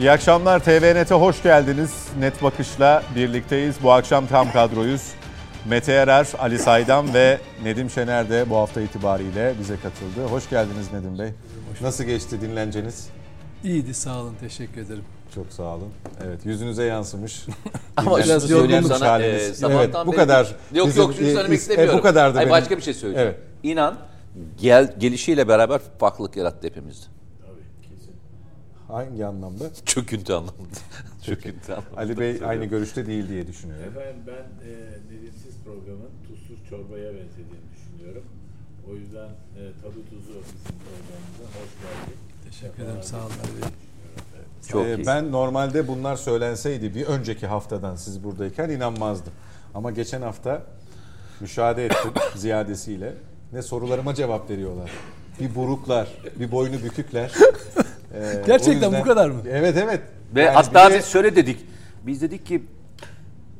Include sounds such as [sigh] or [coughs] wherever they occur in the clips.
İyi akşamlar TVNet'e hoş geldiniz. Net Bakış'la birlikteyiz. Bu akşam tam kadroyuz. Mete Erer, Ali Saydam ve Nedim Şener de bu hafta itibariyle bize katıldı. Hoş geldiniz Nedim Bey. Nasıl geçti dinlenceniz? İyiydi sağ olun teşekkür ederim. Çok sağ olun. Evet yüzünüze yansımış. [laughs] Ama söyleyeyim yorgunluk sana. haliniz. E, evet, bu kadar. Yok Bizim- yok şunu söylemek e, istemiyorum. bu kadardı Hayır, benim. başka bir şey söyleyeceğim. Evet. İnan gel gelişiyle beraber farklılık yarattı hepimizde. Hangi anlamda? Çöküntü anlamında. Çöküntü anlamında. Ali Bey aynı görüşte değil diye düşünüyorum. Efendim ben e, Nedimsiz programın tuzsuz çorbaya benzediğini düşünüyorum. O yüzden e, tadı tuzu bizim programımıza hoş geldik. Teşekkür ederim sağ olun. Ali Bey. Çok Ee, iyi. ben normalde bunlar söylenseydi bir önceki haftadan siz buradayken inanmazdım. Ama geçen hafta müşahede ettim [coughs] ziyadesiyle. Ne sorularıma cevap veriyorlar. Bir buruklar, bir boynu bükükler. [laughs] Ee, Gerçekten yüzden- bu kadar mı? Evet evet. Ve Yani hatta bir de- biz şöyle dedik. Biz dedik ki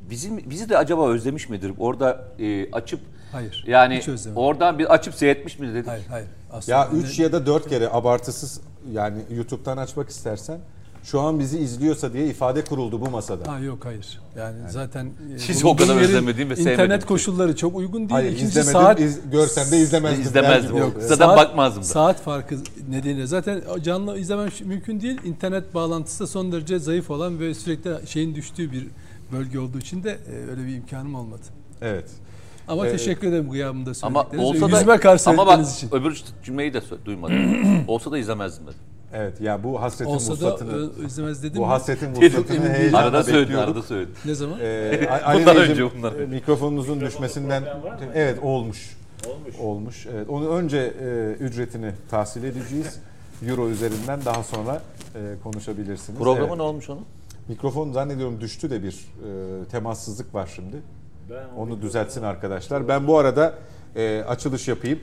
bizim bizi de acaba özlemiş midir? Orada e, açıp Hayır, yani oradan bir açıp seyretmiş midir dedik. Hayır hayır. Aslında ya ne- 3 ya da 4 kere abartısız yani YouTube'dan açmak istersen şu an bizi izliyorsa diye ifade kuruldu bu masada. Ha yok hayır. Yani, zaten e, Sizi bulunduğum o kadar özlemediğim ve sevmediğim İnternet için. koşulları çok uygun değil. Hayır İkincisi izlemedim, saat iz- görsem de izlemezdim. İzlemezdim. Yok, zaten bakmazdım da. Saat farkı nedeniyle zaten canlı izlemem mümkün değil. İnternet bağlantısı da son derece zayıf olan ve sürekli şeyin düştüğü bir bölge olduğu için de e, öyle bir imkanım olmadı. Evet. Ama Ee, teşekkür ederim gıyabımda Ama söyledikleriniz. olsa da Yüzüme karşı ama bak için. öbür cümleyi de duymadım. [clears throat] olsa da izlemezdim dedim. Evet ya bu hasretin Olsa da vuslatını e, izlemez dedim bu hasretin vuslatını heyecanla Arada bekliyorduk. arada söyledin. Ne zaman? Ee, [laughs] Ali Bundan Beyciğim, önce bunlar. e, mikrofonunuzun düşmesinden evet olmuş. Olmuş. Olmuş. Evet. Onu önce e, ücretini tahsil edeceğiz. Euro üzerinden daha sonra e, konuşabilirsiniz. Programın Evet. ne olmuş onun? Mikrofon zannediyorum düştü de bir e, temassızlık var şimdi. Ben Onu düzeltsin arkadaşlar. Ben bu arada e, açılış yapayım.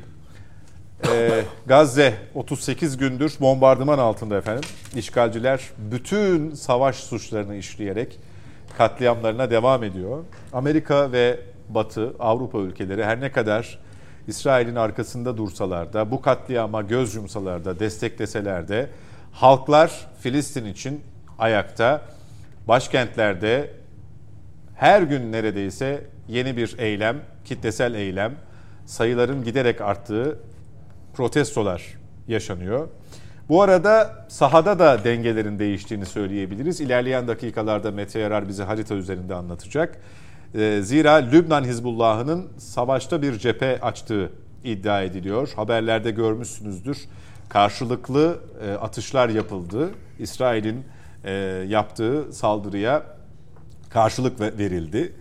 E, Gazze 38 gündür bombardıman altında efendim. İşgalciler bütün savaş suçlarını işleyerek katliamlarına devam ediyor. Amerika ve Batı, Avrupa ülkeleri her ne kadar İsrail'in arkasında dursalar da, bu katliama göz yumsalar da, destekleseler de halklar Filistin için ayakta. Başkentlerde her gün neredeyse yeni bir eylem, kitlesel eylem, sayıların giderek arttığı protestolar yaşanıyor. Bu arada sahada da dengelerin değiştiğini söyleyebiliriz. İlerleyen dakikalarda Mete Yarar bize harita üzerinde anlatacak. Ee, Zira Lübnan Hizbullah'ının savaşta bir cephe açtığı iddia ediliyor. Haberlerde görmüşsünüzdür. Karşılıklı e, atışlar yapıldı. İsrail'in e, yaptığı saldırıya karşılık ve- verildi.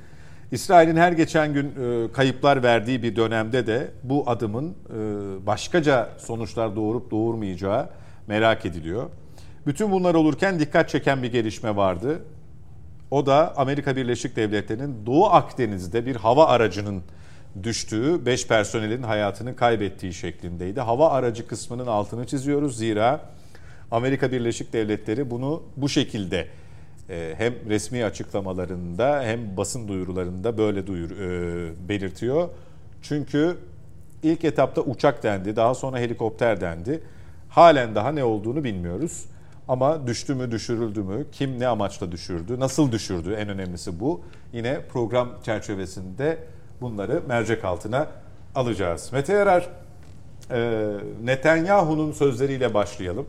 İsrail'in her geçen gün e, kayıplar verdiği bir dönemde de bu adımın e, başkaca sonuçlar doğurup doğurmayacağı merak ediliyor. Bütün bunlar olurken dikkat çeken bir gelişme vardı. O da Amerika Birleşik Devletleri'nin Doğu Akdeniz'de bir hava aracının düştüğü, 5 personelin hayatını kaybettiği şeklindeydi. Hava aracı kısmının altını çiziyoruz zira Amerika Birleşik Devletleri bunu bu şekilde hem resmi açıklamalarında hem basın duyurularında böyle duyur, e, belirtiyor. Çünkü ilk etapta uçak dendi, daha sonra helikopter dendi. Halen daha ne olduğunu bilmiyoruz. Ama düştü mü, düşürüldü mü, kim ne amaçla düşürdü, nasıl düşürdü en önemlisi bu. Yine program çerçevesinde bunları mercek altına alacağız. Mete Yarar, e, Netanyahu'nun sözleriyle başlayalım.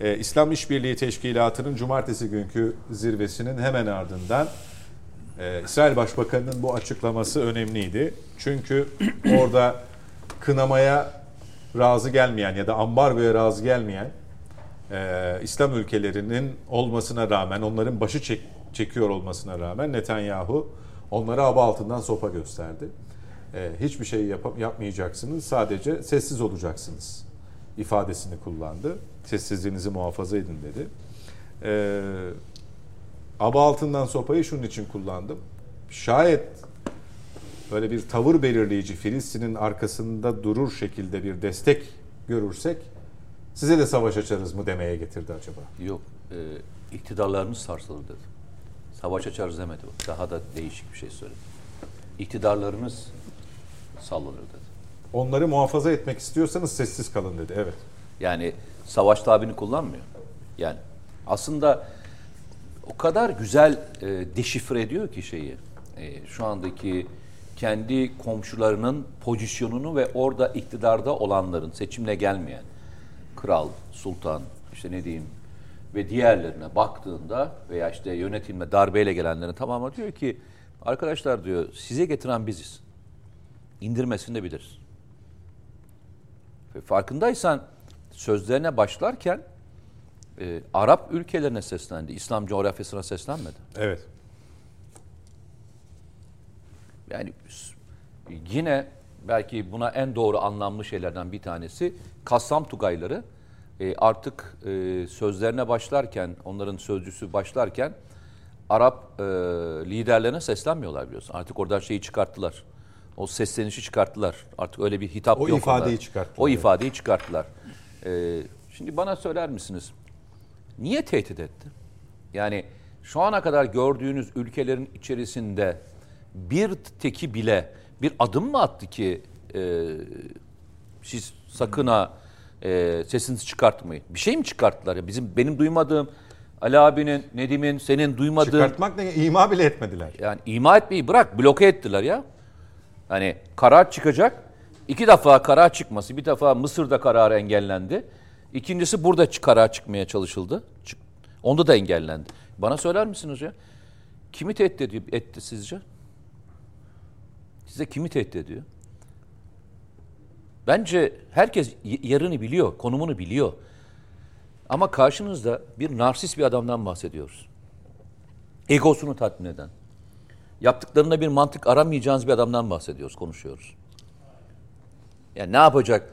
E, İslam İşbirliği Teşkilatı'nın cumartesi günkü zirvesinin hemen ardından e, İsrail Başbakanı'nın bu açıklaması önemliydi. Çünkü [clears throat] orada kınamaya razı gelmeyen ya da ambargoya razı gelmeyen e, İslam ülkelerinin olmasına rağmen, onların başı çek- çekiyor olmasına rağmen Netanyahu onlara aba altından sopa gösterdi. E, hiçbir şey yap- yapmayacaksınız, sadece sessiz olacaksınız ifadesini kullandı. Sessizliğinizi muhafaza edin dedi. E, aba altından sopayı şunun için kullandım. Şayet böyle bir tavır belirleyici Filistin'in arkasında durur şekilde bir destek görürsek size de savaş açarız mı demeye getirdi acaba? Yok. E, iktidarlarımız sarsılır dedi. Savaş açarız demedi. Daha da değişik bir şey söyledi. İktidarlarımız sallanır dedi. Onları muhafaza etmek istiyorsanız sessiz kalın dedi. Evet. Yani savaş tabirini kullanmıyor. Yani aslında o kadar güzel e, deşifre ediyor ki şeyi. E, şu andaki kendi komşularının pozisyonunu ve orada iktidarda olanların seçimle gelmeyen kral, sultan, işte ne diyeyim ve diğerlerine baktığında veya işte yönetimle darbeyle gelenlerin tamamı diyor ki arkadaşlar diyor size getiren biziz. İndirmesini de biliriz. Ve farkındaysan sözlerine başlarken e, Arap ülkelerine seslendi. İslam coğrafyasına seslenmedi. Evet. Yani yine belki buna en doğru anlamlı şeylerden bir tanesi Kassam Tugayları e, artık e, sözlerine başlarken, onların sözcüsü başlarken Arap e, liderlerine seslenmiyorlar biliyorsun. Artık oradan şeyi çıkarttılar. O seslenişi çıkarttılar. Artık öyle bir hitap O yok. ifadeyi onlara. çıkarttılar, O ifadeyi çıkarttılar. E, şimdi bana söyler misiniz? Niye tehdit etti? Yani şu ana kadar gördüğünüz ülkelerin içerisinde bir teki bile bir adım mı attı ki e, siz sakın ha e, sesinizi çıkartmayın. Bir şey mi çıkarttılar ya? Bizim benim duymadığım Ali abinin, Nedim'in, senin duymadığın Çıkartmak ne? İma bile etmediler. yani ima etmeyi bırak bloke ettiler ya. Hani karar çıkacak. İki defa karar çıkması. Bir defa Mısır'da karar engellendi. İkincisi burada karar çıkmaya çalışıldı. Onda da engellendi. Bana söyler misiniz ya? Kimi tehdit ediyor, etti sizce? Size kimi tehdit ediyor? Bence herkes yerini biliyor, konumunu biliyor. Ama karşınızda bir narsist bir adamdan bahsediyoruz. Egosunu tatmin eden. Yaptıklarında bir mantık aramayacağınız bir adamdan bahsediyoruz, konuşuyoruz. Yani ne yapacak?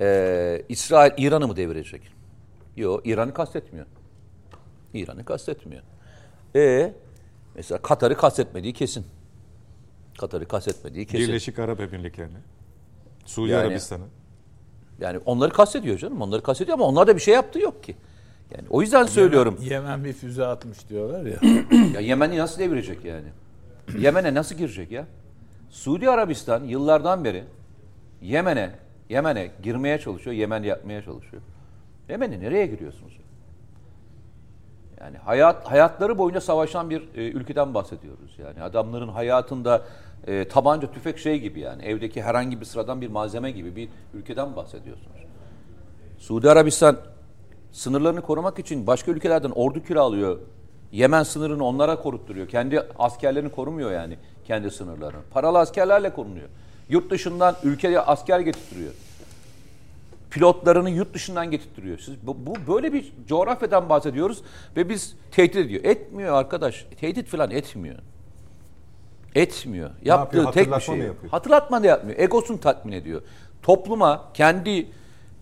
Ee, İsrail İran'ı mı devirecek? Yok, İran'ı kastetmiyor. İran'ı kastetmiyor. E mesela Katar'ı kastetmediği kesin. Katar'ı kastetmediği kesin. Birleşik Arap Emirlikleri'ni. Suudi Yani- Arabistan'ı. Yani onları kastediyor canım. Onları kastediyor ama onlar da bir şey yaptığı yok ki. Yani o yüzden söylüyorum. Yemen bir füze atmış diyorlar ya. Ya Yemen'i nasıl devirecek yani? [clears throat] Yemen'e nasıl girecek ya? Suudi Arabistan yıllardan beri Yemen'e Yemen'e girmeye çalışıyor, Yemen yapmaya çalışıyor. Yemen'e nereye giriyorsunuz? Yani hayat hayatları boyunca savaşan bir e, ülkeden bahsediyoruz. Yani adamların hayatında e, tabanca, tüfek şey gibi yani evdeki herhangi bir sıradan bir malzeme gibi bir ülkeden bahsediyorsunuz. Suudi Arabistan sınırlarını korumak için başka ülkelerden ordu kiralıyor. Yemen sınırını onlara korutturuyor. Kendi askerlerini korumuyor yani kendi sınırlarını. Paralı askerlerle korunuyor. Yurt dışından ülkeye asker getirtiyor. Pilotlarını yurt dışından getirtiyor. Siz bu, bu böyle bir coğrafyadan bahsediyoruz ve biz tehdit ediyor. Etmiyor arkadaş. Tehdit falan etmiyor. Etmiyor. Yaptığı yapıyor? tek bir şey. yapıyor? Hatırlatma da yapmıyor. Egosunu tatmin ediyor. Topluma kendi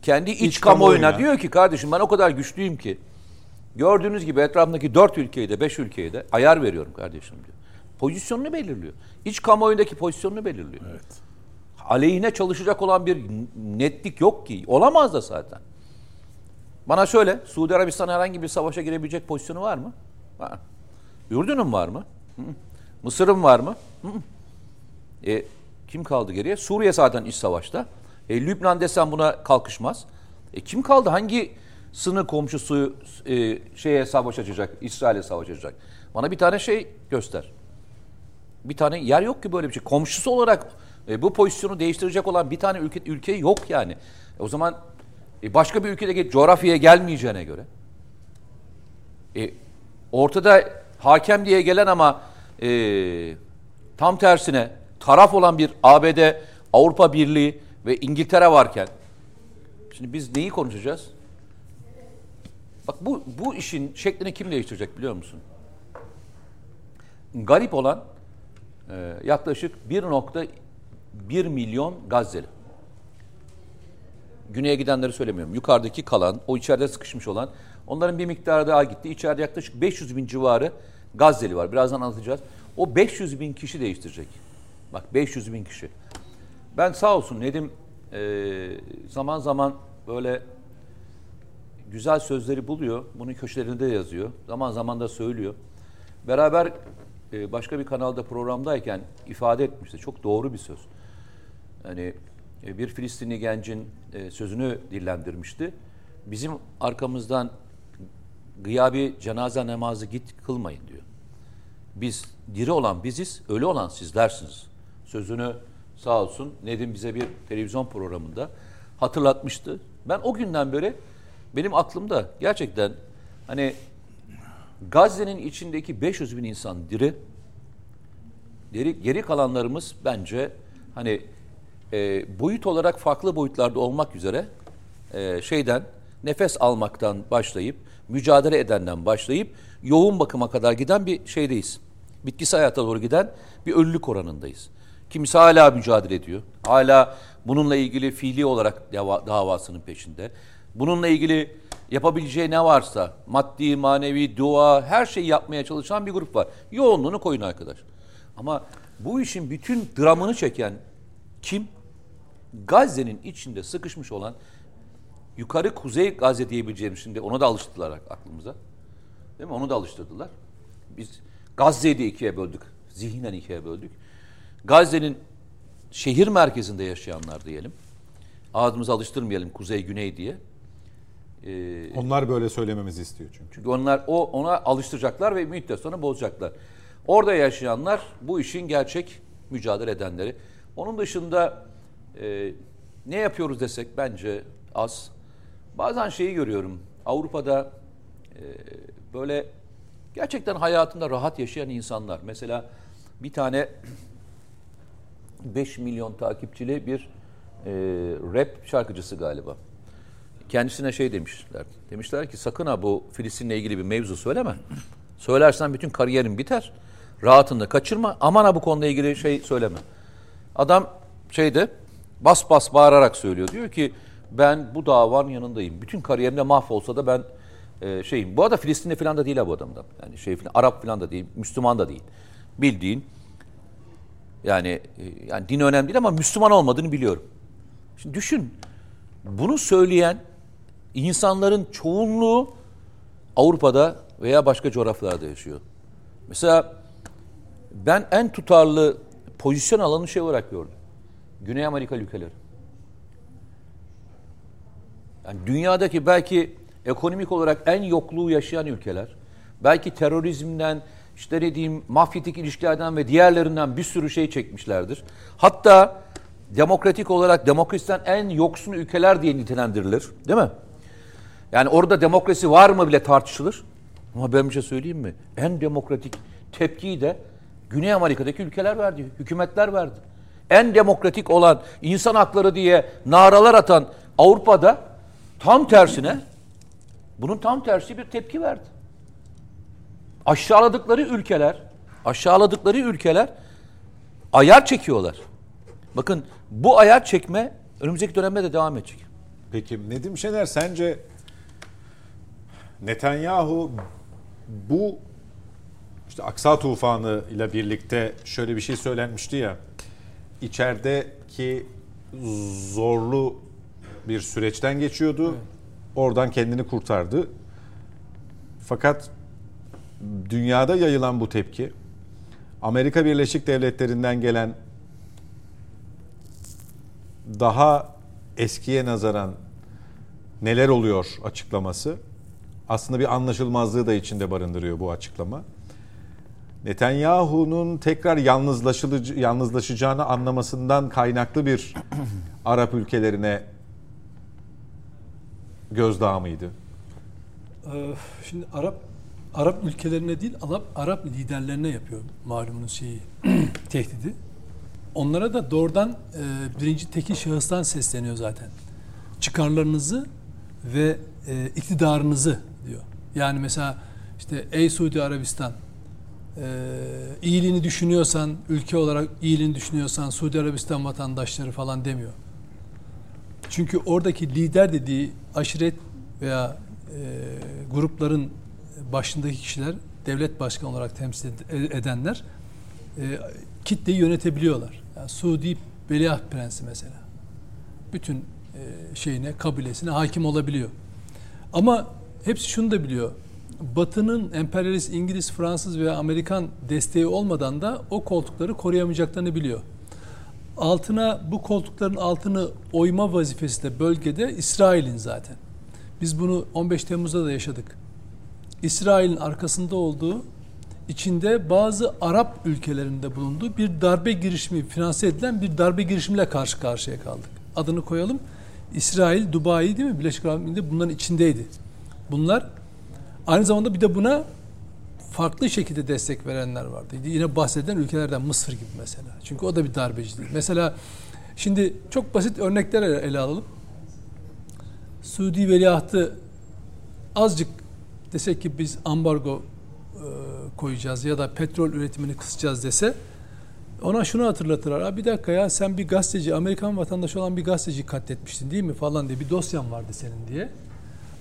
kendi iç, İç kamuoyuna kamuoyuna. diyor ki kardeşim ben o kadar güçlüyüm ki gördüğünüz gibi etrafındaki dört ülkeyi de beş ülkeyi de ayar veriyorum kardeşim diyor. Pozisyonunu belirliyor. İç kamuoyundaki pozisyonunu belirliyor. Evet. Aleyhine çalışacak olan bir netlik yok ki. Olamaz da zaten. Bana söyle Suudi Arabistan herhangi bir savaşa girebilecek pozisyonu var mı? Var. Ürdün'ün var mı? Hı. Mısır'ın var mı? Hı. E, kim kaldı geriye? Suriye zaten iç savaşta. E, Lübnan desen buna kalkışmaz. E, kim kaldı? Hangi sınır komşusu e, şeye savaş açacak? İsrail'e savaş açacak? Bana bir tane şey göster. Bir tane yer yok ki böyle bir şey. Komşusu olarak e, bu pozisyonu değiştirecek olan bir tane ülke ülke yok yani. E, o zaman e, başka bir ülkedeki coğrafyaya gelmeyeceğine göre e, ortada hakem diye gelen ama e, tam tersine taraf olan bir ABD, Avrupa Birliği ve İngiltere varken şimdi biz neyi konuşacağız? Bak bu bu işin şeklini kim değiştirecek biliyor musun? Garip olan e, yaklaşık 1.1 milyon Gazze'li. Güneye gidenleri söylemiyorum. Yukarıdaki kalan, o içeride sıkışmış olan, onların bir miktarı daha gitti. İçeride yaklaşık 500 bin civarı Gazze'li var. Birazdan anlatacağız. O 500 bin kişi değiştirecek. Bak 500 bin kişi. Ben sağ olsun Nedim e, zaman zaman böyle güzel sözleri buluyor. Bunun köşelerinde yazıyor. Zaman zaman da söylüyor. Beraber e, başka bir kanalda programdayken ifade etmişti. Çok doğru bir söz. Yani e, bir Filistinli gencin e, sözünü dillendirmişti. Bizim arkamızdan gıyabi cenaze namazı git kılmayın diyor. Biz diri olan biziz, ölü olan sizlersiniz. Sözünü sağ olsun Nedim bize bir televizyon programında hatırlatmıştı. Ben o günden beri benim aklımda gerçekten hani Gazze'nin içindeki 500 bin insan diri, geri, geri kalanlarımız bence hani e, boyut olarak farklı boyutlarda olmak üzere e, şeyden nefes almaktan başlayıp mücadele edenden başlayıp yoğun bakıma kadar giden bir şeydeyiz. Bitkisi hayata doğru giden bir ölülük oranındayız. Kimisi hala mücadele ediyor. Hala bununla ilgili fiili olarak dava, davasının peşinde. Bununla ilgili yapabileceği ne varsa maddi, manevi, dua her şeyi yapmaya çalışan bir grup var. Yoğunluğunu koyun arkadaş. Ama bu işin bütün dramını çeken kim? Gazze'nin içinde sıkışmış olan yukarı kuzey Gazze diyebileceğimiz şimdi ona da alıştırdılar aklımıza. Değil mi? Onu da alıştırdılar. Biz Gazze'yi de ikiye böldük. Zihnen ikiye böldük. Gazze'nin şehir merkezinde yaşayanlar diyelim. Ağzımızı alıştırmayalım kuzey güney diye. Ee, onlar böyle söylememizi istiyor çünkü. Çünkü onlar o ona alıştıracaklar ve müddet sonra bozacaklar. Orada yaşayanlar bu işin gerçek mücadele edenleri. Onun dışında e, ne yapıyoruz desek bence az. Bazen şeyi görüyorum. Avrupa'da e, böyle gerçekten hayatında rahat yaşayan insanlar. Mesela bir tane [clears throat] 5 milyon takipçili bir e, rap şarkıcısı galiba. Kendisine şey demişler. Demişler ki sakın ha bu Filistin'le ilgili bir mevzu söyleme. Söylersen bütün kariyerin biter. Rahatını kaçırma. Aman ha bu konuda ilgili şey söyleme. Adam şeyde bas bas bağırarak söylüyor. Diyor ki ben bu davanın yanındayım. Bütün kariyerimde mahvolsa da ben e, şeyim. Bu arada Filistinli falan da değil ha bu adamda. Yani şey falan, Arap falan da değil, Müslüman da değil. Bildiğin yani e, yani din önemli değil ama Müslüman olmadığını biliyorum. Şimdi düşün. Bunu söyleyen insanların çoğunluğu Avrupa'da veya başka coğrafyalarda yaşıyor. Mesela ben en tutarlı pozisyon alanı şey olarak gördüm. Güney Amerika ülkeleri. Yani dünyadaki belki ekonomik olarak en yokluğu yaşayan ülkeler, belki terörizmden, işte ne diyeyim mafyatik ilişkilerden ve diğerlerinden bir sürü şey çekmişlerdir. Hatta demokratik olarak demokrasiden en yoksun ülkeler diye nitelendirilir. Değil mi? Yani orada demokrasi var mı bile tartışılır. Ama ben bir şey söyleyeyim mi? En demokratik tepkiyi de Güney Amerika'daki ülkeler verdi, hükümetler verdi. En demokratik olan insan hakları diye naralar atan Avrupa'da tam tersine bunun tam tersi bir tepki verdi. Aşağıladıkları ülkeler, aşağıladıkları ülkeler ayar çekiyorlar. Bakın bu ayar çekme önümüzdeki dönemde de devam edecek. Peki Nedim Şener sence Netanyahu bu işte Aksa tufanı ile birlikte şöyle bir şey söylenmişti ya içerideki zorlu bir süreçten geçiyordu. Evet. Oradan kendini kurtardı. Fakat dünyada yayılan bu tepki Amerika Birleşik Devletleri'nden gelen daha eskiye nazaran neler oluyor açıklaması aslında bir anlaşılmazlığı da içinde barındırıyor bu açıklama. Netanyahu'nun tekrar yalnızlaşacağını anlamasından kaynaklı bir [clears throat] Arap ülkelerine gözdağı mıydı? Ee, şimdi Arap Arap ülkelerine değil Arap Arap liderlerine yapıyor malumunuz şeyi [clears throat] tehdidi. Onlara da doğrudan e, birinci tekil şahıstan sesleniyor zaten. Çıkarlarınızı ve e, iktidarınızı. Yani mesela işte ey Suudi Arabistan e, iyiliğini düşünüyorsan, ülke olarak iyiliğini düşünüyorsan Suudi Arabistan vatandaşları falan demiyor. Çünkü oradaki lider dediği aşiret veya e, grupların başındaki kişiler devlet başkanı olarak temsil edenler e, kitleyi yönetebiliyorlar. Yani Suudi Veliaht Prensi mesela. Bütün e, şeyine, kabilesine hakim olabiliyor. Ama hepsi şunu da biliyor. Batı'nın emperyalist İngiliz, Fransız veya Amerikan desteği olmadan da o koltukları koruyamayacaklarını biliyor. Altına bu koltukların altını oyma vazifesi de bölgede İsrail'in zaten. Biz bunu 15 Temmuz'da da yaşadık. İsrail'in arkasında olduğu, içinde bazı Arap ülkelerinde bulunduğu bir darbe girişimi finanse edilen bir darbe girişimiyle karşı karşıya kaldık. Adını koyalım. İsrail, Dubai değil mi? Birleşik Arap Emirlikleri bunların içindeydi. Bunlar aynı zamanda bir de buna farklı şekilde destek verenler vardı. Yine bahsedilen ülkelerden Mısır gibi mesela. Çünkü o da bir darbeci değil. Mesela şimdi çok basit örnekler ele alalım. Suudi veliahtı azıcık desek ki biz ambargo e, koyacağız ya da petrol üretimini kısacağız dese ona şunu hatırlatırlar. Ha bir dakika ya sen bir gazeteci, Amerikan vatandaşı olan bir gazeteci katletmiştin değil mi falan diye bir dosyan vardı senin diye.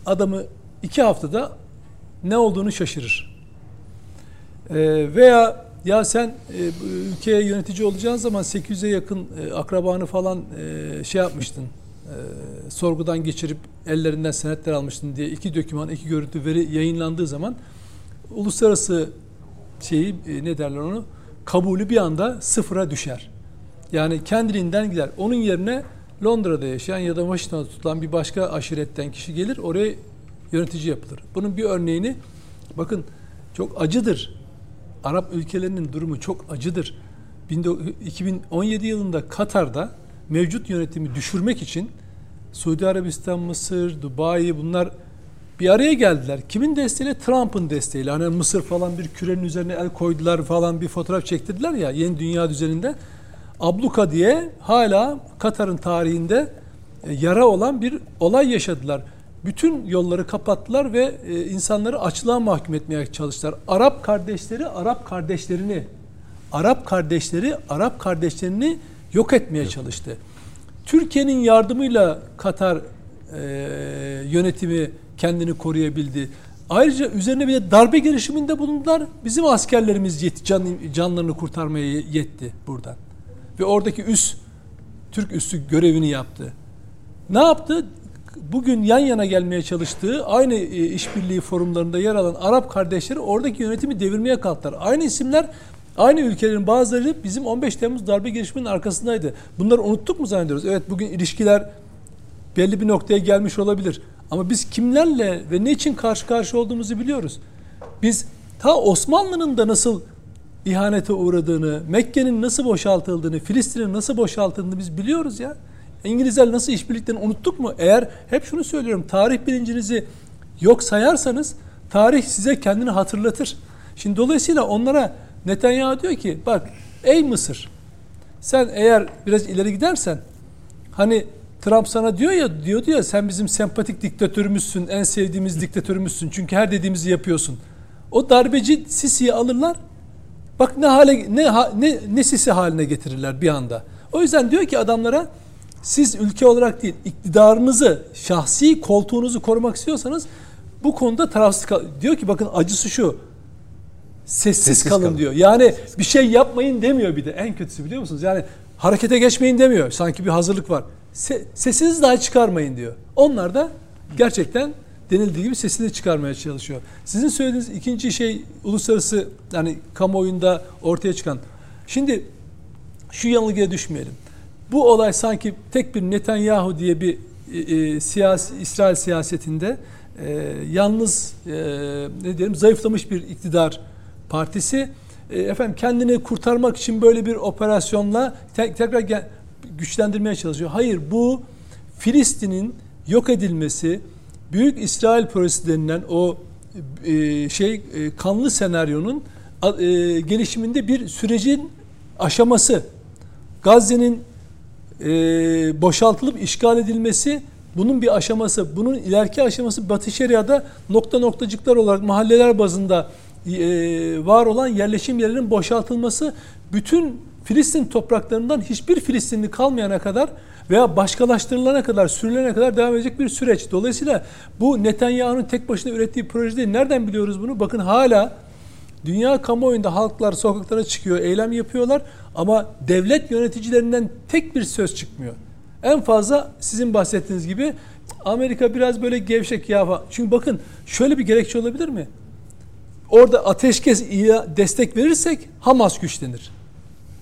Adamı iki haftada ne olduğunu şaşırır. Ee, veya ya sen e, ülkeye yönetici olacağın zaman 800'e yakın e, akrabanı falan e, şey yapmıştın, e, sorgudan geçirip ellerinden senetler almıştın diye iki doküman, iki görüntü veri yayınlandığı zaman uluslararası şeyi e, ne derler onu kabulü bir anda sıfıra düşer. Yani kendiliğinden gider. Onun yerine Londra'da yaşayan ya da Washington'da tutulan bir başka aşiretten kişi gelir oraya yönetici yapılır. Bunun bir örneğini bakın çok acıdır. Arap ülkelerinin durumu çok acıdır. 2017 yılında Katar'da mevcut yönetimi düşürmek için Suudi Arabistan, Mısır, Dubai bunlar bir araya geldiler. Kimin desteğiyle? Trump'ın desteğiyle. Hani Mısır falan bir kürenin üzerine el koydular falan bir fotoğraf çektirdiler ya yeni dünya düzeninde. Abluka diye hala Katar'ın tarihinde e, yara olan bir olay yaşadılar. Bütün yolları kapattılar ve e, insanları açlığa mahkum etmeye çalıştılar. Arap kardeşleri Arap kardeşlerini Arap kardeşleri Arap kardeşlerini yok etmeye çalıştı. Türkiye'nin yardımıyla Katar e, yönetimi kendini koruyabildi. Ayrıca üzerine bir de darbe girişiminde bulundular. Bizim askerlerimiz yetti, can, canlarını kurtarmaya yetti buradan. Ve oradaki üs, Türk üssü görevini yaptı. Ne yaptı? Bugün yan yana gelmeye çalıştığı aynı e, işbirliği forumlarında yer alan Arap kardeşleri oradaki yönetimi devirmeye kalktılar. Aynı isimler Aynı ülkelerin bazıları bizim 15 Temmuz darbe girişiminin arkasındaydı. Bunları unuttuk mu zannediyoruz? Evet bugün ilişkiler belli bir noktaya gelmiş olabilir. Ama biz kimlerle ve ne için karşı karşı olduğumuzu biliyoruz. Biz ta Osmanlı'nın da nasıl ihanete uğradığını, Mekke'nin nasıl boşaltıldığını, Filistin'in nasıl boşaltıldığını biz biliyoruz ya. İngilizler nasıl işbirliklerini unuttuk mu? Eğer hep şunu söylüyorum, tarih bilincinizi yok sayarsanız tarih size kendini hatırlatır. Şimdi dolayısıyla onlara Netanyahu diyor ki bak ey Mısır sen eğer biraz ileri gidersen hani Trump sana diyor ya diyordu ya sen bizim sempatik diktatörümüzsün, en sevdiğimiz diktatörümüzsün. Çünkü her dediğimizi yapıyorsun. O darbeci Sisi'yi alırlar. Bak ne hale ne ne ne Sisi haline getirirler bir anda. O yüzden diyor ki adamlara siz ülke olarak değil iktidarınızı, şahsi koltuğunuzu korumak istiyorsanız bu konuda tarafsız kal. Diyor ki bakın acısı şu. Sessiz, sessiz kalın, kalın diyor. Yani bir şey yapmayın demiyor bir de. En kötüsü biliyor musunuz? Yani harekete geçmeyin demiyor. Sanki bir hazırlık var se, sesinizi daha çıkarmayın diyor. Onlar da gerçekten denildiği gibi sesini çıkarmaya çalışıyor. Sizin söylediğiniz ikinci şey uluslararası yani kamuoyunda ortaya çıkan. Şimdi şu yanılgıya düşmeyelim. Bu olay sanki tek bir Netanyahu diye bir e, e, siyasi İsrail siyasetinde e, yalnız e, ne diyelim zayıflamış bir iktidar partisi e, efendim kendini kurtarmak için böyle bir operasyonla te- tekrar gel- güçlendirmeye çalışıyor. Hayır bu Filistin'in yok edilmesi, Büyük İsrail projesi denilen o e, şey e, kanlı senaryonun e, gelişiminde bir sürecin aşaması. Gazze'nin e, boşaltılıp işgal edilmesi bunun bir aşaması. Bunun ileriki aşaması Batı Şeria'da nokta noktacıklar olarak mahalleler bazında e, var olan yerleşim yerlerinin boşaltılması bütün Filistin topraklarından hiçbir Filistinli kalmayana kadar veya başkalaştırılana kadar, sürülene kadar devam edecek bir süreç. Dolayısıyla bu Netanyahu'nun tek başına ürettiği proje değil. Nereden biliyoruz bunu? Bakın hala dünya kamuoyunda halklar sokaklara çıkıyor, eylem yapıyorlar ama devlet yöneticilerinden tek bir söz çıkmıyor. En fazla sizin bahsettiğiniz gibi Amerika biraz böyle gevşek ya. Çünkü bakın şöyle bir gerekçe olabilir mi? Orada ateşkes destek verirsek Hamas güçlenir.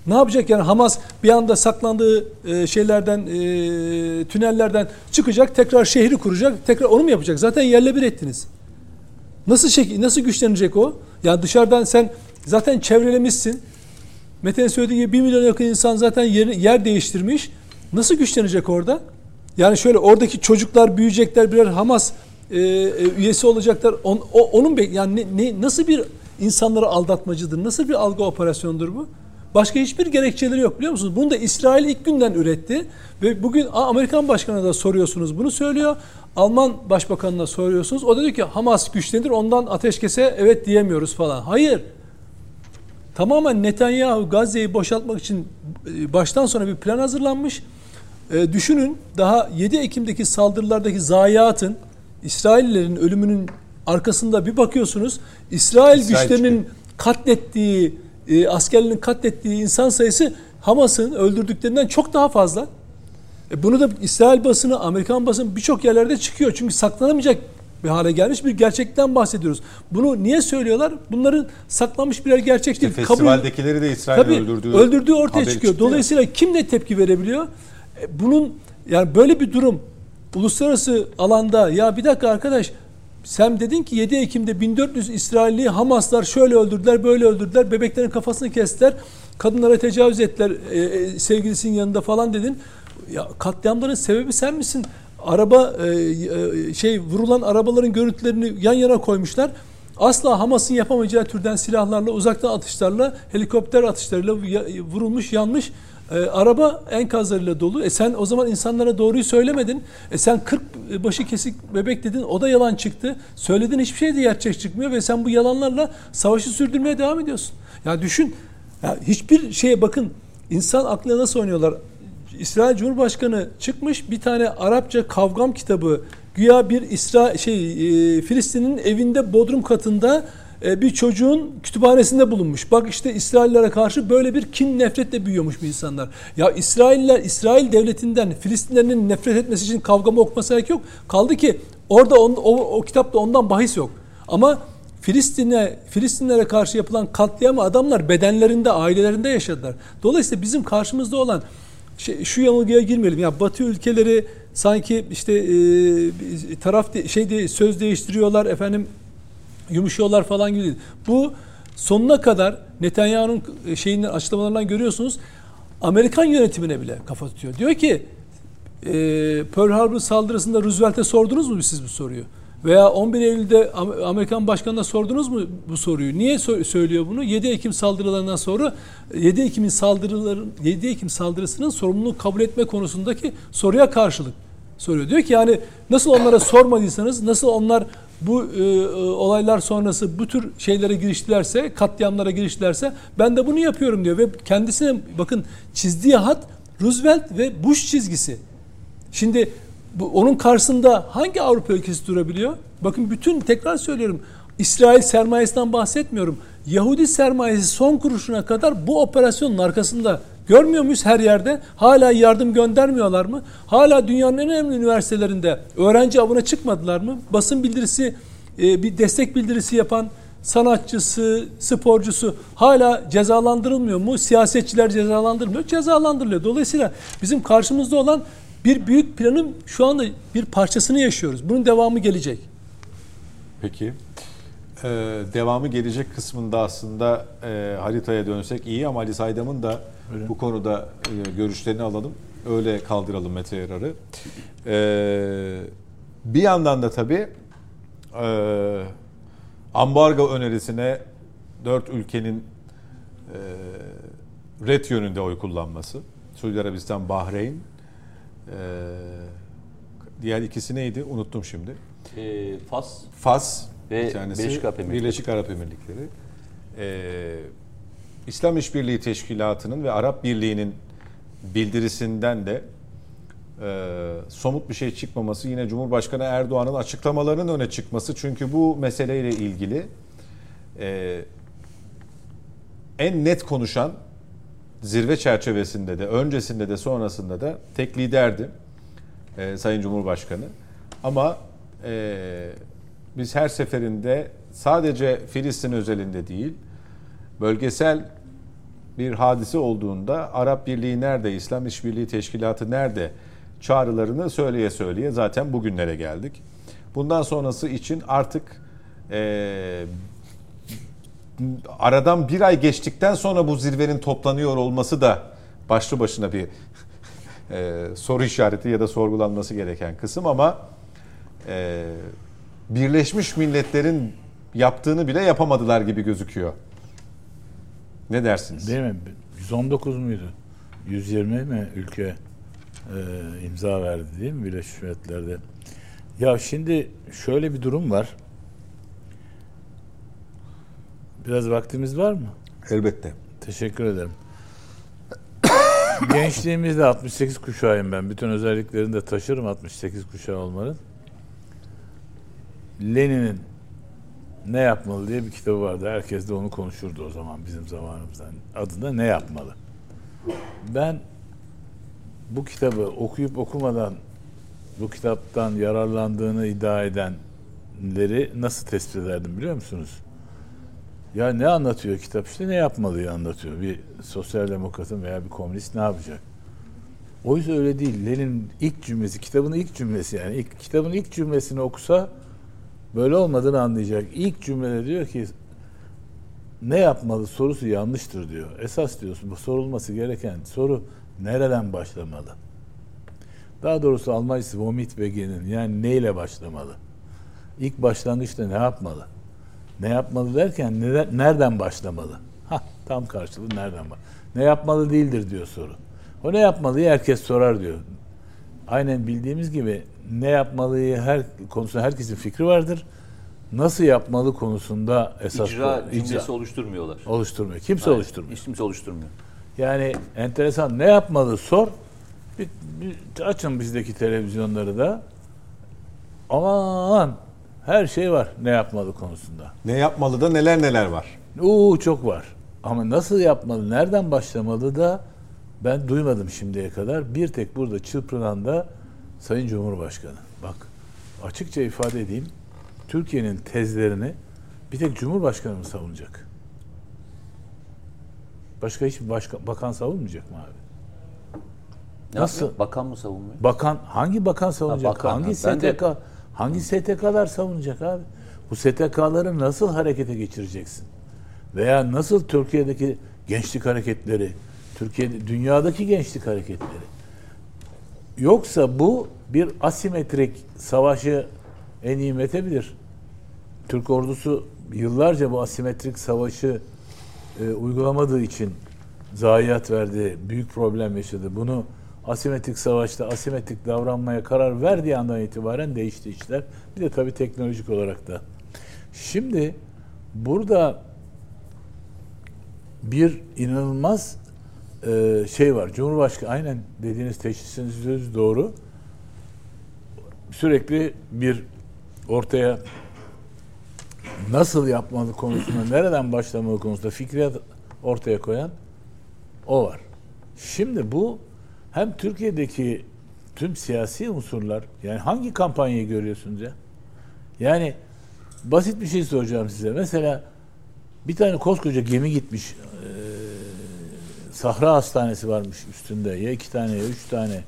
Ne yapacak yani Hamas bir anda saklandığı e, şeylerden, e, tünellerden çıkacak, tekrar şehri kuracak, tekrar onu mu yapacak? Zaten yerle bir ettiniz. Nasıl şek nasıl güçlenecek o? Yani dışarıdan sen zaten çevrelemişsin. Mete'nin söylediği gibi 1 milyon yakın insan zaten yer, yer değiştirmiş. Nasıl güçlenecek orada? Yani şöyle oradaki çocuklar büyüyecekler birer Hamas e, e, üyesi olacaklar. On, o, onun yani ne, ne, nasıl bir insanları aldatmacıdır? Nasıl bir algı operasyonudur bu? Başka hiçbir gerekçeleri yok biliyor musunuz? Bunu da İsrail ilk günden üretti ve bugün Amerikan Başkanı'na da soruyorsunuz bunu söylüyor. Alman Başbakanı'na soruyorsunuz. O da diyor ki Hamas güçlenir ondan ateşkese evet diyemiyoruz falan. Hayır. Tamamen Netanyahu Gazze'yi boşaltmak için e, baştan sona bir plan hazırlanmış. E, düşünün daha 7 Ekim'deki saldırılardaki zayiatın İsraillerin ölümünün arkasında bir bakıyorsunuz. İsrail, İsrail güçlerinin çıkıyor. katlettiği, e, askerlerin katlettiği insan sayısı Hamas'ın öldürdüklerinden çok daha fazla. E, bunu da İsrail basını, Amerikan basını birçok yerlerde çıkıyor. Çünkü saklanamayacak bir hale gelmiş bir gerçekten bahsediyoruz. Bunu niye söylüyorlar? Bunların saklanmış birer gerçek işte değil. Festivaldekileri de İsrail Tabii, öldürdüğü, öldürdüğü ortaya çıkıyor. Dolayısıyla ya. kim ne tepki verebiliyor? E, bunun yani böyle bir durum uluslararası alanda ya bir dakika arkadaş sen dedin ki 7 Ekim'de 1400 İsrailli Hamaslar şöyle öldürdüler, böyle öldürdüler, bebeklerin kafasını kestiler, kadınlara tecavüz ettiler e, e, sevgilisinin yanında falan dedin. Ya katliamların sebebi sen misin? Araba e, e, şey vurulan arabaların görüntülerini yan yana koymuşlar. Asla Hamas'ın yapamayacağı türden silahlarla, uzaktan atışlarla, helikopter atışlarıyla vurulmuş, yanmış e, araba enkazlarıyla dolu. E sen o zaman insanlara doğruyu söylemedin. E sen 40 başı kesik bebek dedin. O da yalan çıktı. Söyledin hiçbir şey de gerçek çıkmıyor ve sen bu yalanlarla savaşı sürdürmeye devam ediyorsun. Ya düşün. Ya hiçbir şeye bakın. insan aklına nasıl oynuyorlar? İsrail Cumhurbaşkanı çıkmış bir tane Arapça kavgam kitabı güya bir İsra şey e, Filistin'in evinde bodrum katında bir çocuğun kütüphanesinde bulunmuş. Bak işte İsraillere karşı böyle bir kin nefretle büyüyormuş bu insanlar. Ya İsrailler İsrail devletinden Filistinlerin nefret etmesi için kavgamı okuması gerek yok. Kaldı ki orada on, o, o kitapta ondan bahis yok. Ama Filistin'e Filistinlere karşı yapılan katliamı adamlar bedenlerinde, ailelerinde yaşadılar. Dolayısıyla bizim karşımızda olan şey, şu yanılgıya girmeyelim. Ya Batı ülkeleri sanki işte e, taraf de, şey de, söz değiştiriyorlar efendim yumuşuyorlar falan gibi değil. Bu sonuna kadar Netanyahu'nun şeyinden açıklamalarından görüyorsunuz. Amerikan yönetimine bile kafa tutuyor. Diyor ki e, Pearl Harbor saldırısında Roosevelt'e sordunuz mu siz bu soruyu? Veya 11 Eylül'de Amerikan Başkanı'na sordunuz mu bu soruyu? Niye söylüyor bunu? 7 Ekim saldırılarından sonra 7 Ekim'in saldırıların 7 Ekim saldırısının sorumluluğu kabul etme konusundaki soruya karşılık soruyor. Diyor ki yani nasıl onlara sormadıysanız, nasıl onlar bu e, e, olaylar sonrası bu tür şeylere giriştilerse, katliamlara giriştilerse ben de bunu yapıyorum diyor ve kendisine bakın çizdiği hat Roosevelt ve Bush çizgisi. Şimdi bu, onun karşısında hangi Avrupa ülkesi durabiliyor? Bakın bütün tekrar söylüyorum. İsrail sermayesinden bahsetmiyorum. Yahudi sermayesi son kuruşuna kadar bu operasyonun arkasında. Görmüyor muyuz her yerde? Hala yardım göndermiyorlar mı? Hala dünyanın en önemli üniversitelerinde öğrenci avına çıkmadılar mı? Basın bildirisi, e, bir destek bildirisi yapan sanatçısı, sporcusu hala cezalandırılmıyor mu? Siyasetçiler cezalandırılmıyor, cezalandırılıyor. Dolayısıyla bizim karşımızda olan bir büyük planın şu anda bir parçasını yaşıyoruz. Bunun devamı gelecek. Peki. Ee, devamı gelecek kısmında aslında e, haritaya dönsek iyi ama Ali Saydam'ın da Öyle. bu konuda e, görüşlerini alalım. Öyle kaldıralım Mete Yarar'ı. Ee, bir yandan da tabii e, ambargo önerisine dört ülkenin e, red yönünde oy kullanması. Suudi Arabistan, Bahreyn, ee, diğer ikisi neydi? Unuttum şimdi. E, Fas. Fas. Ve bir tanesi, Birleşik Arap Emirlikleri. Birleşik Arap Emirlikleri. Ee, İslam İşbirliği Teşkilatı'nın ve Arap Birliği'nin bildirisinden de e, somut bir şey çıkmaması yine Cumhurbaşkanı Erdoğan'ın açıklamalarının öne çıkması çünkü bu meseleyle ilgili e, en net konuşan zirve çerçevesinde de öncesinde de sonrasında da tek liderdi e, Sayın Cumhurbaşkanı. Ama e, biz her seferinde sadece Filistin özelinde değil, bölgesel bir hadise olduğunda Arap Birliği nerede, İslam İşbirliği Teşkilatı nerede çağrılarını söyleye söyleye zaten bugünlere geldik. Bundan sonrası için artık e, aradan bir ay geçtikten sonra bu zirvenin toplanıyor olması da başlı başına bir e, soru işareti ya da sorgulanması gereken kısım ama e, Birleşmiş Milletler'in yaptığını bile yapamadılar gibi gözüküyor. Ne dersiniz? Değil mi? 119 muydu? 120 mi ülke e, imza verdi değil mi Birleşmiş Milletler'de? Ya şimdi şöyle bir durum var. Biraz vaktimiz var mı? Elbette. Teşekkür ederim. [coughs] Gençliğimizde 68 kuşağıyım ben. Bütün özelliklerini de taşırım 68 kuşağı olmanın. Lenin'in Ne Yapmalı diye bir kitabı vardı. Herkes de onu konuşurdu o zaman bizim zamanımızdan. Adı da Ne Yapmalı. Ben bu kitabı okuyup okumadan bu kitaptan yararlandığını iddia edenleri nasıl tespit ederdim biliyor musunuz? Ya ne anlatıyor kitap işte ne yapmalıyı anlatıyor. Bir sosyal demokratın veya bir komünist ne yapacak? Oysa öyle değil. Lenin ilk cümlesi, kitabın ilk cümlesi yani ilk, kitabın ilk cümlesini okusa böyle olmadığını anlayacak. İlk cümlede diyor ki ne yapmalı sorusu yanlıştır diyor. Esas diyorsun bu sorulması gereken soru nereden başlamalı? Daha doğrusu Almancısı Womit Begin'in yani neyle başlamalı? İlk başlangıçta ne yapmalı? Ne yapmalı derken neden, nereden başlamalı? Ha tam karşılığı nereden bak? Ne yapmalı değildir diyor soru. O ne yapmalıyı herkes sorar diyor. Aynen bildiğimiz gibi ne yapmalıyı her konusunda herkesin fikri vardır. Nasıl yapmalı konusunda esas İcra konu- cümlesi oluşturmuyorlar. oluşturmuyor. Kimse Hayır, oluşturmuyor. Hiç kimse oluşturmuyor. Yani enteresan ne yapmalı sor. Bir, bir açın bizdeki televizyonları da. Aman her şey var ne yapmalı konusunda. Ne yapmalı da neler neler var. Oo çok var. Ama nasıl yapmalı, nereden başlamalı da ben duymadım şimdiye kadar. Bir tek burada çırpınan da Sayın Cumhurbaşkanı. Bak açıkça ifade edeyim. Türkiye'nin tezlerini bir tek Cumhurbaşkanı mı savunacak? Başka hiçbir başka, bakan savunmayacak mı abi? Ne Nasıl? yapıyor? Bakan mı savunmuyor? Bakan hangi bakan savunacak? bakan, hangi ha. Ben de- STK? Hangi STK'lar savunacak abi? Bu STK'ları nasıl harekete geçireceksin? Veya nasıl Türkiye'deki gençlik hareketleri, Türkiye'de dünyadaki gençlik hareketleri? Yoksa bu bir asimetrik savaşı en iyi metebilir. Türk ordusu yıllarca bu asimetrik savaşı e, uygulamadığı için zayiat verdi, büyük problem yaşadı. Bunu asimetrik savaşta asimetrik davranmaya karar verdiği andan itibaren değişti işler. Bir de tabii teknolojik olarak da. Şimdi burada bir inanılmaz e, şey var. Cumhurbaşkanı aynen dediğiniz teşhisiniz söz doğru. Sürekli bir ortaya nasıl yapmalı konusunda, nereden başlamalı konusunda fikriyat ortaya koyan o var. Şimdi bu hem Türkiye'deki tüm siyasi unsurlar, yani hangi kampanyayı görüyorsunuz ya? Yani basit bir şey soracağım size. Mesela bir tane koskoca gemi gitmiş. eee, Sahra Hastanesi varmış üstünde. Ya iki tane ya üç tane.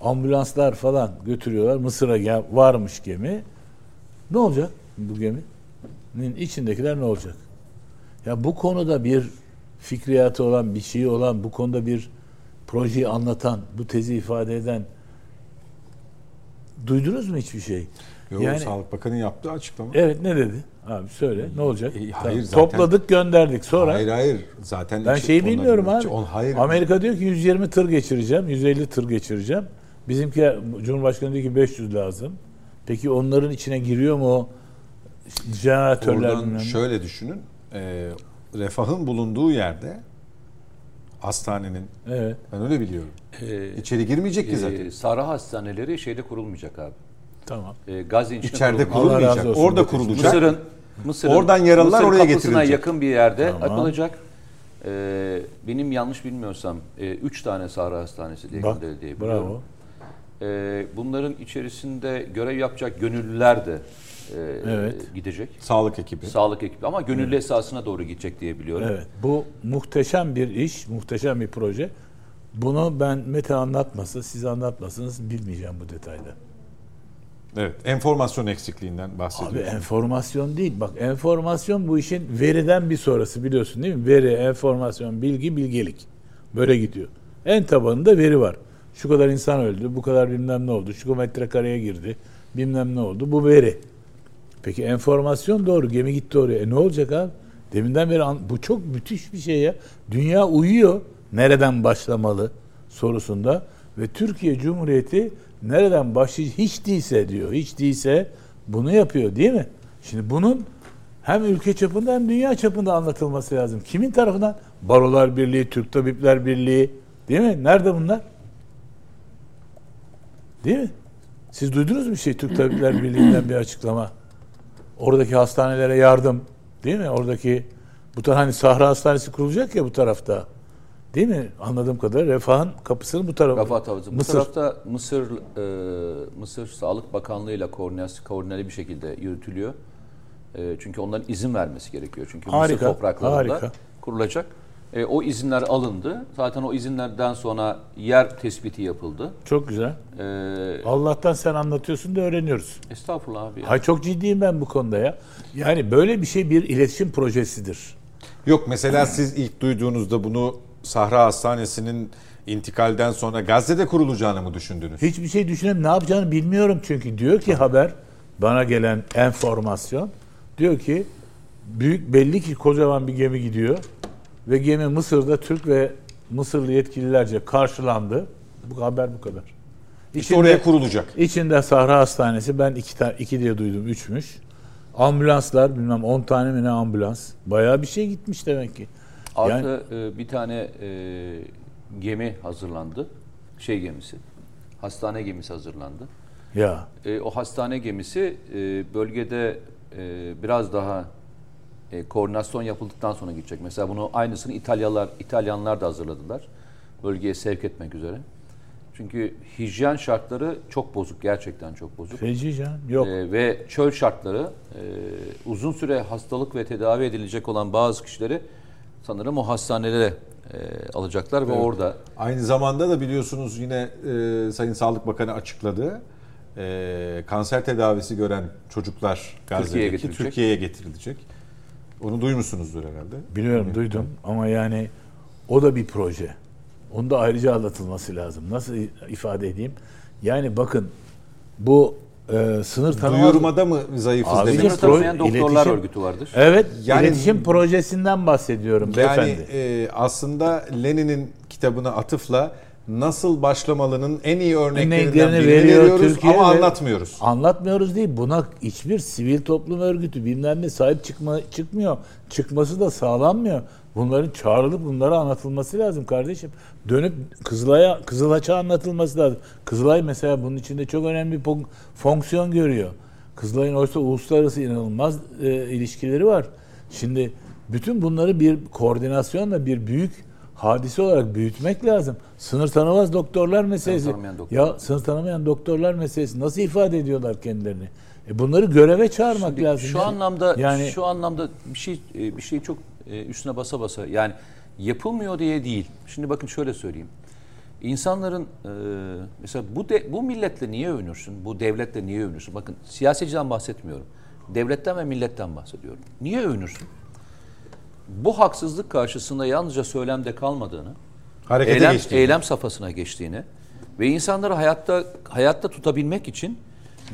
Ambulanslar falan götürüyorlar. Mısır'a gel- varmış gemi. Ne olacak bu geminin içindekiler ne olacak? Ya bu konuda bir fikriyatı olan, bir şeyi olan, bu konuda bir projeyi anlatan, bu tezi ifade eden duydunuz mu hiçbir şey? Yo, Yani- Sağlık Bakanı yaptığı açıklama. Evet ne dedi? Abi söyle ne olacak? E, Tamam, hayır, zaten- Topladık gönderdik sonra. Hayır hayır zaten Ben şeyi bilmiyorum abi. On, hayır. Amerika diyor ki 120 tır geçireceğim, 150 tır geçireceğim. Bizimki Cumhurbaşkanı diyor ki 500 lazım. Peki onların içine giriyor mu o jeneratörler Oradan bilmem şöyle düşünün. e, refahın bulunduğu yerde hastanenin Evet. ben öyle biliyorum. Ee, İçeri girmeyecek ki zaten. e, Sahra hastaneleri şeyde kurulmayacak abi. Tamam. E, Gazze içinde İçeride kurulmayacak. Olsun. Orada kurulacak. Mısır'ın Mısır'ın Oradan yaralılar Mısır oraya kapısına getirilecek. yakın bir yerde Tamam. yapılacak. Ee, benim yanlış bilmiyorsam 3 tane Sahra Hastanesi diye Bak, diye biliyorum. bravo. Ee, bunların içerisinde görev yapacak gönüllüler de e, Evet. gidecek. Sağlık ekibi. Sağlık ekibi ama gönüllü esasına doğru gidecek diye biliyorum. Evet. Bu muhteşem bir iş, muhteşem bir proje. Bunu ben Mete anlatmasa, siz anlatmasanız bilmeyeceğim bu detayda. Evet. Enformasyon eksikliğinden Abi bahsediyoruz. enformasyon değil. Bak enformasyon bu işin veriden bir sonrası biliyorsun değil mi? Veri, enformasyon, bilgi, bilgelik. Böyle gidiyor. En tabanında veri var. Şu kadar insan öldü, bu kadar bilmem ne oldu, şu metrekareye girdi, bilmem ne oldu. Bu veri. Peki enformasyon doğru, gemi gitti oraya. E ne olacak abi? Deminden beri an- bu çok müthiş bir şey ya. Dünya uyuyor. Nereden başlamalı sorusunda ve Türkiye Cumhuriyeti nereden başlayacak hiç değilse diyor. Hiç değilse bunu yapıyor değil mi? Şimdi bunun hem ülke çapında hem dünya çapında anlatılması lazım. Kimin tarafından? Barolar Birliği, Türk Tabipler Birliği değil mi? Nerede bunlar? Değil mi? Siz duydunuz mu şey Türk Tabipler Birliği'nden bir açıklama? Oradaki hastanelere yardım değil mi? Oradaki bu taraf hani Sahra Hastanesi kurulacak ya bu tarafta. Değil mi? Anladığım kadarıyla refahın kapısının bu tarafı. Rafah Havzı. Bu Mısır. tarafta Mısır e, Mısır Sağlık Bakanlığı ile koordinasyon koordineli bir şekilde yürütülüyor. E, çünkü onların izin vermesi gerekiyor. Çünkü Harika, Mısır topraklarında harika. kurulacak. E, o izinler alındı. Zaten o izinlerden sonra yer tespiti yapıldı. Çok güzel. E, Allah'tan sen anlatıyorsun da öğreniyoruz. estağfurullah abi. ya. Hay çok ciddiyim ben bu konuda ya. Yani böyle bir şey bir iletişim projesidir. Yok mesela siz ilk duyduğunuzda bunu Sahra Hastanesi'nin intikalden sonra Gazze'de kurulacağını mı düşündünüz? Hiçbir şey düşünemiyorum. Ne yapacağını bilmiyorum çünkü. Diyor ki haber, bana gelen enformasyon, diyor ki büyük belli ki kocaman bir gemi gidiyor ve gemi Mısır'da Türk ve Mısırlı yetkililerce karşılandı. Bu haber bu kadar. İşte oraya kurulacak. İçinde Sahra Hastanesi ben iki, ta- iki diye duydum üçmüş. Ambulanslar bilmem 10 tane mi ne ambulans. Bayağı bir şey gitmiş demek ki. Artı Yani- e, bir tane e, gemi hazırlandı. Şey gemisi. Hastane gemisi hazırlandı. Ya E, o hastane gemisi e, bölgede e, biraz daha e, koordinasyon yapıldıktan sonra gidecek. Mesela bunu aynısını İtalyalılar İtalyanlar da hazırladılar. Bölgeye sevk etmek üzere. Çünkü hijyen şartları çok bozuk, gerçekten çok bozuk. feci can. Yok. E, ve çöl şartları e, uzun süre hastalık ve tedavi edilecek olan bazı kişileri sanırım o hastanelere e, alacaklar ve orada Aynı zamanda da biliyorsunuz yine e, Sayın Sağlık Bakanı açıkladı. E, kanser tedavisi gören çocuklar Gazze'deki getirilecek. Türkiye'ye getirilecek. Onu duymuşsunuzdur herhalde. Biliyorum duydum ama yani o da bir proje. Onu da ayrıca anlatılması lazım. Nasıl ifade edeyim? Yani bakın bu e, sınır tanımaz... Duyurmada mı zayıfız Abi, demek? sınır tanımayan doktorlar iletişim- örgütü vardır. Evet, Yani- iletişim projesinden bahsediyorum Yani beyefendi. e, aslında Lenin'in kitabına atıfla nasıl başlamalının en iyi örneklerinden Örneklerini birini veriyor veriyoruz Türkiye ama ve- anlatmıyoruz. Anlatmıyoruz değil. Buna hiçbir sivil toplum örgütü bilmem ne sahip çıkma, çıkmıyor. Çıkması da sağlanmıyor. Bunların çağrılıp bunlara anlatılması lazım kardeşim. Dönüp Kızılay'a, Kızılaç'a anlatılması lazım. Kızılay mesela bunun içinde çok önemli bir fon- fonksiyon görüyor. Kızılay'ın oysa uluslararası inanılmaz e, ilişkileri var. Şimdi bütün bunları bir koordinasyonla bir büyük hadise olarak büyütmek lazım. Sınır tanımaz doktorlar meselesi. tanımayan doktor. Ya sınır tanımayan doktorlar meselesi nasıl ifade ediyorlar kendilerini? E bunları göreve çağırmak Şimdi lazım. Şu ya. anlamda yani şu anlamda bir şey e, bir şey çok e, üstüne basa basa yani yapılmıyor diye değil. Şimdi bakın şöyle söyleyeyim. İnsanların e, mesela bu de, bu milletle niye övünürsün? Bu devletle niye övünürsün? Bakın siyasetçiden bahsetmiyorum. Devletten ve milletten bahsediyorum. Niye övünürsün? Bu haksızlık karşısında yalnızca söylemde kalmadığını, Harekete eylem, geçti. eylem safhasına geçtiğini ve insanları hayatta hayatta tutabilmek için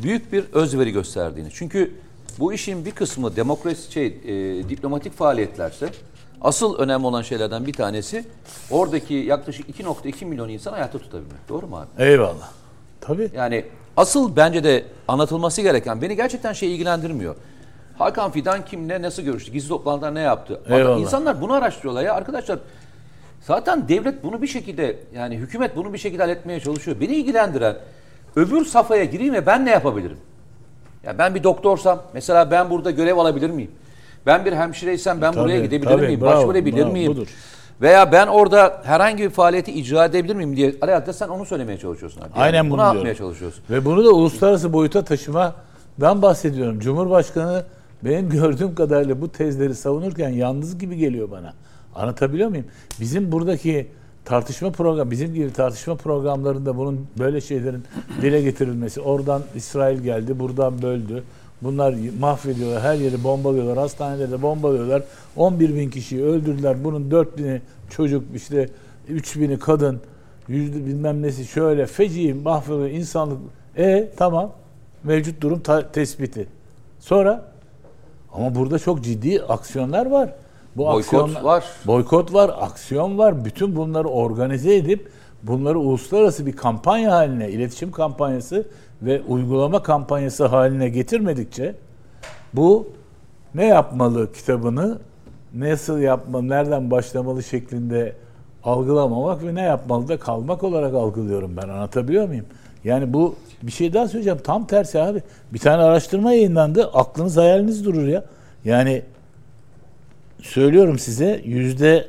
büyük bir özveri gösterdiğini. Çünkü bu işin bir kısmı demokrasi şey e, diplomatik faaliyetlerse asıl önemli olan şeylerden bir tanesi oradaki yaklaşık 2.2 milyon insan hayatta tutabilmek. Doğru mu abi? eyvallah. Tabii. Yani asıl bence de anlatılması gereken beni gerçekten şey ilgilendirmiyor. Hakan Fidan kimle nasıl görüştü? Gizli toplantıda ne yaptı? Eyvallah. İnsanlar bunu araştırıyorlar ya arkadaşlar. Zaten devlet bunu bir şekilde yani hükümet bunu bir şekilde halletmeye çalışıyor. Beni ilgilendiren öbür safhaya gireyim ve ben ne yapabilirim? Ya ben bir doktorsam mesela ben burada görev alabilir miyim? Ben bir hemşireysem ben Tabii, buraya gidebilir tabii, miyim? bravo, Başvurabilir bravo, miyim? budur. Veya ben orada herhangi bir faaliyeti icra edebilir miyim diye herhalde sen onu söylemeye çalışıyorsun. Abi. Yani Aynen bunu bunu diyorum. yapmaya çalışıyorsun. Ve bunu da uluslararası boyuta taşımadan bahsediyorum. Cumhurbaşkanı benim [laughs] gördüğüm kadarıyla bu tezleri savunurken yalnız gibi geliyor bana. Anlatabiliyor muyum? Bizim buradaki tartışma program bizim gibi tartışma programlarında bunun böyle şeylerin dile getirilmesi oradan İsrail geldi buradan böldü. Bunlar mahvediyorlar her yeri bombalıyorlar hastaneleri bombalıyorlar. 11 bin kişiyi öldürdüler bunun 4 bini çocuk işte 3 bini kadın yüzde bilmem nesi şöyle feci mahvediyor insanlık. E tamam mevcut durum ta- tespiti. Sonra ama burada çok ciddi aksiyonlar var. Bu Boykot aksiyonlar- var. Boykot var, aksiyon var. Bütün bunları organize edip bunları uluslararası bir kampanya haline, iletişim kampanyası ve uygulama kampanyası haline getirmedikçe bu ne yapmalı kitabını nasıl yapmalı, nereden başlamalı şeklinde algılamamak ve ne yapmalı da kalmak olarak algılıyorum ben. Anlatabiliyor muyum? Yani bu bir şey daha söyleyeceğim. Tam tersi abi. Bir tane araştırma yayınlandı. Aklınız hayaliniz durur ya. Yani söylüyorum size yüzde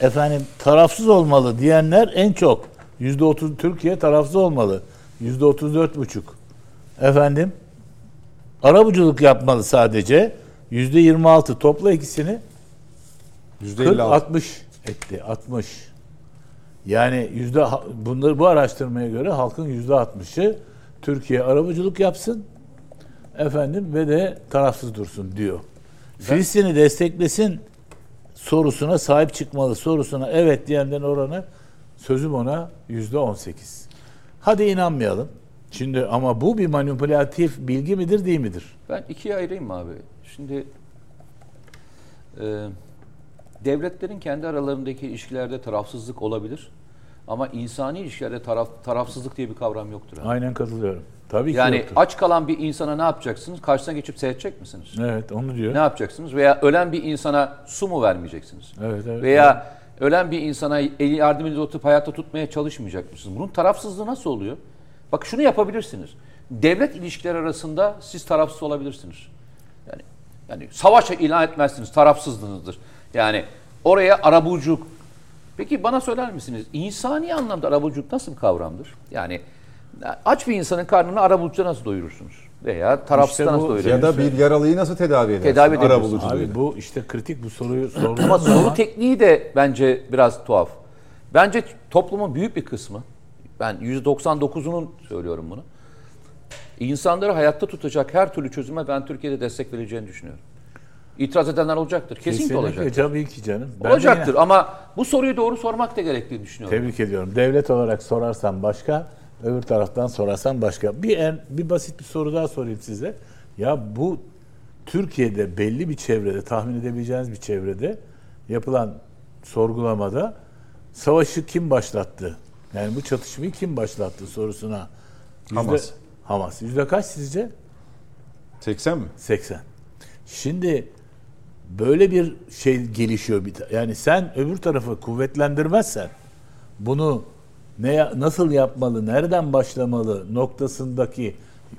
efendim tarafsız olmalı diyenler en çok. Yüzde otuz Türkiye tarafsız olmalı. Yüzde otuz dört buçuk. Efendim arabuculuk yapmalı sadece. Yüzde yirmi altı. Topla ikisini 40 %56. 60 etti. 60. Yani yüzde bunları bu araştırmaya göre halkın yüzde 60'ı Türkiye arabacılık yapsın efendim ve de tarafsız dursun diyor. Filistin'i desteklesin sorusuna sahip çıkmalı sorusuna evet diyenlerin oranı sözüm ona yüzde 18. Hadi inanmayalım. Şimdi ama bu bir manipülatif bilgi midir değil midir? Ben ikiye ayırayım abi? Şimdi e, devletlerin kendi aralarındaki ilişkilerde tarafsızlık olabilir. Ama insani ilişkilerde taraf, tarafsızlık diye bir kavram yoktur. abi. Aynen katılıyorum. Tabii ki Yani yoktur. aç kalan bir insana ne yapacaksınız? Karşısına geçip seyredecek misiniz? Evet onu diyor. Ne yapacaksınız? Veya ölen bir insana su mu vermeyeceksiniz? Evet, evet. Veya ölen bir insana eli yardımınızı oturup hayatta tutmaya çalışmayacak mısınız? Bunun tarafsızlığı nasıl oluyor? Bak şunu yapabilirsiniz. Devlet ilişkileri arasında siz tarafsız olabilirsiniz. Yani yani savaş ilan etmezsiniz. Tarafsızlığınızdır. Yani oraya arabuculuk. Peki bana söyler misiniz? İnsani anlamda arabuculuk nasıl bir kavramdır? Yani aç bir insanın karnını arabuculukta nasıl doyurursunuz? Veya tarafsızda İşte nasıl doyurursunuz? Ya da bir yaralıyı nasıl tedavi edersin? Tedavi Ara buluculuğuyla. Abi bu işte kritik bu soruyu [clears throat] sorduğun Ama soru tekniği de bence biraz tuhaf. Bence toplumun büyük bir kısmı, ben %99'unun söylüyorum bunu, insanları hayatta tutacak her türlü çözüme ben Türkiye'de destek vereceğini düşünüyorum. İtiraz edenler olacaktır. Kesinlikle, olacaktır. Tabii ki canım. Ben olacaktır ama bu soruyu doğru sormak da gerektiğini düşünüyorum. Tebrik ediyorum. Devlet olarak sorarsan başka, öbür taraftan sorarsan başka. Bir en, bir basit bir soru daha sorayım size. Ya bu Türkiye'de belli bir çevrede, tahmin edebileceğiniz bir çevrede yapılan sorgulamada savaşı kim başlattı? Yani bu çatışmayı kim başlattı sorusuna. Yüzde- Hamas. Hamas. Yüzde kaç sizce? 80 mi? 80. Şimdi böyle bir şey gelişiyor bir yani sen öbür tarafı kuvvetlendirmezsen bunu ne nasıl yapmalı, nereden başlamalı noktasındaki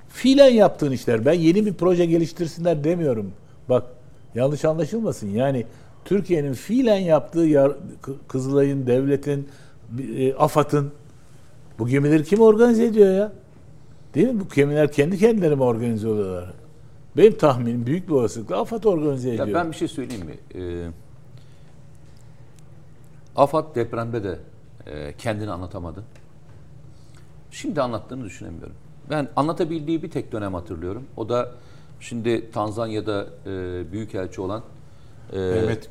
fiilen yaptığın işler. Ben yeni bir proje geliştirsinler demiyorum. Bak yanlış anlaşılmasın. Yani Türkiye'nin fiilen yaptığı yar- Kı- Kızılay'ın, devletin, e, AFAD'ın bu gemileri kim organize ediyor ya? Değil mi? Bu gemiler kendi kendileri mi organize oluyorlar? Benim tahminim büyük bir olasılıkla AFAD organize ediyor. Ya ben bir şey söyleyeyim mi? Ee, AFAD depremde de e, kendini anlatamadı. Şimdi anlattığını düşünemiyorum. Ben anlatabildiği bir tek dönem hatırlıyorum. O da şimdi Tanzanya'da e, büyükelçi olan e, Mehmet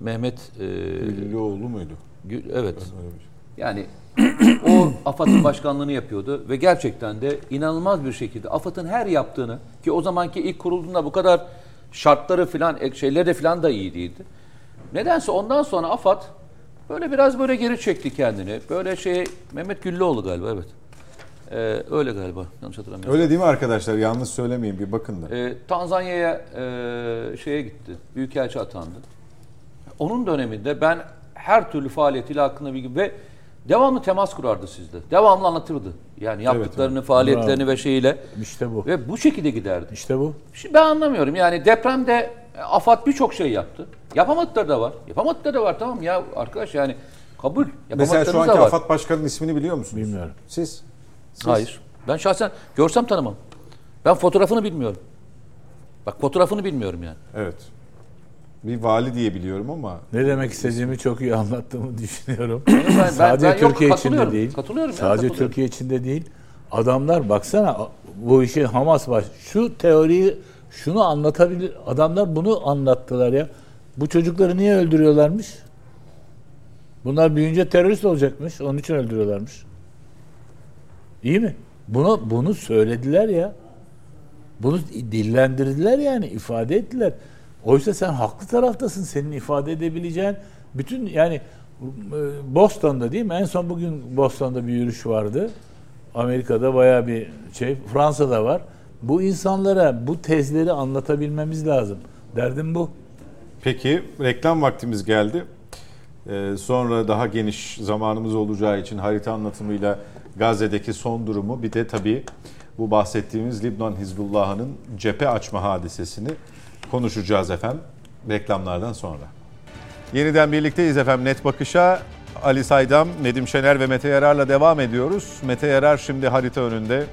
Mehmet e, Güllüoğlu muydu? Gül- evet. Şey. Yani [clears throat] o AFAD'ın başkanlığını yapıyordu ve gerçekten de inanılmaz bir şekilde AFAD'ın her yaptığını ki o zamanki ilk kurulduğunda bu kadar şartları filan ek- şeyleri de filan da iyi değildi. Nedense ondan sonra AFAD böyle biraz böyle geri çekti kendini. Böyle şey Mehmet Güllüoğlu galiba evet. Ee, öyle galiba yanlış hatırlamıyorum. Öyle değil mi arkadaşlar? Yanlış söylemeyin bir bakın da. Ee, Tanzanya'ya e, şeye gitti. Büyükelçi atandı. Onun döneminde ben her türlü faaliyetiyle hakkında bilgi ve devamlı temas kurardı sizde. Devamlı anlatırdı. Yani yaptıklarını, faaliyetlerini ve şeyiyle. İşte bu. Ve bu şekilde giderdi. İşte bu. Şimdi ben anlamıyorum. Yani depremde AFAD birçok şey yaptı. Yapamadıkları da var. Yapamadıkları da var. Tamam ya arkadaş yani kabul. Mesela şu anki. AFAD Başkanı'nın ismini biliyor musunuz? Bilmiyorum. Siz? Siz? Hayır. Ben şahsen görsem tanımam. Ben fotoğrafını bilmiyorum. Bak fotoğrafını bilmiyorum yani. Evet. Bir vali diye biliyorum ama Ne demek istediğimi çok iyi anlattığımı düşünüyorum. Ben- ben- Sadece ben yok, Türkiye içinde katılıyorum. değil. Katılıyorum ya, Sadece katılıyorum. Türkiye içinde değil. Adamlar baksana bu işi Hamas baş. Şu teoriyi şunu anlatabilir. Adamlar bunu anlattılar ya. Bu çocukları niye öldürüyorlarmış? Bunlar büyüyünce terörist olacakmış. Onun için öldürüyorlarmış. İyi mi? Bunu bunu söylediler ya. Bunu dillendirdiler yani ifade ettiler. Oysa sen haklı taraftasın. Senin ifade edebileceğin bütün yani e, Boston'da değil mi? En son bugün Boston'da bir yürüyüş vardı. Amerika'da bayağı bir şey. Fransa'da var. Bu insanlara bu tezleri anlatabilmemiz lazım. Derdim bu. Peki reklam vaktimiz geldi. Ee, sonra daha geniş zamanımız olacağı için harita anlatımıyla Gazze'deki son durumu bir de tabii bu bahsettiğimiz Libnan Hizbullah'ın cephe açma hadisesini konuşacağız efendim reklamlardan sonra. Yeniden birlikteyiz efendim Net Bakış'a. Ali Saydam, Nedim Şener ve Mete Yarar'la devam ediyoruz. Mete Yarar şimdi harita önünde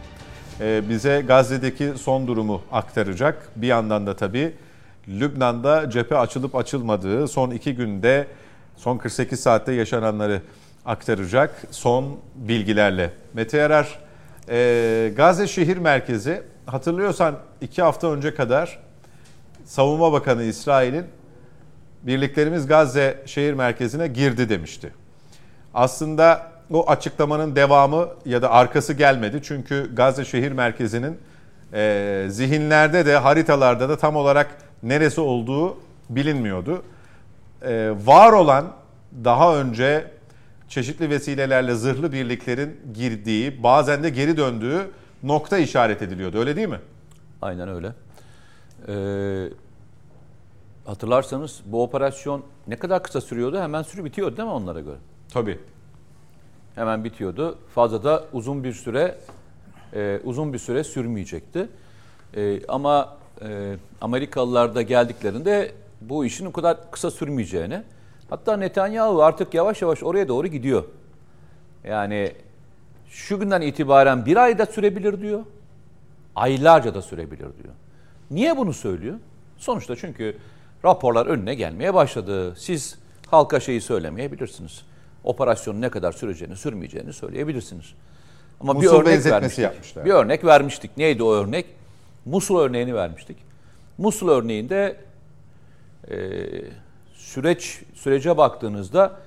bize Gazze'deki son durumu aktaracak. Bir yandan da tabii Lübnan'da cephe açılıp açılmadığı son iki günde son 48 saatte yaşananları aktaracak son bilgilerle. Mete Yarar, e, Gazze şehir merkezi hatırlıyorsan iki hafta önce kadar Savunma Bakanı İsrail'in birliklerimiz Gazze şehir merkezine girdi demişti. Aslında o açıklamanın devamı ya da arkası gelmedi. Çünkü Gazze şehir merkezinin e, zihinlerde de haritalarda da tam olarak neresi olduğu bilinmiyordu. E, var olan daha önce çeşitli vesilelerle zırhlı birliklerin girdiği bazen de geri döndüğü nokta işaret ediliyordu öyle değil mi? Aynen öyle. Ee, hatırlarsanız bu operasyon ne kadar kısa sürüyordu? Hemen sürü bitiyordu değil mi onlara göre? Tabii. Hemen bitiyordu. Fazla da uzun bir süre e, uzun bir süre sürmeyecekti. E, ama e, Amerikalılar da geldiklerinde bu işin o kadar kısa sürmeyeceğini hatta Netanyahu artık yavaş yavaş oraya doğru gidiyor. Yani şu günden itibaren bir ayda sürebilir diyor. Aylarca da sürebilir diyor. Niye bunu söylüyor? Sonuçta çünkü raporlar önüne gelmeye başladı. Siz halka şeyi söylemeyebilirsiniz. Operasyonun ne kadar süreceğini, sürmeyeceğini söyleyebilirsiniz. Ama Musul bir örnek vermiştik. yapmışlar. Bir örnek vermiştik. Neydi o örnek? Musul örneğini vermiştik. Musul örneğinde e, süreç sürece baktığınızda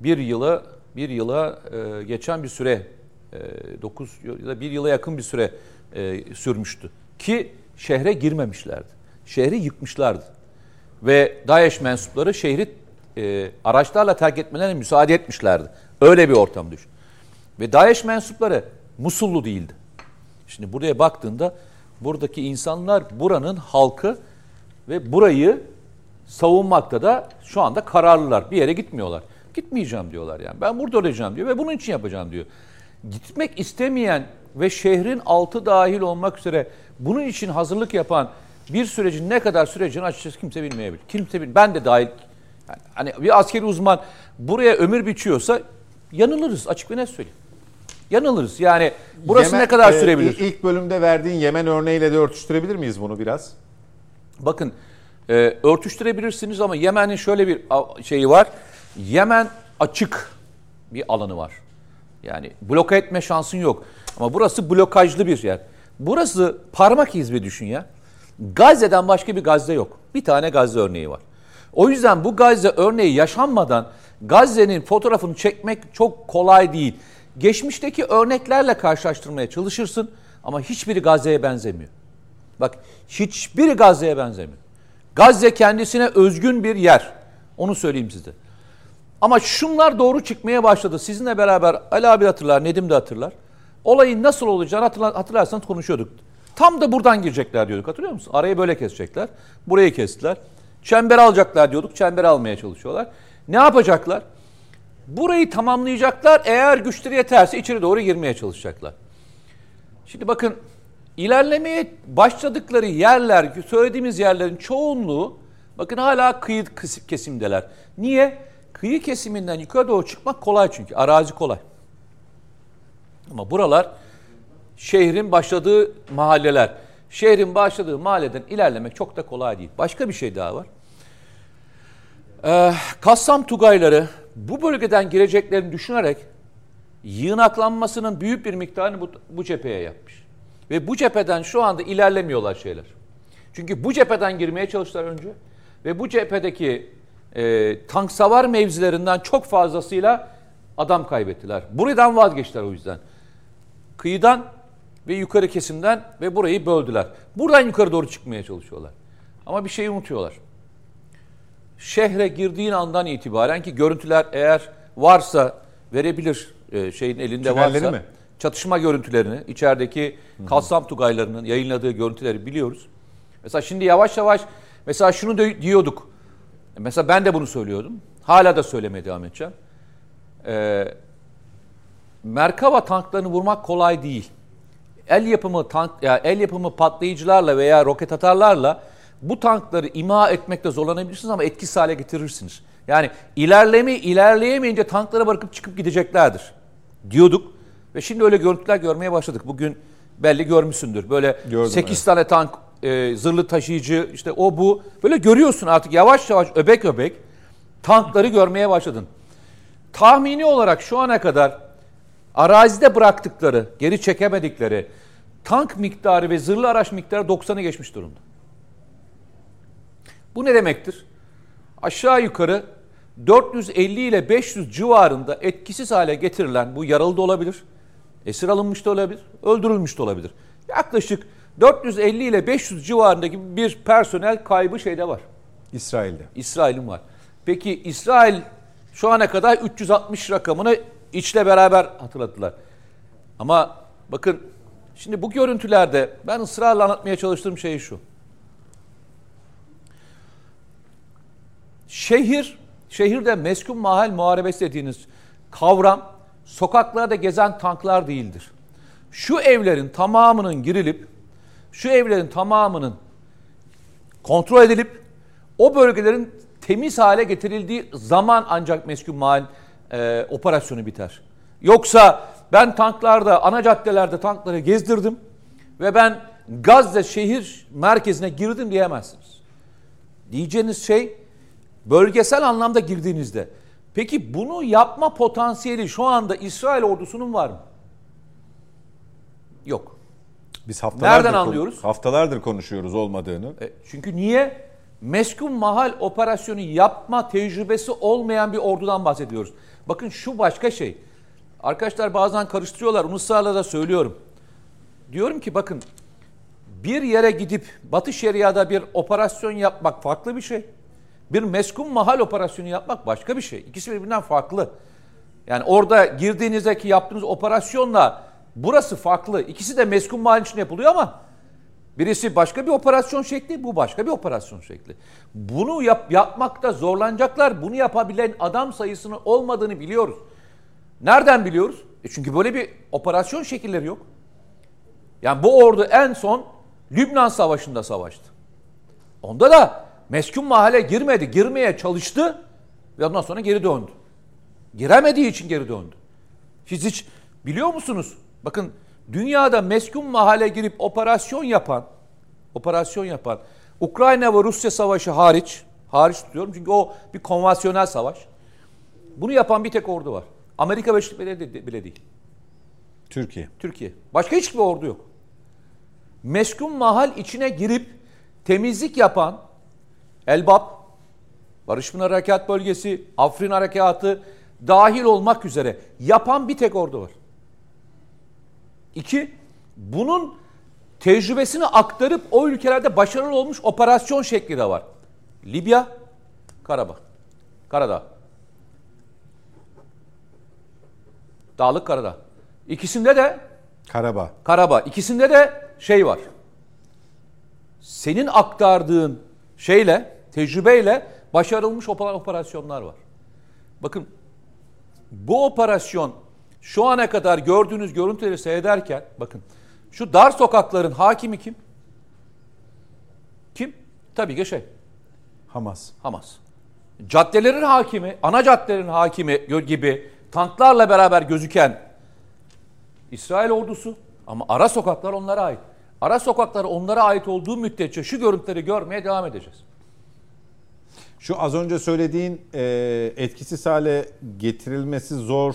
bir yıla bir yıla e, geçen bir süre e, 9 ya da bir yıla yakın bir süre e, sürmüştü ki şehre girmemişlerdi. Şehri yıkmışlardı. Ve DAEŞ mensupları şehri e, araçlarla terk etmelerine müsaade etmişlerdi. Öyle bir ortam düşün. Ve DAEŞ mensupları Musullu değildi. Şimdi buraya baktığında buradaki insanlar buranın halkı ve burayı savunmakta da şu anda kararlılar. Bir yere gitmiyorlar. Gitmeyeceğim diyorlar yani. Ben burada olacağım diyor ve bunun için yapacağım diyor. Gitmek istemeyen ve şehrin altı dahil olmak üzere bunun için hazırlık yapan bir sürecin ne kadar süreceğini açıkçası kimse bilmeyebilir. Kimse bil. Ben de dahil. Yani hani bir askeri uzman buraya ömür biçiyorsa yanılırız açık ve net söyleyeyim. Yanılırız. Yani burası Yemen- ne kadar e, sürebilir? İlk bölümde verdiğin Yemen örneğiyle de örtüştürebilir miyiz bunu biraz? Bakın e, örtüştürebilirsiniz ama Yemen'in şöyle bir şeyi var. Yemen açık bir alanı var. Yani bloka etme şansın yok. Ama burası blokajlı bir yer. Burası parmak izi düşün ya. Gazze'den başka bir Gazze yok. Bir tane Gazze örneği var. O yüzden bu Gazze örneği yaşanmadan Gazze'nin fotoğrafını çekmek çok kolay değil. Geçmişteki örneklerle karşılaştırmaya çalışırsın ama hiçbiri Gazze'ye benzemiyor. Bak hiçbiri Gazze'ye benzemiyor. Gazze kendisine özgün bir yer. Onu söyleyeyim size. Ama şunlar doğru çıkmaya başladı. Sizinle beraber Ali abi hatırlar, Nedim de hatırlar. Olayın nasıl olacağını hatırla, hatırlarsanız konuşuyorduk. Tam da buradan girecekler diyorduk hatırlıyor musun? Arayı böyle kesecekler. Burayı kestiler. Çember alacaklar diyorduk. Çember almaya çalışıyorlar. Ne yapacaklar? Burayı tamamlayacaklar. Eğer güçleri yeterse içeri doğru girmeye çalışacaklar. Şimdi bakın ilerlemeye başladıkları yerler, söylediğimiz yerlerin çoğunluğu bakın hala kıyı kesimdeler. Niye? Kıyı kesiminden yukarı doğru çıkmak kolay çünkü. Arazi kolay. Ama buralar şehrin başladığı mahalleler. Şehrin başladığı mahalleden ilerlemek çok da kolay değil. Başka bir şey daha var. Ee, Kassam Tugayları bu bölgeden gireceklerini düşünerek yığınaklanmasının büyük bir miktarını bu, bu cepheye yapmış. Ve bu cepheden şu anda ilerlemiyorlar şeyler. Çünkü bu cepheden girmeye çalıştılar önce. Ve bu cephedeki e, tank savar mevzilerinden çok fazlasıyla adam kaybettiler. Buradan vazgeçtiler o yüzden. Kıyıdan ve yukarı kesimden ve burayı böldüler. Buradan yukarı doğru çıkmaya çalışıyorlar. Ama bir şeyi unutuyorlar. Şehre girdiğin andan itibaren ki görüntüler eğer varsa verebilir e, şeyin elinde Tünelleri varsa. mi? Çatışma görüntülerini, içerideki Kassam Tugaylarının yayınladığı görüntüleri biliyoruz. Mesela şimdi yavaş yavaş mesela şunu da diyorduk. Mesela ben de bunu söylüyordum. Hala da söylemeye devam edeceğim. Ee, Merkava tanklarını vurmak kolay değil. El yapımı tank ya el yapımı patlayıcılarla veya roket atarlarla bu tankları imha etmekte zorlanabilirsiniz ama etkisiz hale getirirsiniz. Yani ilerleme ilerleyemeyince tanklara bırakıp çıkıp gideceklerdir diyorduk ve şimdi öyle görüntüler görmeye başladık. Bugün belli görmüşsündür. Böyle Gördüm, 8 evet. tane tank, e, zırhlı taşıyıcı işte o bu böyle görüyorsun artık yavaş yavaş öbek öbek tankları görmeye başladın. Tahmini olarak şu ana kadar arazide bıraktıkları, geri çekemedikleri tank miktarı ve zırhlı araç miktarı 90'ı geçmiş durumda. Bu ne demektir? Aşağı yukarı 450 ile 500 civarında etkisiz hale getirilen bu yaralı da olabilir, esir alınmış da olabilir, öldürülmüş de olabilir. Yaklaşık 450 ile 500 civarındaki bir personel kaybı şeyde var. İsrail'de. İsrail'in var. Peki İsrail şu ana kadar 360 rakamını içle beraber hatırlattılar. Ama bakın şimdi bu görüntülerde ben ısrarla anlatmaya çalıştığım şey şu. Şehir, şehirde meskun mahal muharebesi dediğiniz kavram sokaklarda gezen tanklar değildir. Şu evlerin tamamının girilip şu evlerin tamamının kontrol edilip o bölgelerin temiz hale getirildiği zaman ancak meskun mahal e, operasyonu biter. Yoksa ben tanklarda, ana caddelerde tankları gezdirdim ve ben Gazze şehir merkezine girdim diyemezsiniz. Diyeceğiniz şey bölgesel anlamda girdiğinizde. Peki bunu yapma potansiyeli şu anda İsrail ordusunun var mı? Yok. Biz haftalardır Nereden anlıyoruz? Haftalardır konuşuyoruz olmadığını. E, çünkü niye? Meskun mahal operasyonu yapma tecrübesi olmayan bir ordudan bahsediyoruz. Bakın şu başka şey. Arkadaşlar bazen karıştırıyorlar. Onu ısrarla da söylüyorum. Diyorum ki bakın bir yere gidip Batı Şeria'da bir operasyon yapmak farklı bir şey. Bir meskun mahal operasyonu yapmak başka bir şey. İkisi birbirinden farklı. Yani orada girdiğinizdeki yaptığınız operasyonla burası farklı. İkisi de meskun mahal için yapılıyor ama birisi başka bir operasyon şekli, bu başka bir operasyon şekli. Bunu yap, yapmakta zorlanacaklar. Bunu yapabilen adam sayısının olmadığını biliyoruz. Nereden biliyoruz? E çünkü böyle bir operasyon şekilleri yok. Yani bu ordu en son Lübnan Savaşı'nda savaştı. Onda da meskun mahalle girmedi, girmeye çalıştı ve ondan sonra geri döndü. Giremediği için geri döndü. Siz hiç biliyor musunuz? Bakın dünyada meskun mahalle girip operasyon yapan, operasyon yapan Ukrayna ve Rusya savaşı hariç, hariç tutuyorum çünkü o bir konvansiyonel savaş. Bunu yapan bir tek ordu var. Amerika Birleşik Devletleri bile değil. Türkiye. Türkiye. Başka hiçbir ordu yok. Meskun mahal içine girip temizlik yapan Elbap, Barış Pınar Harekat Bölgesi, Afrin Harekatı dahil olmak üzere yapan bir tek ordu var. İki, bunun tecrübesini aktarıp o ülkelerde başarılı olmuş operasyon şekli de var. Libya, Karabağ, Karadağ. Dağlık Karadağ. İkisinde de Karabağ. Karabağ. İkisinde de şey var. Senin aktardığın şeyle, tecrübeyle başarılmış opera- operasyonlar var. Bakın bu operasyon şu ana kadar gördüğünüz görüntüleri seyrederken bakın şu dar sokakların hakimi kim? Kim? Tabii ki şey Hamas. Hamas. Caddelerin hakimi, ana caddelerin hakimi gibi tanklarla beraber gözüken İsrail ordusu ama ara sokaklar onlara ait. Ara sokaklar onlara ait olduğu müddetçe şu görüntüleri görmeye devam edeceğiz. Şu az önce söylediğin e, etkisiz hale getirilmesi zor.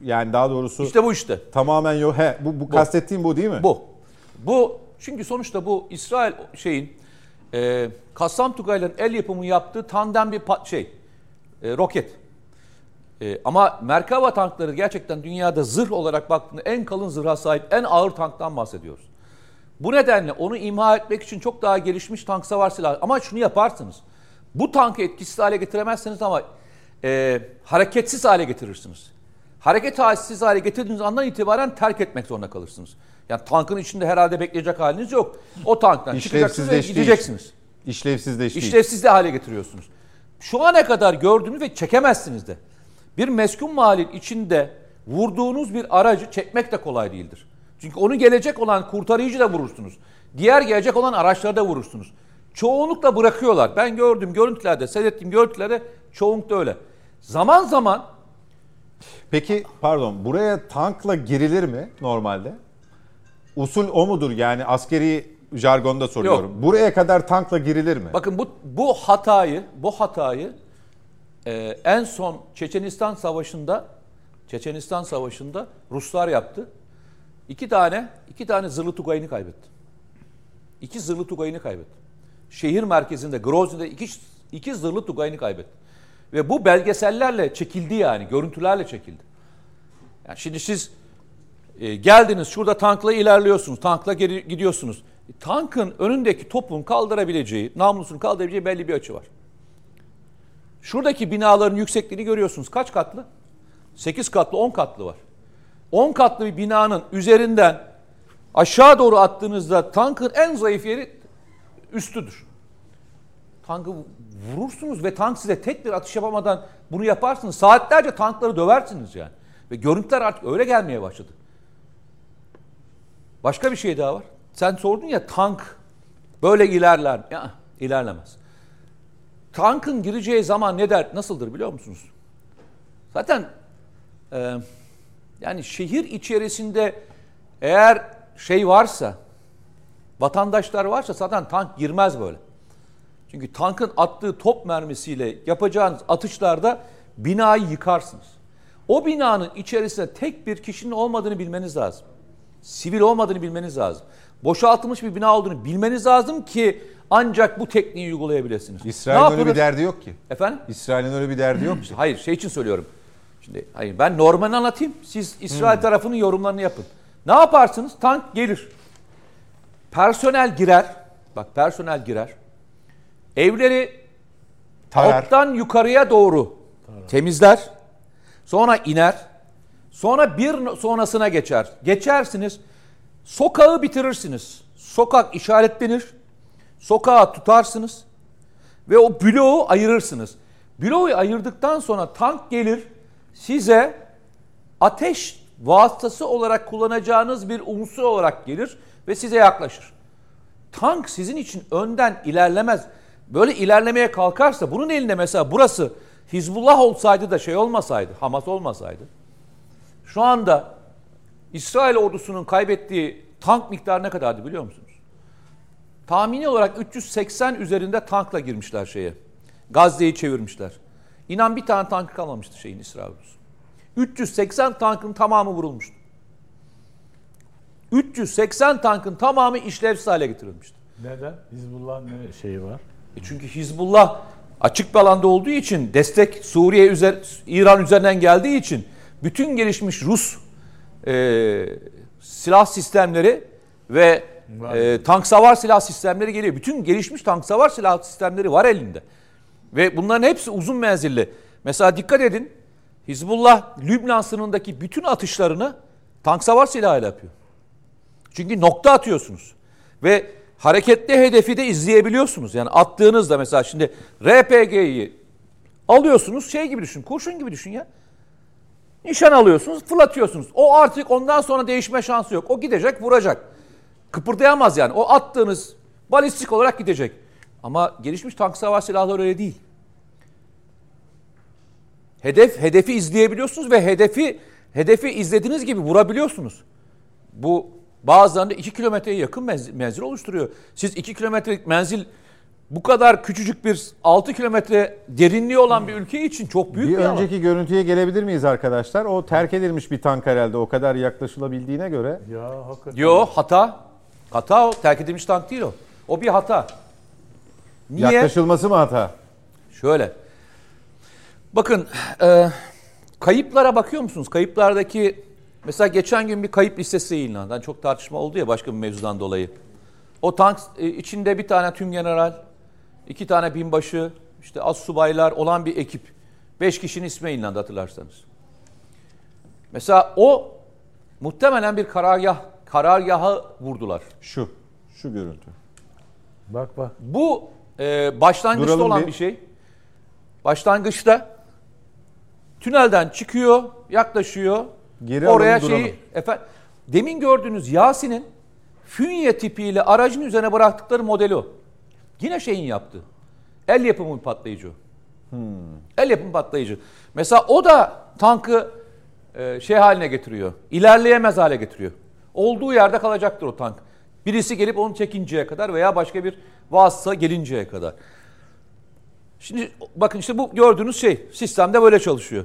Yani daha doğrusu İşte bu işte. tamamen yok. He, bu, bu, kastettiğim bu değil mi? Bu. Bu çünkü sonuçta bu İsrail şeyin e, Kassam Tugay'la el yapımı yaptığı tandem bir pa- şey e, roket. E, ama Merkava tankları gerçekten dünyada zırh olarak baktığında en kalın zırha sahip en ağır tanktan bahsediyoruz. Bu nedenle onu imha etmek için çok daha gelişmiş tank savar silahı. Ama şunu yaparsınız. Bu tankı etkisiz hale getiremezseniz ama e, hareketsiz hale getirirsiniz. Hareket halsiz hale getirdiğiniz andan itibaren terk etmek zorunda kalırsınız. Yani tankın içinde herhalde bekleyecek haliniz yok. O tanktan çıkacaksınız ve gideceksiniz. İşlevsizleştiği. İşlevsiz de hale getiriyorsunuz. Şu ana kadar gördüğünüz ve çekemezsiniz de. Bir meskun malin içinde vurduğunuz bir aracı çekmek de kolay değildir. Çünkü onu gelecek olan kurtarıcı da vurursunuz. Diğer gelecek olan araçları da vurursunuz. Çoğunlukla bırakıyorlar. Ben gördüm görüntülerde, seyrettiğim görüntülerde çoğunlukla öyle. Zaman zaman Peki pardon buraya tankla girilir mi normalde? Usul o mudur yani askeri jargonda soruyorum. Buraya kadar tankla girilir mi? Bakın bu bu hatayı, bu hatayı e, en son Çeçenistan Savaşı'nda Çeçenistan Savaşı'nda Ruslar yaptı. İki tane, iki tane zırhlı tugayını kaybetti. İki zırhlı tugayını kaybetti. Şehir merkezinde, Grozny'de iki, iki zırhlı tugayını kaybetti. Ve bu belgesellerle çekildi yani, görüntülerle çekildi. Yani şimdi siz e, geldiniz şurada tankla ilerliyorsunuz, tankla geri gidiyorsunuz. Tankın önündeki topun kaldırabileceği, namlusunu kaldırabileceği belli bir açı var. Şuradaki binaların yüksekliğini görüyorsunuz. Kaç katlı? 8 katlı, 10 katlı var. 10 katlı bir binanın üzerinden aşağı doğru attığınızda tankın en zayıf yeri üstüdür. Tankı vurursunuz ve tank size tek bir atış yapamadan bunu yaparsınız. Saatlerce tankları döversiniz yani. Ve görüntüler artık öyle gelmeye başladı. Başka bir şey daha var. Sen sordun ya tank böyle ilerler? Ya, ilerlemez. Tankın gireceği zaman ne der, nasıldır biliyor musunuz? Zaten e, yani şehir içerisinde eğer şey varsa, vatandaşlar varsa zaten tank girmez böyle. Çünkü tankın attığı top mermisiyle yapacağınız atışlarda binayı yıkarsınız. O binanın içerisinde tek bir kişinin olmadığını bilmeniz lazım. Sivil olmadığını bilmeniz lazım. Boşaltılmış bir bina olduğunu bilmeniz lazım ki ancak bu tekniği uygulayabilirsiniz. İsrail'in öyle bir derdi yok ki. Efendim? İsrail'in öyle bir derdi yok ki. [clears throat] Hayır şey için söylüyorum. Şimdi hayır ben normalini anlatayım. Siz İsrail tarafının yorumlarını yapın. Ne yaparsınız? Tank gelir. Personel girer. Bak personel girer. Evleri Tarar. alttan yukarıya doğru temizler. Sonra iner. Sonra bir sonrasına geçer. Geçersiniz. Sokağı bitirirsiniz. Sokak işaretlenir. Sokağı tutarsınız. Ve o bloğu ayırırsınız. Bloğu ayırdıktan sonra tank gelir size ateş vasıtası olarak kullanacağınız bir unsur olarak gelir ve size yaklaşır. Tank sizin için önden ilerlemez. Böyle ilerlemeye kalkarsa bunun elinde mesela burası Hizbullah olsaydı da şey olmasaydı, Hamas olmasaydı. Şu anda İsrail ordusunun kaybettiği tank miktarı ne kadardı biliyor musunuz? Tahmini olarak 380 üzerinde tankla girmişler şeye. Gazze'yi çevirmişler. İnan bir tane tankı kalmamıştı şeyin İsrail ordusu. 380 tankın tamamı vurulmuştu. 380 tankın tamamı işlevsiz hale getirilmişti. Neden? Hizbullah'ın ne şeyi var? E çünkü Hizbullah açık bir alanda olduğu için destek Suriye üzer, İran üzerinden geldiği için bütün gelişmiş Rus e, silah sistemleri ve e, tank savar silah sistemleri geliyor. Bütün gelişmiş tank savar silah sistemleri var elinde. Ve bunların hepsi uzun menzilli. Mesela dikkat edin Hizbullah Lübnan sınırındaki bütün atışlarını tank savar silahıyla yapıyor. Çünkü nokta atıyorsunuz. Ve hareketli hedefi de izleyebiliyorsunuz. Yani attığınızda mesela şimdi RPG'yi alıyorsunuz şey gibi düşün, kurşun gibi düşün ya. Nişan alıyorsunuz, fırlatıyorsunuz. O artık ondan sonra değişme şansı yok. O gidecek, vuracak. Kıpırdayamaz yani. O attığınız balistik olarak gidecek. Ama gelişmiş tank savar silahları öyle değil. Hedef hedefi izleyebiliyorsunuz ve hedefi hedefi izlediğiniz gibi vurabiliyorsunuz. Bu bazılarında 2 kilometreye yakın menzil, menzil oluşturuyor. Siz 2 kilometrelik menzil bu kadar küçücük bir 6 kilometre derinliği olan bir ülke için çok büyük Bir bir, alan. önceki görüntüye gelebilir miyiz arkadaşlar? O terk edilmiş bir tank herhalde o kadar yaklaşılabildiğine göre. Ya hakikaten. Yo hata. Hata o. Terk edilmiş tank değil o. O bir hata. Niye? Yaklaşılması mı hata? Şöyle. Bakın e, kayıplara bakıyor musunuz? Kayıplardaki mesela geçen gün bir kayıp listesi yayınlandı. Yani çok tartışma oldu ya başka bir mevzudan dolayı. O tank e, içinde bir tane tüm general, iki tane binbaşı, işte az subaylar olan bir ekip. Beş kişinin ismi yayınlandı hatırlarsanız. Mesela o muhtemelen bir karargah, karargaha vurdular. Şu. Şu görüntü. Bak bak. Bu e, başlangıçta Duralım olan bir. bir şey. Başlangıçta tünelden çıkıyor, yaklaşıyor. Geri oraya alalım, şeyi efendim demin gördüğünüz Yasin'in fünye tipiyle aracın üzerine bıraktıkları modeli o. Yine şeyin yaptı. El yapımı patlayıcı. Hmm. El yapımı patlayıcı. Mesela o da tankı e, şey haline getiriyor. İlerleyemez hale getiriyor. Olduğu yerde kalacaktır o tank. Birisi gelip onu çekinceye kadar veya başka bir vasıta gelinceye kadar. Şimdi bakın işte bu gördüğünüz şey sistemde böyle çalışıyor.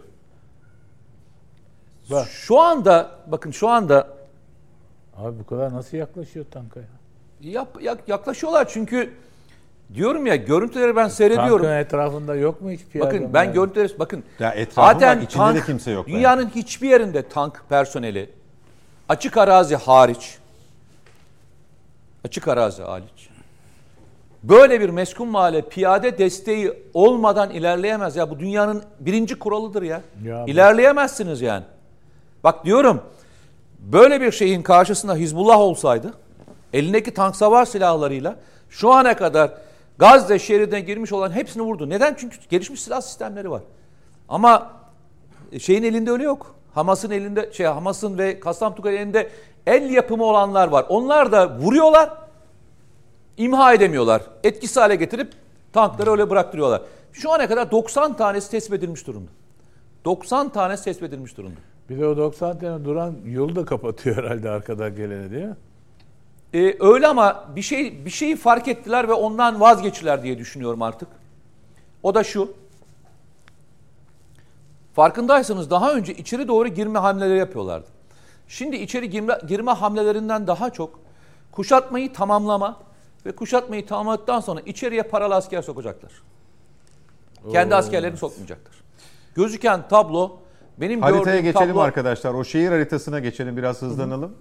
Bak. Şu anda bakın şu anda Abi bu kadar nasıl yaklaşıyor tanka ya? yap, yak- yaklaşıyorlar çünkü diyorum ya görüntüleri ben seyrediyorum. Tankın etrafında yok mu hiç piyade? Bakın ben ya? görüntüleri bakın. Ya var, içinde tank- de kimse yok yani. Dünyanın hiçbir yerinde tank personeli açık arazi hariç açık arazi hariç böyle bir meskun mahalle piyade desteği olmadan ilerleyemez ya. Bu dünyanın birinci kuralıdır ya. Ya İlerleyemezsiniz yani. Bak diyorum böyle bir şeyin karşısında Hizbullah olsaydı elindeki tank savar silahlarıyla şu ana kadar Gazze şeridine girmiş olan hepsini vurdu. Neden? Çünkü gelişmiş silah sistemleri var. Ama şeyin elinde öyle yok. Hamas'ın elinde şey Hamas'ın ve Kassam Tugay'ın elinde el yapımı olanlar var. Onlar da vuruyorlar. imha edemiyorlar. Etkisiz hale getirip tankları öyle bıraktırıyorlar. Şu ana kadar 90 tanesi tespit edilmiş durumda. 90 tanesi tespit edilmiş durumda. Bir de o 90 tane duran yolu da kapatıyor [laughs] herhalde arkadan gelene değil mi? Ee, öyle ama bir şey bir şeyi fark ettiler ve ondan vazgeçtiler diye düşünüyorum artık. O da şu. Farkındaysanız daha önce içeri doğru girme hamleleri yapıyorlardı. Şimdi içeri girme, girme hamlelerinden daha çok kuşatmayı tamamlama ve kuşatmayı tamamladıktan sonra içeriye paralı asker sokacaklar. Kendi Oo. askerlerini sokmayacaklar. Gözüken tablo benim Haritaya geçelim tablo, arkadaşlar. O şehir haritasına geçelim biraz hızlanalım.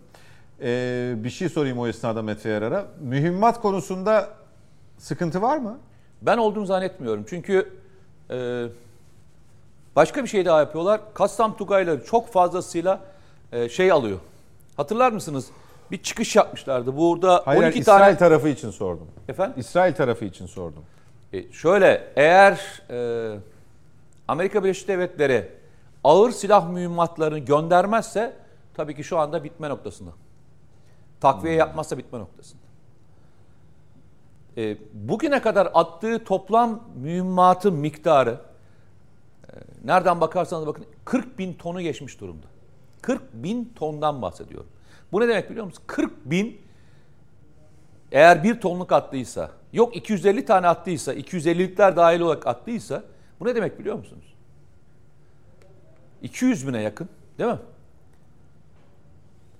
Ee, bir şey sorayım o esnada Mete Yarar'a. Mühimmat konusunda sıkıntı var mı? Ben olduğunu zannetmiyorum. Çünkü e, başka bir şey daha yapıyorlar. Kassam Tugayları çok fazlasıyla e, şey alıyor. Hatırlar mısınız? Bir çıkış yapmışlardı. Burada Hayır, 12 İsrail tane... tarafı için sordum. Efendim? İsrail tarafı için sordum. E, şöyle eğer e, Amerika Birleşik Devletleri ağır silah mühimmatlarını göndermezse tabii ki şu anda bitme noktasında. Takviye yapmazsa bitme noktasında. E, bugüne kadar attığı toplam mühimmatın miktarı e, nereden bakarsanız bakın 40 bin tonu geçmiş durumda. 40 bin tondan bahsediyorum. Bu ne demek biliyor musunuz? 40 bin eğer bir tonluk attıysa, yok 250 tane attıysa, 250'likler dahil olarak attıysa bu ne demek biliyor musunuz? 200 bine yakın değil mi?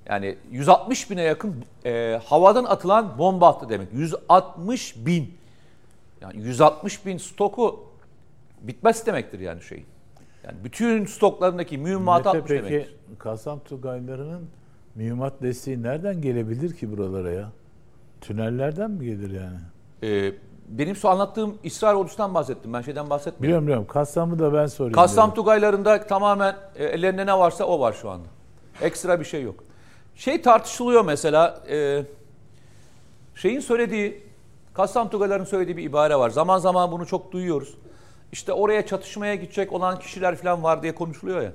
Yani 160 bine yakın e, havadan atılan bomba attı demek. 160 bin. Yani 160 bin stoku bitmez demektir yani şeyin. Yani bütün stoklarındaki mühimmatı atmış peki demektir. Kasam Tugaylarının mühimmat desteği nereden gelebilir ki buralara ya? Tünellerden mi gelir yani? E, benim şu anlattığım İsrail ordusundan bahsettim. Ben şeyden bahsetmiyorum. Biliyorum biliyorum. Kassam'ı da ben. Kassam dedim. Tugaylarında tamamen e, ellerinde ne varsa o var şu anda. Ekstra bir şey yok. Şey tartışılıyor mesela e, şeyin söylediği Kassam Tugayların söylediği bir ibare var. Zaman zaman bunu çok duyuyoruz. İşte oraya çatışmaya gidecek olan kişiler falan var diye konuşuluyor ya.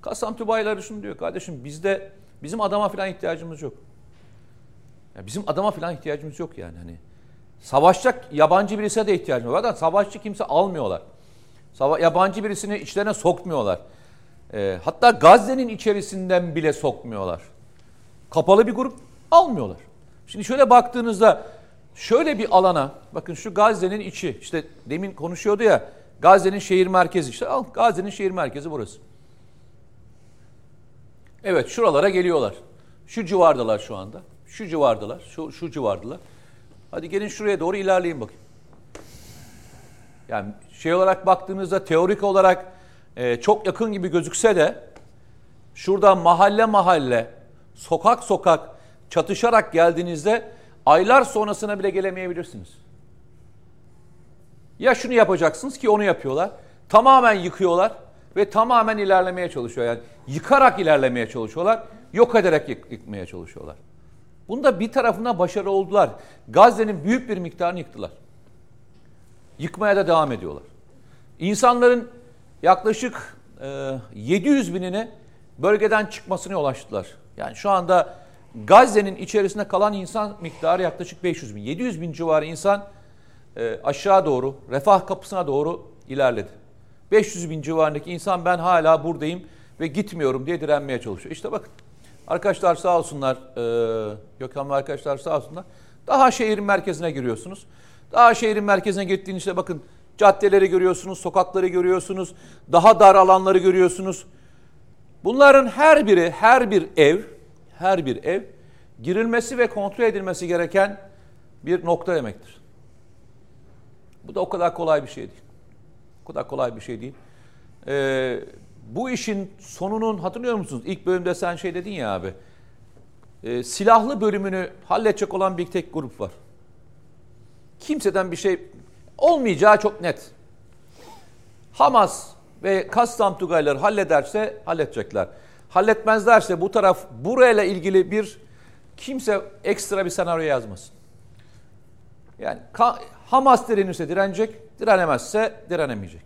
Kassam Tugayları şunu diyor kardeşim bizde bizim adama falan ihtiyacımız yok. Ya bizim adama falan ihtiyacımız yok yani hani. Savaşacak yabancı birisine de ihtiyacımız var. Zaten savaşçı kimse almıyorlar. Sava- yabancı birisini içlerine sokmuyorlar. Ee, hatta Gazze'nin içerisinden bile sokmuyorlar. Kapalı bir grup almıyorlar. Şimdi şöyle baktığınızda şöyle bir alana bakın şu Gazze'nin içi işte demin konuşuyordu ya Gazze'nin şehir merkezi işte al Gazze'nin şehir merkezi burası. Evet şuralara geliyorlar. Şu civardalar şu anda. Şu civardalar. Şu, şu civardalar. Hadi gelin şuraya doğru ilerleyin bakayım. Yani şey olarak baktığınızda teorik olarak e, çok yakın gibi gözükse de şuradan mahalle mahalle, sokak sokak çatışarak geldiğinizde aylar sonrasına bile gelemeyebilirsiniz. Ya şunu yapacaksınız ki onu yapıyorlar. Tamamen yıkıyorlar ve tamamen ilerlemeye çalışıyor. Yani yıkarak ilerlemeye çalışıyorlar, yok ederek yık- yıkmaya çalışıyorlar. Bunda bir tarafına başarı oldular. Gazze'nin büyük bir miktarını yıktılar. Yıkmaya da devam ediyorlar. İnsanların yaklaşık e, 700 binini bölgeden çıkmasına yol açtılar. Yani şu anda Gazze'nin içerisinde kalan insan miktarı yaklaşık 500 bin. 700 bin civarı insan e, aşağı doğru, refah kapısına doğru ilerledi. 500 bin civarındaki insan ben hala buradayım ve gitmiyorum diye direnmeye çalışıyor. İşte bakın arkadaşlar sağ olsunlar, e, Gökhan ve arkadaşlar sağ olsunlar. Daha şehrin merkezine giriyorsunuz. Daha şehrin merkezine gittiğinizde bakın caddeleri görüyorsunuz, sokakları görüyorsunuz, daha dar alanları görüyorsunuz. Bunların her biri, her bir ev, her bir ev girilmesi ve kontrol edilmesi gereken bir nokta demektir. Bu da o kadar kolay bir şey değil. O kadar kolay bir şey değil. Ee, bu işin sonunun hatırlıyor musunuz? İlk bölümde sen şey dedin ya abi. Ee, silahlı bölümünü halledecek olan bir tek grup var. Kimseden bir şey olmayacağı çok net. Hamas ve Kassam Tugayları hallederse halledecekler. Halletmezlerse bu taraf burayla ilgili bir kimse ekstra bir senaryo yazmasın. Yani Hamas direnirse direnecek, direnemezse direnemeyecek.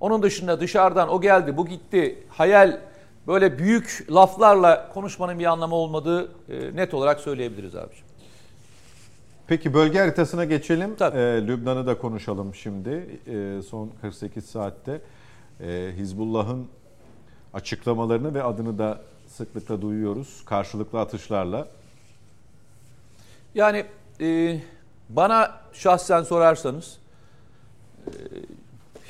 Onun dışında dışarıdan o geldi, bu gitti, hayal böyle büyük laflarla konuşmanın bir anlamı olmadığı e, net olarak söyleyebiliriz abiciğim. Peki bölge haritasına geçelim. Tabii. Ee, Lübnan'ı da konuşalım şimdi. Ee, son 48 saatte ee, Hizbullah'ın açıklamalarını ve adını da sıklıkla duyuyoruz. Karşılıklı atışlarla. Yani e, bana şahsen sorarsanız e,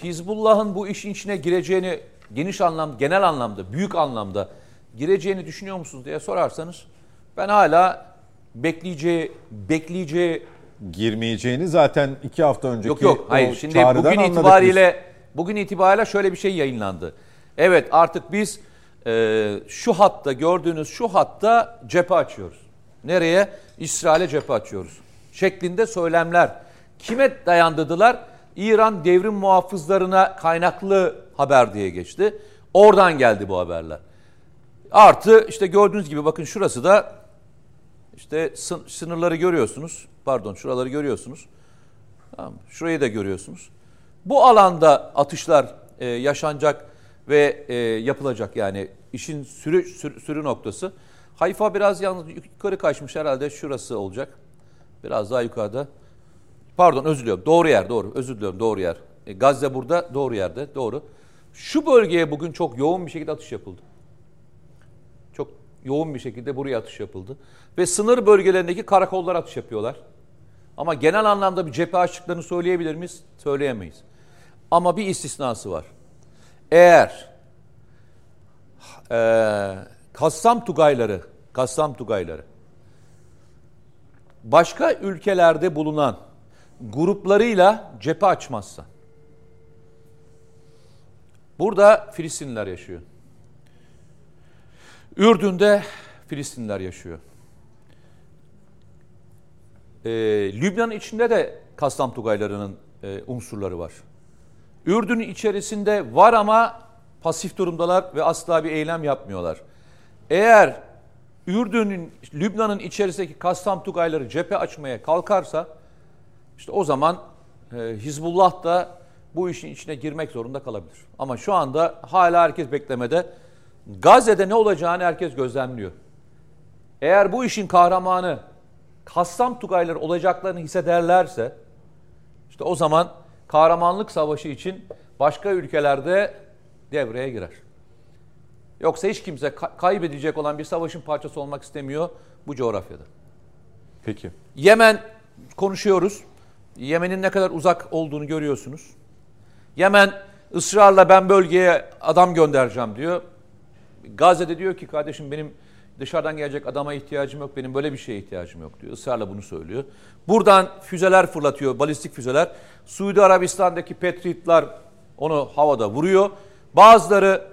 Hizbullah'ın bu işin içine gireceğini geniş anlam, genel anlamda, büyük anlamda gireceğini düşünüyor musunuz diye sorarsanız ben hala bekleyeceği, bekleyeceği Girmeyeceğini zaten iki hafta önceki Yok yok hayır şimdi bugün itibariyle bugün itibariyle şöyle bir şey yayınlandı. Evet artık biz e, şu hatta gördüğünüz şu hatta cephe açıyoruz. Nereye? İsrail'e cephe açıyoruz. Şeklinde söylemler. Kime dayandırdılar? İran devrim muhafızlarına kaynaklı haber diye geçti. Oradan geldi bu haberler. Artı işte gördüğünüz gibi bakın şurası da işte sın- sınırları görüyorsunuz. Pardon şuraları görüyorsunuz. Tamam, şurayı da görüyorsunuz. Bu alanda atışlar e, yaşanacak ve e, yapılacak yani işin sürü, sürü, sürü noktası. Hayfa biraz yalnız yukarı kaçmış herhalde şurası olacak. Biraz daha yukarıda. Pardon özür diliyorum. Doğru yer doğru. Özür diliyorum doğru yer. E, Gazze burada doğru yerde doğru. Şu bölgeye bugün çok yoğun bir şekilde atış yapıldı. Çok yoğun bir şekilde buraya atış yapıldı. Ve sınır bölgelerindeki karakollar atış yapıyorlar. Ama genel anlamda bir cephe açtıklarını söyleyebilir miyiz? Söyleyemeyiz. Ama bir istisnası var. Eğer e, Kassam Tugayları, Kassam Tugayları başka ülkelerde bulunan gruplarıyla cephe açmazsa burada Filistinliler yaşıyor. Ürdün'de Filistinliler yaşıyor. Ee, Lübnan içinde de Kassam Tugaylarının e, unsurları var. Ürdün'ün içerisinde var ama pasif durumdalar ve asla bir eylem yapmıyorlar. Eğer Ürdün'ün, Lübnan'ın içerisindeki Kassam Tugayları cephe açmaya kalkarsa işte o zaman e, Hizbullah da bu işin içine girmek zorunda kalabilir. Ama şu anda hala herkes beklemede. Gazze'de ne olacağını herkes gözlemliyor. Eğer bu işin kahramanı Kassam Tugayları olacaklarını hissederlerse işte o zaman kahramanlık savaşı için başka ülkelerde devreye girer. Yoksa hiç kimse ka- kaybedecek olan bir savaşın parçası olmak istemiyor bu coğrafyada. Peki. Yemen konuşuyoruz. Yemen'in ne kadar uzak olduğunu görüyorsunuz. Yemen ısrarla ben bölgeye adam göndereceğim diyor. Gazze'de diyor ki kardeşim benim dışarıdan gelecek adama ihtiyacım yok. Benim böyle bir şeye ihtiyacım yok diyor. Israrla bunu söylüyor. Buradan füzeler fırlatıyor. Balistik füzeler. Suudi Arabistan'daki Patriot'lar onu havada vuruyor. Bazıları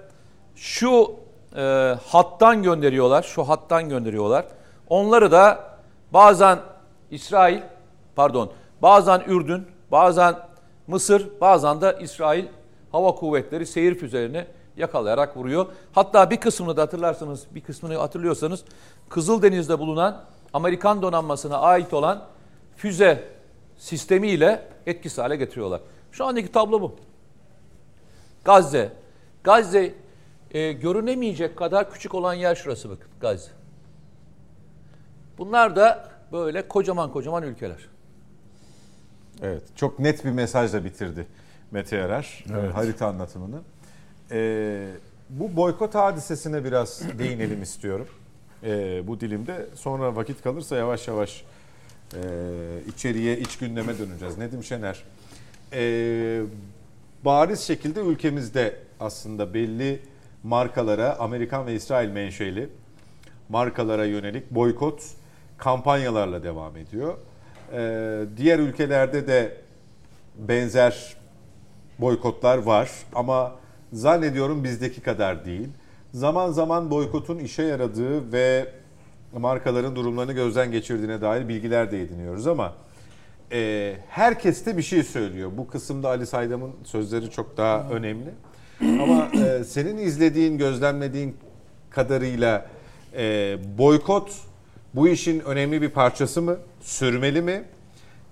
şu e, hattan gönderiyorlar. Şu hattan gönderiyorlar. Onları da bazen İsrail, pardon, bazen Ürdün, bazen Mısır, bazen de İsrail Hava Kuvvetleri seyir füzelerini yakalayarak vuruyor. Hatta bir kısmını da hatırlarsanız, bir kısmını hatırlıyorsanız Kızıldeniz'de bulunan Amerikan donanmasına ait olan füze sistemiyle etkisiz hale getiriyorlar. Şu andaki tablo bu. Gazze. Gazze e, görünemeyecek kadar küçük olan yer şurası bakın Gazze. Bunlar da böyle kocaman kocaman ülkeler. Evet, çok net bir mesajla bitirdi Mete Yarar Evet. harita anlatımını. Ee, bu boykot hadisesine biraz [clears throat] değinelim istiyorum. Ee, bu dilimde sonra vakit kalırsa yavaş yavaş e, içeriye, iç gündeme döneceğiz. Nedim Şener, ee, bariz şekilde ülkemizde aslında belli markalara, Amerikan ve İsrail menşeli markalara yönelik boykot kampanyalarla devam ediyor. Ee, diğer ülkelerde de benzer boykotlar var ama zannediyorum bizdeki kadar değil. Zaman zaman boykotun işe yaradığı ve markaların durumlarını gözden geçirdiğine dair bilgiler de ediniyoruz ama e, herkes de bir şey söylüyor. Bu kısımda Ali Saydam'ın sözleri çok daha önemli. Ama e, senin izlediğin, gözlemlediğin kadarıyla e, boykot bu işin önemli bir parçası mı? Sürmeli mi?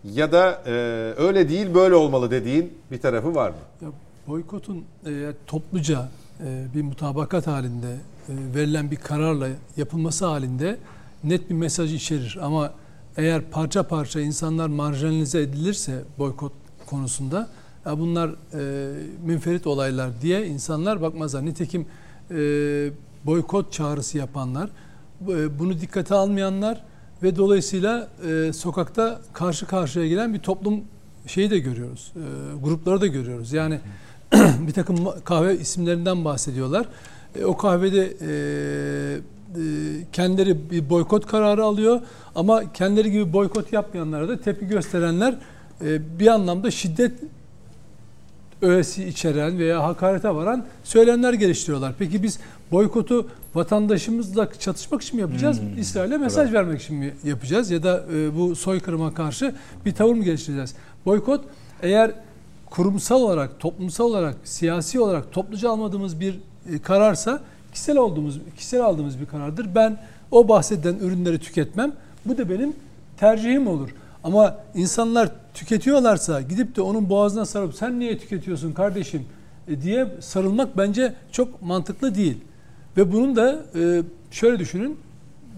Ya da e, öyle değil böyle olmalı dediğin bir tarafı var mı? Ya boykotun eğer topluca e, bir mutabakat halinde e, verilen bir kararla yapılması halinde net bir mesaj içerir. Ama eğer parça parça insanlar marjinalize edilirse boykot konusunda ya bunlar e, münferit olaylar diye insanlar bakmazlar. Nitekim e, boykot çağrısı yapanlar, e, bunu dikkate almayanlar ve dolayısıyla e, sokakta karşı karşıya gelen bir toplum şeyi de görüyoruz. E, grupları da görüyoruz. Yani [clears throat] bir takım kahve isimlerinden bahsediyorlar. E, o kahvede e, e, kendileri bir boykot kararı alıyor ama kendileri gibi boykot yapmayanlara da tepki gösterenler e, bir anlamda şiddet öğesi içeren veya hakarete varan söylemler geliştiriyorlar. Peki biz boykotu vatandaşımızla çatışmak için mi yapacağız? İsrail'e mesaj vermek için mi yapacağız? Ya da e, bu soykırıma karşı bir tavır mı geliştireceğiz? Boykot eğer kurumsal olarak, toplumsal olarak, siyasi olarak topluca almadığımız bir e, kararsa kişisel olduğumuz, kişisel aldığımız bir karardır. Ben o bahsedilen ürünleri tüketmem. Bu da benim tercihim olur. Ama insanlar tüketiyorlarsa gidip de onun boğazına sarıp sen niye tüketiyorsun kardeşim e, diye sarılmak bence çok mantıklı değil. Ve bunun da e, şöyle düşünün.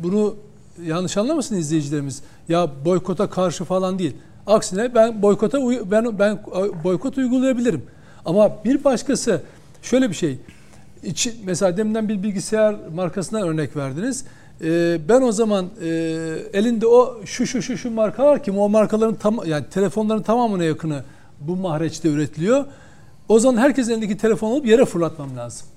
Bunu yanlış anlamasın izleyicilerimiz. Ya boykota karşı falan değil. Aksine ben boykota ben ben boykot uygulayabilirim. Ama bir başkası şöyle bir şey. İçi, mesela deminden bir bilgisayar markasından örnek verdiniz. Ee, ben o zaman e, elinde o şu şu şu şu marka var ki o markaların tam yani telefonların tamamına yakını bu mahreçte üretiliyor. O zaman herkesin elindeki telefonu alıp yere fırlatmam lazım.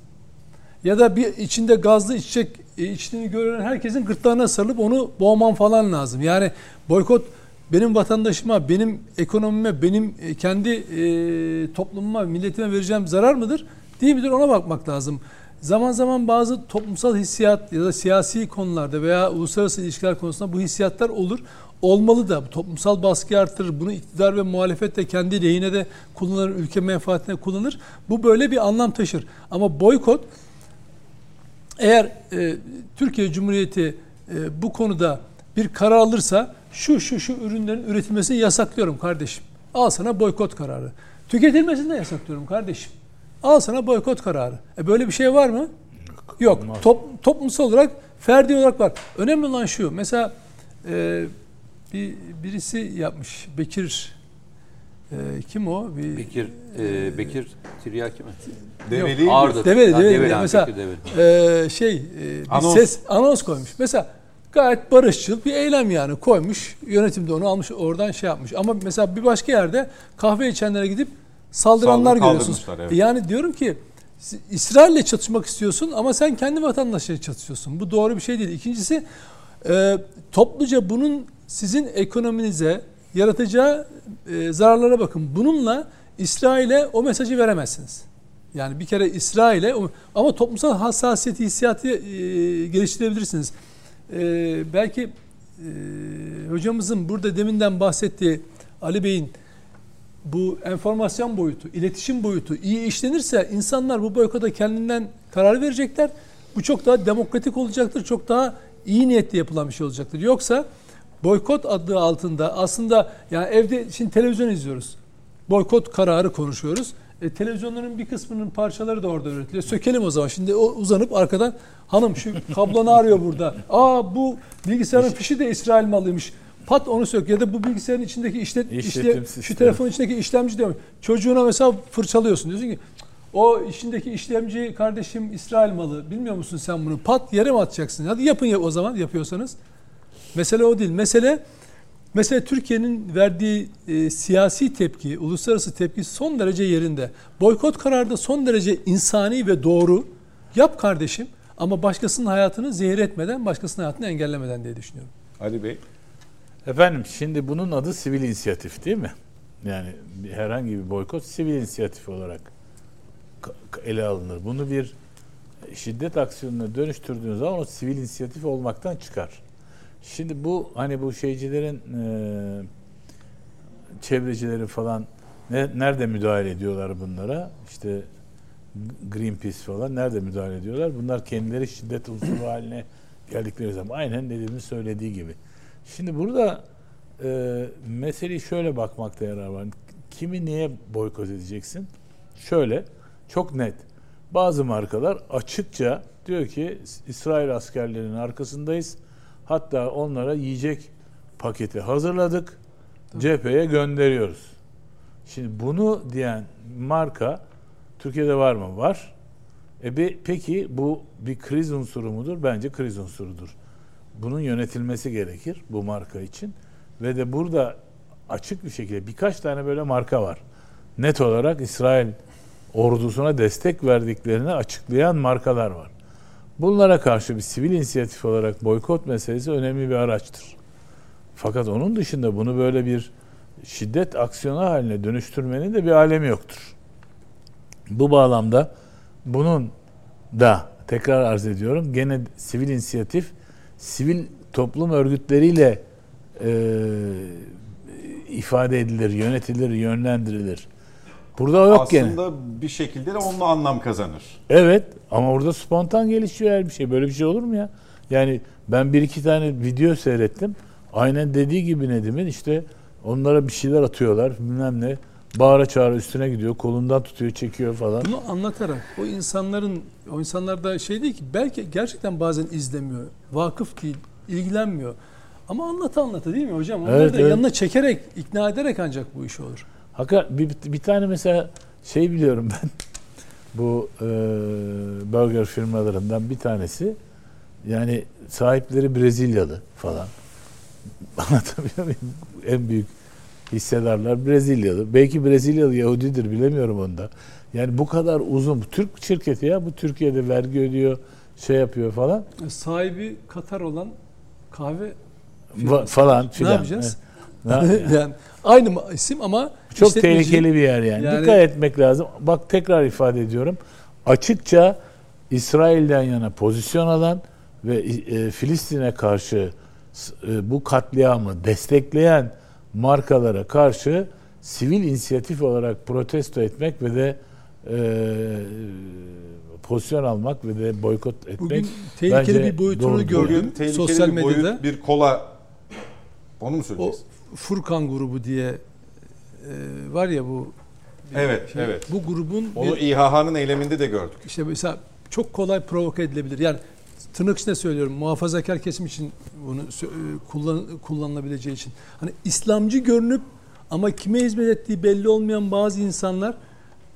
Ya da bir içinde gazlı içecek e, içtiğini gören herkesin gırtlağına sarılıp onu boğmam falan lazım. Yani boykot benim vatandaşıma, benim ekonomime, benim e, kendi e, toplumuma, milletime vereceğim zarar mıdır? Değil midir? Ona bakmak lazım. Zaman zaman bazı toplumsal hissiyat ya da siyasi konularda veya uluslararası ilişkiler konusunda bu hissiyatlar olur. Olmalı da toplumsal baskı artırır. Bunu iktidar ve muhalefet de kendi lehine de kullanır, ülke menfaatine kullanır. Bu böyle bir anlam taşır. Ama boykot eğer e, Türkiye Cumhuriyeti e, bu konuda bir karar alırsa şu şu şu ürünlerin üretilmesini yasaklıyorum kardeşim. Al sana boykot kararı. Tüketilmesini de yasaklıyorum kardeşim. Al sana boykot kararı. E böyle bir şey var mı? Yok. Top, toplumsal olarak, ferdi olarak var. Önemli olan şu. Mesela e, bir birisi yapmış. Bekir e, kim o? Bir, Bekir, e, Bekir Tiryaki mi? Develi mi? Ağırdır. Develi, develi. Develi, Mesela Develi. e, şey e, bir Anons. ses anons koymuş. Mesela Gayet barışçıl bir eylem yani koymuş. Yönetim de onu almış oradan şey yapmış. Ama mesela bir başka yerde kahve içenlere gidip saldıranlar Saldırı- görüyorsunuz. evet. Yani diyorum ki İsrail'le çatışmak istiyorsun ama sen kendi vatandaşlarıyla çatışıyorsun. Bu doğru bir şey değil. İkincisi e, topluca bunun sizin ekonominize yaratacağı e, zararlara bakın. Bununla İsrail'e o mesajı veremezsiniz. Yani bir kere İsrail'e ama toplumsal hassasiyeti, hissiyatı e, geliştirebilirsiniz. E, belki hocamızın burada deminden bahsettiği Ali Bey'in bu enformasyon boyutu, iletişim boyutu iyi işlenirse insanlar bu boykota kendinden karar verecekler. Bu çok daha demokratik olacaktır. Çok daha iyi niyetli yapılan bir şey olacaktır. Yoksa boykot adı altında aslında yani evde şimdi televizyon izliyoruz. Boykot kararı konuşuyoruz. E, televizyonların bir kısmının parçaları da orada üretiliyor. Sökelim o zaman. Şimdi o uzanıp arkadan hanım şu kablonu arıyor burada. Aa bu bilgisayarın fişi de İsrail malıymış. Pat onu sök ya da bu bilgisayarın içindeki işlet, işle, şu telefonun içindeki işlemci diyor. Çocuğuna mesela fırçalıyorsun. Diyorsun ki o içindeki işlemci kardeşim İsrail malı. Bilmiyor musun sen bunu? Pat yere mi atacaksın? Hadi yapın ya o zaman yapıyorsanız. Mesele o değil. Mesele Mesela Türkiye'nin verdiği e, siyasi tepki, uluslararası tepki son derece yerinde. Boykot kararı da son derece insani ve doğru. Yap kardeşim ama başkasının hayatını zehir etmeden, başkasının hayatını engellemeden diye düşünüyorum. Ali Bey. Efendim şimdi bunun adı sivil inisiyatif değil mi? Yani herhangi bir boykot sivil inisiyatif olarak ele alınır. Bunu bir şiddet aksiyonuna dönüştürdüğünüz zaman o sivil inisiyatif olmaktan çıkar. Şimdi bu hani bu şeycilerin e, çevrecileri falan ne, nerede müdahale ediyorlar bunlara? İşte Greenpeace falan nerede müdahale ediyorlar? Bunlar kendileri şiddet unsuru haline geldikleri zaman aynen dediğimiz söylediği gibi. Şimdi burada e, meseleyi şöyle bakmakta yarar var. Kimi niye boykot edeceksin? Şöyle, çok net. Bazı markalar açıkça diyor ki İsrail askerlerinin arkasındayız. Hatta onlara yiyecek paketi hazırladık. Cepheye gönderiyoruz. Şimdi bunu diyen marka Türkiye'de var mı? Var. E be- peki bu bir kriz unsuru mudur? Bence kriz unsurudur. Bunun yönetilmesi gerekir bu marka için. Ve de burada açık bir şekilde birkaç tane böyle marka var. Net olarak İsrail ordusuna destek verdiklerini açıklayan markalar var. Bunlara karşı bir sivil inisiyatif olarak boykot meselesi önemli bir araçtır. Fakat onun dışında bunu böyle bir şiddet aksiyonu haline dönüştürmenin de bir alemi yoktur. Bu bağlamda bunun da tekrar arz ediyorum gene sivil inisiyatif sivil toplum örgütleriyle e, ifade edilir, yönetilir, yönlendirilir. Burada yok gene. Aslında bir şekilde de onunla anlam kazanır. Evet ama orada spontan gelişiyor her bir şey. Böyle bir şey olur mu ya? Yani ben bir iki tane video seyrettim. Aynen dediği gibi Nedim'in işte onlara bir şeyler atıyorlar bilmem ne. Bağıra çağıra üstüne gidiyor. Kolundan tutuyor, çekiyor falan. Bunu anlatarak o insanların, o insanlar da şey değil ki belki gerçekten bazen izlemiyor, vakıf değil, ilgilenmiyor. Ama anlata anlata değil mi hocam? Onları Evet, da evet. yanına çekerek, ikna ederek ancak bu iş olur. Hakikaten bir, bir tane mesela şey biliyorum ben. [laughs] Bu e, burger firmalarından bir tanesi yani sahipleri Brezilyalı falan. [laughs] Anlatabiliyor muyum? En büyük hissedarlar Brezilyalı. Belki Brezilyalı Yahudidir bilemiyorum onda. Yani bu kadar uzun. Türk şirketi ya bu Türkiye'de vergi ödüyor, şey yapıyor falan. Sahibi Katar olan kahve Va- falan ne filan. yapacağız? Ne- [laughs] yani aynı isim ama Çok işletmeci- tehlikeli bir yer yani. Yani- Dikkat etmek lazım. Bak tekrar ifade ediyorum. Açıkça İsrail'den yana pozisyon alan ve e, Filistin'e karşı e, bu katliamı destekleyen markalara karşı sivil inisiyatif olarak protesto etmek ve de e, pozisyon almak ve de boykot etmek Bugün tehlikeli bence bir boyutunu doğrudur. gördüm. Bugün sosyal bir boyut, medyada. bir kola onu mu O söyleyeceksin? Furkan grubu diye e, var ya bu Evet, şey, evet. bu grubun Onu bir- İHH'nın eyleminde de gördük. işte mesela çok kolay provoke edilebilir. Yani tırnak içinde söylüyorum muhafazakar kesim için bunu e, kullan, kullanılabileceği için. Hani İslamcı görünüp ama kime hizmet ettiği belli olmayan bazı insanlar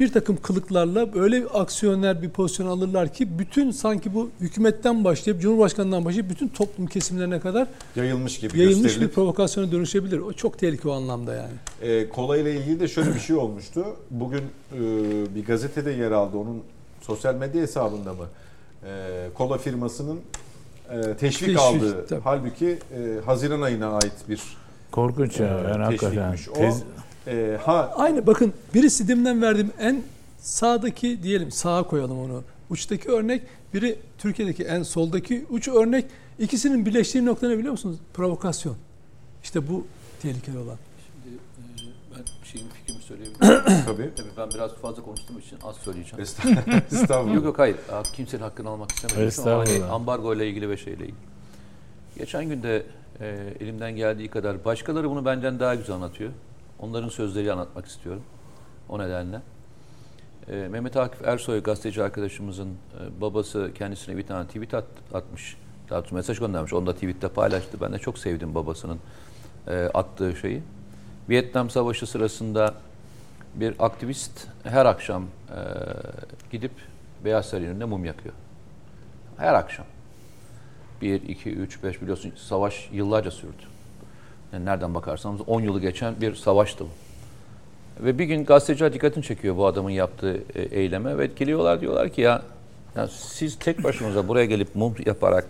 bir takım kılıklarla böyle bir aksiyoner bir pozisyon alırlar ki bütün sanki bu hükümetten başlayıp Cumhurbaşkanından başlayıp bütün toplum kesimlerine kadar Yayılmış gibi yayılmış bir provokasyona dönüşebilir. O çok tehlikeli o anlamda yani. E, kola ile ilgili de şöyle bir şey olmuştu. Bugün e, bir gazetede yer aldı. Onun sosyal medya hesabında mı? E, kola firmasının e, teşvik, Teşvik, aldığı. tabii. Halbuki e, Haziran ayına ait bir Korkunç ya. e, Yani hakikaten. teşvikmiş. O, Tez- e, ha Aynı bakın birisi dimden verdiğim en sağdaki diyelim sağa koyalım onu. Uçtaki örnek biri Türkiye'deki en soldaki uç örnek ikisinin birleştiği nokta ne biliyor musunuz? Provokasyon. İşte bu tehlikeli olan. Şimdi e, ben şeyin fikrimi söyleyebilirim. [coughs] tabii. Tabii ben biraz fazla konuştuğum için az söyleyeceğim. Estağfurullah. [laughs] Estağfurullah. Yok yok hayır. Kimsenin hakkını almak istemiyorum. Ama hani Estağfurullah. ambargo ile ilgili ve şeyle ilgili. Geçen gün de e, elimden geldiği kadar başkaları bunu benden daha güzel anlatıyor. Onların sözleri anlatmak istiyorum. O nedenle. E, Mehmet Akif Ersoy gazeteci arkadaşımızın e, babası kendisine bir tane tweet at, atmış. Daha doğrusu mesaj göndermiş. Onu da tweette paylaştı. Ben de çok sevdim babasının e, attığı şeyi. Vietnam Savaşı sırasında bir aktivist her akşam e, gidip Beyaz Sarayın önünde mum yakıyor. Her akşam. 1, 2, 3, 5 biliyorsun savaş yıllarca sürdü. Yani nereden bakarsanız 10 yılı geçen bir savaştı bu. Ve bir gün gazeteciler dikkatini çekiyor bu adamın yaptığı e, eyleme ve geliyorlar diyorlar ki ya, ya siz tek başınıza buraya gelip mum yaparak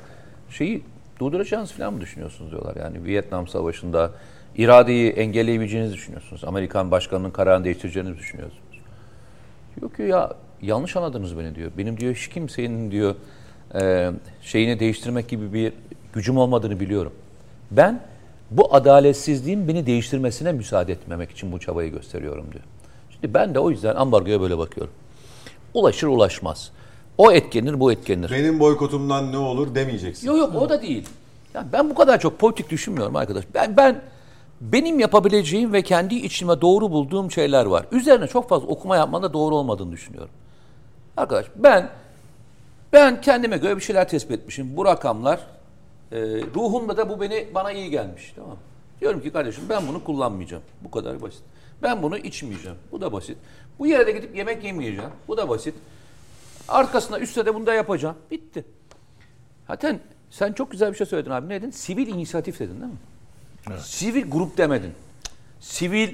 şeyi durduracağınızı falan mı düşünüyorsunuz diyorlar. Yani Vietnam Savaşı'nda iradeyi engelleyebileceğinizi düşünüyorsunuz. Amerikan başkanının kararını değiştireceğinizi düşünüyorsunuz. Diyor ki ya yanlış anladınız beni diyor. Benim diyor hiç kimsenin diyor e, şeyini değiştirmek gibi bir gücüm olmadığını biliyorum. Ben bu adaletsizliğin beni değiştirmesine müsaade etmemek için bu çabayı gösteriyorum diyor. Şimdi ben de o yüzden ambargoya böyle bakıyorum. Ulaşır ulaşmaz. O etkenir bu etkenir. Benim boykotumdan ne olur demeyeceksin. Yok yok o da değil. Yani ben bu kadar çok politik düşünmüyorum arkadaş. Ben ben benim yapabileceğim ve kendi içime doğru bulduğum şeyler var. Üzerine çok fazla okuma yapmanın da doğru olmadığını düşünüyorum. Arkadaş ben ben kendime göre bir şeyler tespit etmişim. Bu rakamlar e, ruhumda da bu beni bana iyi gelmiş. Tamam? Diyorum ki kardeşim ben bunu kullanmayacağım. Bu kadar basit. Ben bunu içmeyeceğim. Bu da basit. Bu yere de gidip yemek yemeyeceğim. Bu da basit. Arkasına üstte de bunu da yapacağım. Bitti. Zaten sen çok güzel bir şey söyledin abi. Ne dedin? Sivil inisiyatif dedin değil mi? Sivil grup demedin. Sivil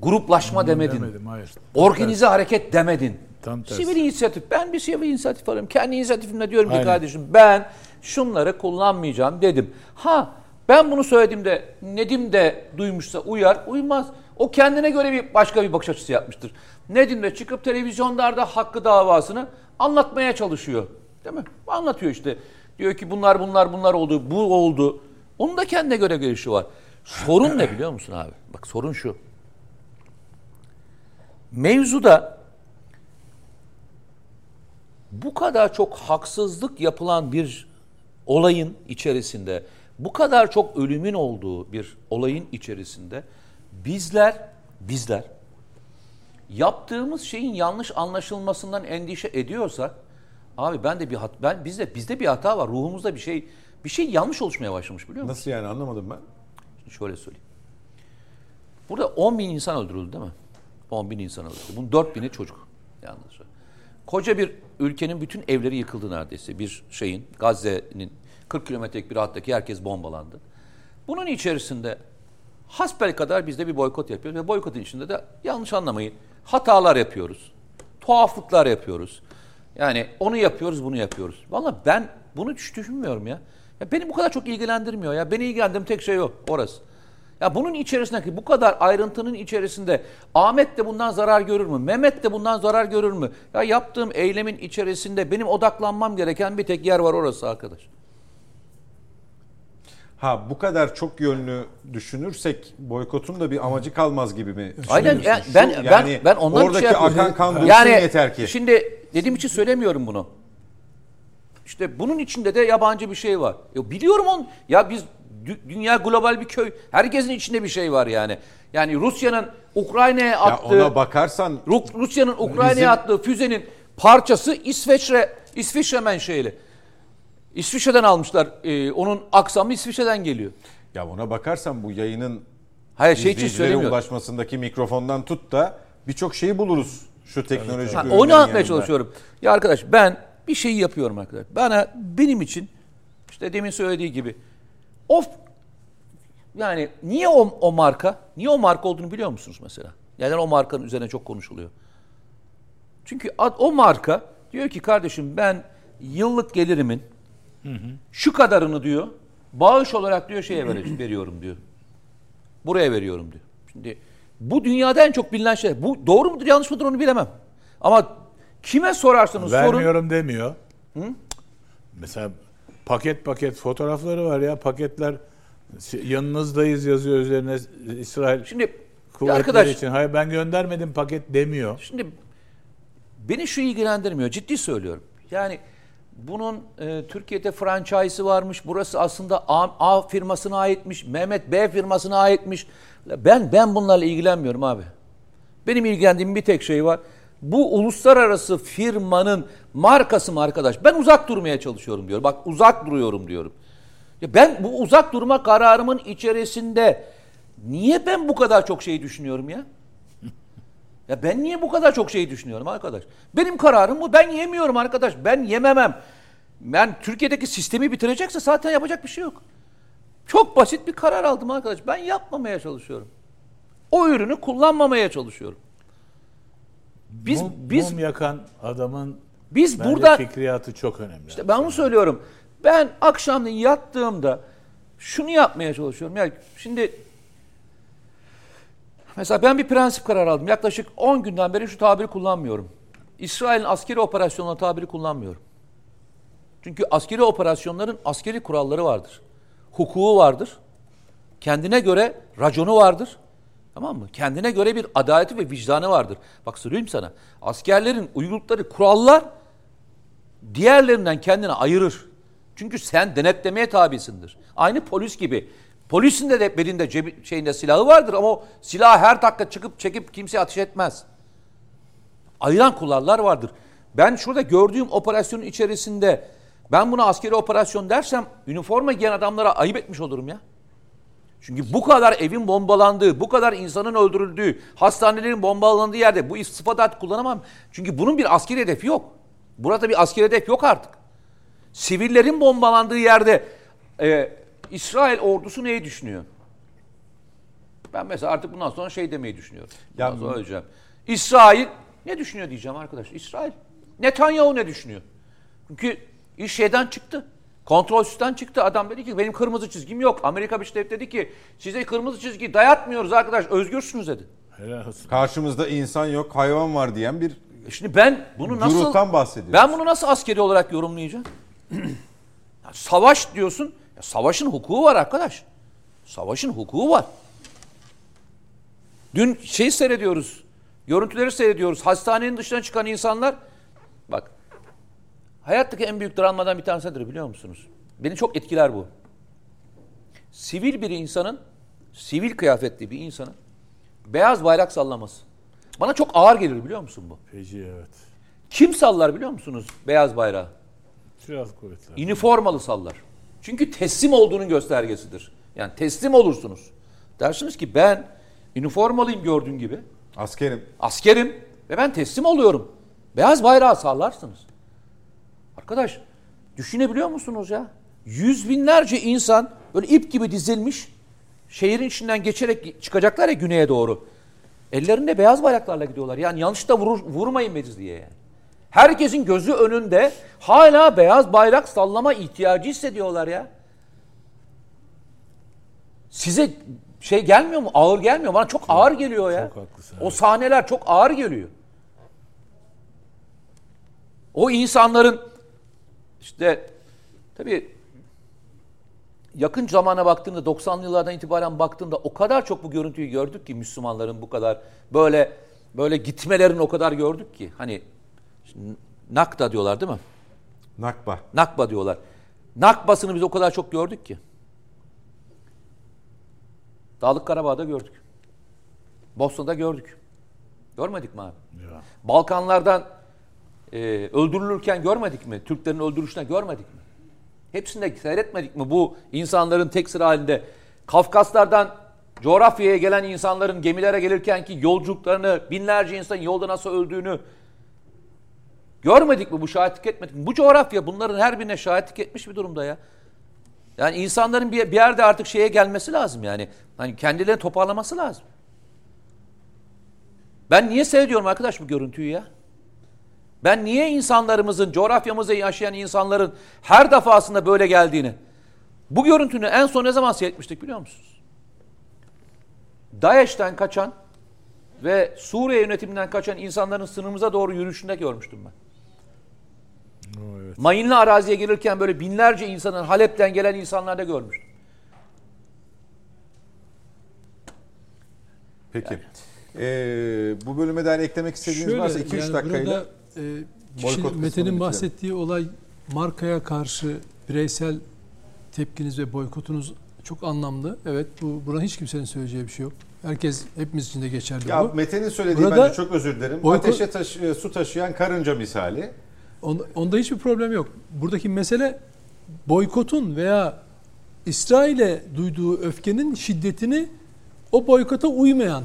gruplaşma demedin. Demedim hayır. Organize hareket demedin. Tam tersi. Sivil inisiyatif. Ben bir sivil inisiyatif arıyorum. Kendi inisiyatifimle diyorum ki Aynen. kardeşim ben şunları kullanmayacağım dedim. Ha ben bunu söylediğimde Nedim de duymuşsa uyar, uymaz. O kendine göre bir başka bir bakış açısı yapmıştır. Nedim de çıkıp televizyonlarda hakkı davasını anlatmaya çalışıyor. Değil mi? Anlatıyor işte. Diyor ki bunlar bunlar bunlar oldu, bu oldu. Onun da kendine göre görüşü var. Sorun ne biliyor musun abi? Bak sorun şu. Mevzuda bu kadar çok haksızlık yapılan bir olayın içerisinde, bu kadar çok ölümün olduğu bir olayın içerisinde bizler, bizler yaptığımız şeyin yanlış anlaşılmasından endişe ediyorsak, abi ben de bir hat, ben bizde bizde bir hata var, ruhumuzda bir şey bir şey yanlış oluşmaya başlamış biliyor musun? Nasıl yani anlamadım ben. Şimdi şöyle söyleyeyim. Burada 10 bin insan öldürüldü değil mi? 10 bin insan öldürüldü. Bunun 4 bini çocuk. Yalnız. Koca bir ülkenin bütün evleri yıkıldı neredeyse. Bir şeyin, Gazze'nin 40 kilometrelik bir hattaki herkes bombalandı. Bunun içerisinde hasbel kadar biz de bir boykot yapıyoruz. Ve boykotun içinde de yanlış anlamayın. Hatalar yapıyoruz. Tuhaflıklar yapıyoruz. Yani onu yapıyoruz, bunu yapıyoruz. Valla ben bunu hiç düşünmüyorum ya. ya. Beni bu kadar çok ilgilendirmiyor ya. Beni ilgilendiren tek şey yok, orası. Ya bunun içerisindeki bu kadar ayrıntının içerisinde Ahmet de bundan zarar görür mü? Mehmet de bundan zarar görür mü? Ya yaptığım eylemin içerisinde benim odaklanmam gereken bir tek yer var orası arkadaş. Ha bu kadar çok yönlü düşünürsek boykotun da bir amacı kalmaz gibi mi? Aynen ben Şu- ben yani ben ondan bir oradaki şey akan kan yani yeter ki. Şimdi dediğim için söylemiyorum bunu. İşte bunun içinde de yabancı bir şey var. Ya biliyorum on. Ya biz dünya global bir köy. Herkesin içinde bir şey var yani. Yani Rusya'nın Ukrayna'ya ya attığı ona bakarsan Ru- Rusya'nın Ukrayna'ya Bizim- attığı füzenin parçası İsveçre İsviçre menşeili. İsviçre'den almışlar. Ee, onun aksamı İsviçre'den geliyor. ya ona bakarsan bu yayının Hayır şey için söylemiyorum. ulaşmasındaki mikrofondan tut da birçok şeyi buluruz Şu teknolojik Ha, ürünlerin onu anlatmaya yanında. çalışıyorum. Ya arkadaş ben bir şeyi yapıyorum arkadaş. Bana benim için işte demin söylediği gibi of yani niye o, o marka? Niye o marka olduğunu biliyor musunuz mesela? Neden o markanın üzerine çok konuşuluyor? Çünkü ad- o marka diyor ki kardeşim ben yıllık gelirimin şu kadarını diyor bağış olarak diyor şeye vere- [clears throat] veriyorum diyor. Buraya veriyorum diyor. Şimdi bu dünyada en çok bilinen şey. Bu doğru mudur yanlış mıdır onu bilemem. Ama kime sorarsanız sorun. Vermiyorum demiyor. Mesela paket paket fotoğrafları var ya paketler şey, yanınızdayız yazıyor üzerine İsrail Şimdi kuvvetleri arkadaş için. Hayır ben göndermedim paket demiyor. şimdi beni şu ilgilendirmiyor. Ciddi söylüyorum. Yani bunun e, Türkiye'de franchise'ı varmış. Burası aslında A, A firmasına aitmiş. Mehmet B firmasına aitmiş. Ben ben bunlarla ilgilenmiyorum abi. Benim ilgilendiğim bir tek şey var. Bu uluslararası firmanın markası mı arkadaş? Ben uzak durmaya çalışıyorum diyor. Bak uzak duruyorum diyorum. Ya ben bu uzak durma kararımın içerisinde niye ben bu kadar çok şey düşünüyorum ya? Ya ben niye bu kadar çok şey düşünüyorum arkadaş? Benim kararım bu. Ben yemiyorum arkadaş. Ben yememem. Ben Türkiye'deki sistemi bitirecekse zaten yapacak bir şey yok. Çok basit bir karar aldım arkadaş. Ben yapmamaya çalışıyorum. O ürünü kullanmamaya çalışıyorum. Biz mum, biz mum yakan adamın biz burada fikriyatı çok önemli. işte ben onu söylüyorum. Ben akşamleyin yattığımda şunu yapmaya çalışıyorum. Yani şimdi mesela ben bir prensip karar aldım. Yaklaşık 10 günden beri şu tabiri kullanmıyorum. İsrail'in askeri operasyonları tabiri kullanmıyorum. Çünkü askeri operasyonların askeri kuralları vardır. Hukuku vardır. Kendine göre raconu vardır. Tamam mı? Kendine göre bir adaleti ve vicdanı vardır. Bak söyleyeyim sana. Askerlerin uyguladıkları kurallar diğerlerinden kendini ayırır. Çünkü sen denetlemeye tabisindir. Aynı polis gibi. Polisin de belinde cebi, şeyinde silahı vardır ama o silah her dakika çıkıp çekip kimseye ateş etmez. Ayıran kurallar vardır. Ben şurada gördüğüm operasyonun içerisinde ben buna askeri operasyon dersem üniforma giyen adamlara ayıp etmiş olurum ya. Çünkü bu kadar evin bombalandığı, bu kadar insanın öldürüldüğü, hastanelerin bombalandığı yerde bu sıfatı kullanamam. Çünkü bunun bir askeri hedefi yok. Burada bir askeri hedef yok artık. Sivillerin bombalandığı yerde e, İsrail ordusu neyi düşünüyor? Ben mesela artık bundan sonra şey demeyi düşünüyorum. Bundan Ya- sonra öleceğim. İsrail ne düşünüyor diyeceğim arkadaş. İsrail. Netanyahu ne düşünüyor? Çünkü iş şeyden çıktı. Kontrolsüzden çıktı. Adam dedi ki benim kırmızı çizgim yok. Amerika Birleşik Devletleri dedi ki size kırmızı çizgi dayatmıyoruz arkadaş. Özgürsünüz dedi. Helal olsun. Karşımızda insan yok, hayvan var diyen bir E Şimdi ben bunu nasıl bahsediyoruz. Ben bunu nasıl askeri olarak yorumlayacağım? [clears throat] Ya savaş diyorsun. Ya savaşın hukuku var arkadaş. Savaşın hukuku var. Dün şey seyrediyoruz. Görüntüleri seyrediyoruz. Hastanenin dışına çıkan insanlar bak hayattaki en büyük dramlardan bir tanesi nedir biliyor musunuz? Beni çok etkiler bu. Sivil bir insanın, sivil kıyafetli bir insanın beyaz bayrak sallaması. Bana çok ağır gelir biliyor musun bu? Feci evet. Kim sallar biliyor musunuz beyaz bayrağı? Silahlı kuvvetler. Üniformalı sallar. Çünkü teslim olduğunun göstergesidir. Yani teslim olursunuz. Dersiniz ki ben üniformalıyım gördüğün gibi. askerim. Askerim ve ben teslim oluyorum. Beyaz bayrağı sallarsınız. Arkadaş düşünebiliyor musunuz ya? Yüz binlerce insan böyle ip gibi dizilmiş şehrin içinden geçerek çıkacaklar ya güneye doğru. Ellerinde beyaz bayraklarla gidiyorlar. Yani yanlışta vurur, vurmayın beni diye yani. Herkesin gözü önünde hala beyaz bayrak sallama ihtiyacı hissediyorlar ya. Size şey gelmiyor mu? Ağır gelmiyor? Bana çok ağır geliyor ya. çok haklısın, O sahneler çok ağır geliyor. O insanların işte tabii yakın zamana baktığımda 90'lı yıllardan itibaren baktığımda o kadar çok bu görüntüyü gördük ki Müslümanların bu kadar böyle böyle gitmelerini o kadar gördük ki hani Nakda diyorlar değil mi? Nakba. Nakba diyorlar. Nakbasını biz o kadar çok gördük ki. Dağlık Karabağ'da gördük. Bosna'da gördük. Görmedik mi abi? Ya. Balkanlardan e, öldürülürken görmedik mi? Türklerin öldürüşüne görmedik mi? Hepsinde seyretmedik mi bu insanların tek sıra halinde? Kafkaslardan coğrafyaya gelen insanların gemilere gelirken ki yolculuklarını, binlerce insanın yolda nasıl öldüğünü görmedik mi? Bu şahitlik etmedik mi? Bu coğrafya bunların her birine şahitlik etmiş bir durumda ya. Yani insanların bir, bir yerde artık şeye gelmesi lazım yani. Hani kendilerini toparlaması lazım. Ben niye seyrediyorum arkadaş bu görüntüyü ya? Ben niye insanlarımızın, coğrafyamızda yaşayan insanların her defasında böyle geldiğini, bu görüntünü en son ne zaman seyretmiştik biliyor musunuz? DAEŞ'ten kaçan ve Suriye yönetiminden kaçan insanların sınırımıza doğru yürüyüşünde görmüştüm ben. Evet. Mayınlı araziye gelirken böyle binlerce insanın Halep'ten gelen insanlar da görmüştüm. Peki. Ee, bu bölüme dair eklemek istediğiniz Şöyle, varsa 2-3 yani dakikayla burada, e, Mete'nin bitirelim. bahsettiği olay markaya karşı bireysel tepkiniz ve boykotunuz çok anlamlı. Evet bu buna hiç kimsenin söyleyeceği bir şey yok. Herkes hepimiz için de geçerli Ya bu. Mete'nin söylediği Burada bence çok özür dilerim. boykot- Ateşe taş- e, su taşıyan karınca misali. Onda, onda hiçbir problem yok. Buradaki mesele boykotun veya İsrail'e duyduğu öfkenin şiddetini o boykota uymayan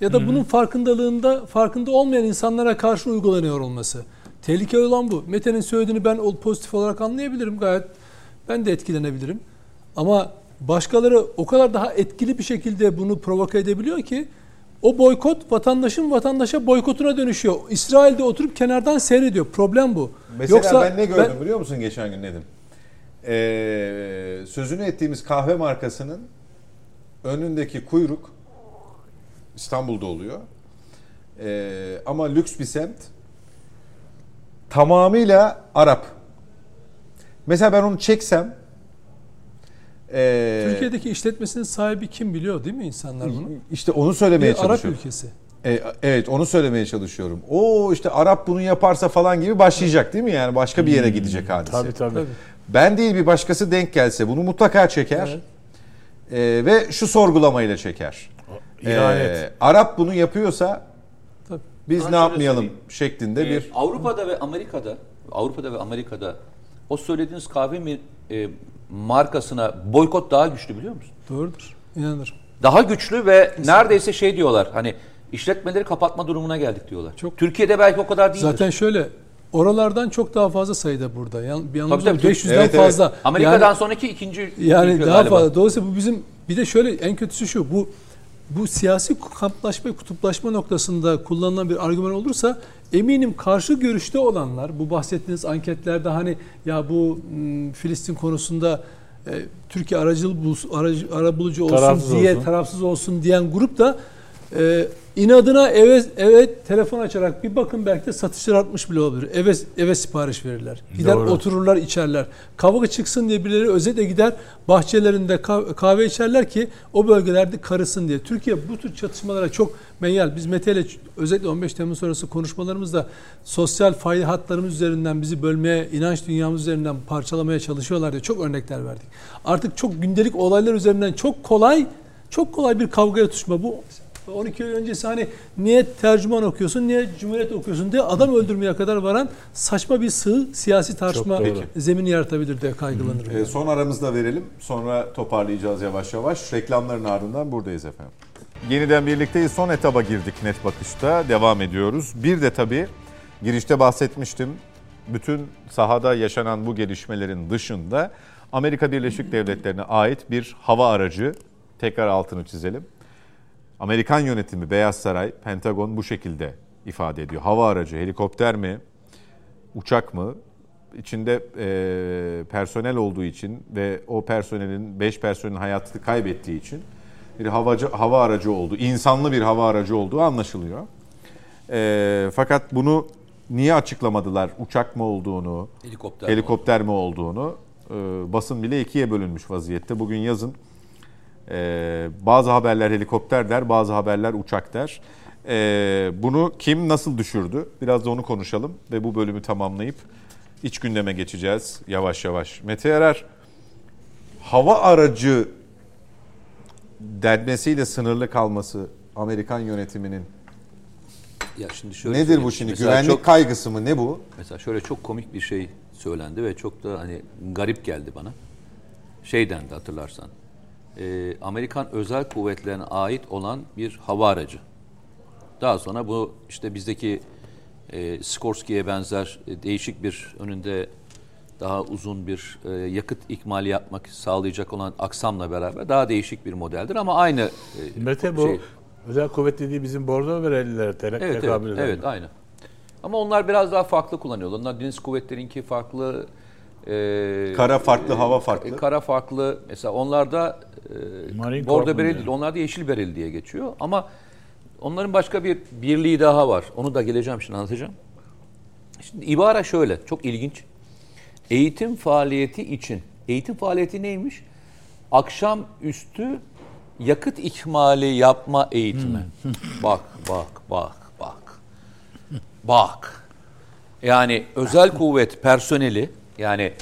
ya da bunun farkındalığında farkında olmayan insanlara karşı uygulanıyor olması. Tehlikeli olan bu. Mete'nin söylediğini ben o pozitif olarak anlayabilirim gayet. Ben de etkilenebilirim. Ama başkaları o kadar daha etkili bir şekilde bunu provoke edebiliyor ki o boykot vatandaşın vatandaşa boykotuna dönüşüyor. İsrail'de oturup kenardan seyrediyor. Problem bu. Mesela ben ne gördüm biliyor musun geçen gün Nedim? Ee, sözünü ettiğimiz kahve markasının önündeki kuyruk İstanbul'da oluyor. Ee, ama lüks bir semt. Tamamıyla Arap. Mesela ben onu çeksem ee, Türkiye'deki işletmesinin sahibi kim biliyor değil mi insanlar bunu? işte onu söylemeye Bir Arap çalışıyorum. ülkesi. E, evet onu söylemeye çalışıyorum. O işte Arap bunu yaparsa falan gibi başlayacak değil mi? Yani başka bir yere gidecek hadise. Tabii tabii. Tabii. Ben değil bir başkası denk gelse bunu mutlaka çeker. Evet. E, ve şu sorgulamayla çeker. İhanet. E, Arap bunu yapıyorsa Tabii. biz Ben ne yapmayalım söyleyeyim. şeklinde Ee, bir Avrupa'da ve Amerika'da Avrupa'da ve Amerika'da o söylediğiniz kahve mi, e, markasına boykot daha güçlü biliyor musun? Doğrudur. İnanırım. Daha güçlü ve neredeyse şey diyorlar hani işletmeleri kapatma durumuna geldik diyorlar. Çok- Türkiye'de belki o kadar değildir. Zaten şöyle oralardan çok daha fazla sayıda burada. Yani bir Tabii, tabii. 500'den Evet, evet. fazla. Amerika'dan yani, sonraki ikinci yani daha galiba. fazla. Dolayısıyla bu bizim bir de şöyle en kötüsü şu. Bu bu siyasi kamplaşma, kutuplaşma noktasında kullanılan bir argüman olursa eminim karşı görüşte olanlar bu bahsettiğiniz anketlerde hani ya bu Filistin konusunda e, Türkiye aracıl aracı, arabulucu olsun Tarafsız diye olsun. tarafsız olsun diyen grup da e, inadına eve eve telefon açarak bir bakın belki de satışlar artmış bile olabilir. Eve eve sipariş verirler. Gider Doğru. otururlar içerler. Kavga çıksın diye birileri özetle gider bahçelerinde kah- kahve içerler ki o bölgelerde karısın diye. Türkiye bu tür çatışmalara çok meyyal. Biz Mete ile özellikle 15 Temmuz sonrası konuşmalarımızda sosyal fayda hatlarımız üzerinden bizi bölmeye, inanç dünyamız üzerinden parçalamaya çalışıyorlar diye çok örnekler verdik. Artık çok gündelik olaylar üzerinden çok kolay çok kolay bir kavgaya tutuşma. Bu 12 ay öncesi hani niye tercüman okuyorsun, niye cumhuriyet okuyorsun diye adam öldürmeye kadar varan saçma bir sığ siyasi tartışma zemini yaratabilir diye kaygılanırım. E, son aramızda verelim. Sonra toparlayacağız yavaş yavaş. Reklamların ardından buradayız efendim. Yeniden birlikteyiz. Son etaba girdik net bakışta. Devam ediyoruz. Bir de tabii girişte bahsetmiştim. Bütün sahada yaşanan bu gelişmelerin dışında Amerika Birleşik Devletleri'ne ait bir hava aracı tekrar altını çizelim. Amerikan yönetimi Beyaz Saray, Pentagon bu şekilde ifade ediyor. Hava aracı, helikopter mi, uçak mı? İçinde e, personel olduğu için ve o personelin 5 personelin hayatını kaybettiği için bir havacı, hava aracı olduğu, insanlı bir hava aracı olduğu anlaşılıyor. E, fakat bunu niye açıklamadılar? Uçak mı olduğunu, Helikopter. helikopter mi olduğunu e, basın bile ikiye bölünmüş vaziyette. Bugün yazın e, bazı haberler helikopter der, bazı haberler uçak der. E, bunu kim nasıl düşürdü? Biraz da onu konuşalım ve bu bölümü tamamlayıp iç gündeme geçeceğiz yavaş yavaş. Mete Erer, hava aracı denmesiyle sınırlı kalması Amerikan yönetiminin Ya şimdi şöyle nedir bu şimdi? Mesela Güvenlik çok- kaygısı mı? Ne bu? Mesela şöyle çok komik bir şey söylendi ve çok da hani garip geldi bana. Şey dendi hatırlarsan. E, Amerikan özel kuvvetlerine ait olan bir hava aracı. Daha sonra bu işte bizdeki e, Skorsky'ye benzer e, değişik bir önünde daha uzun bir e, yakıt ikmali yapmak sağlayacak olan aksamla beraber daha değişik bir modeldir ama aynı e, Mete bu şey. özel kuvvet dediği bizim bordo verelilere te- Evet, evet, tekabül eden. evet, aynı. Ama onlar biraz daha farklı kullanıyorlar. Onlar deniz kuvvetlerinki farklı. e, Kara farklı, hava farklı. Kara farklı. Mesela onlarda Marine e, bordo bereli değil. yani? Onlarda yeşil bereli diye geçiyor. Ama onların başka bir birliği daha var. Onu da geleceğim şimdi anlatacağım. Şimdi ibara şöyle. Çok ilginç. Eğitim faaliyeti için. Eğitim faaliyeti neymiş? Akşam üstü yakıt ikmali yapma eğitimi. [laughs] bak, bak, bak, bak. Bak. Yani özel kuvvet personeli yani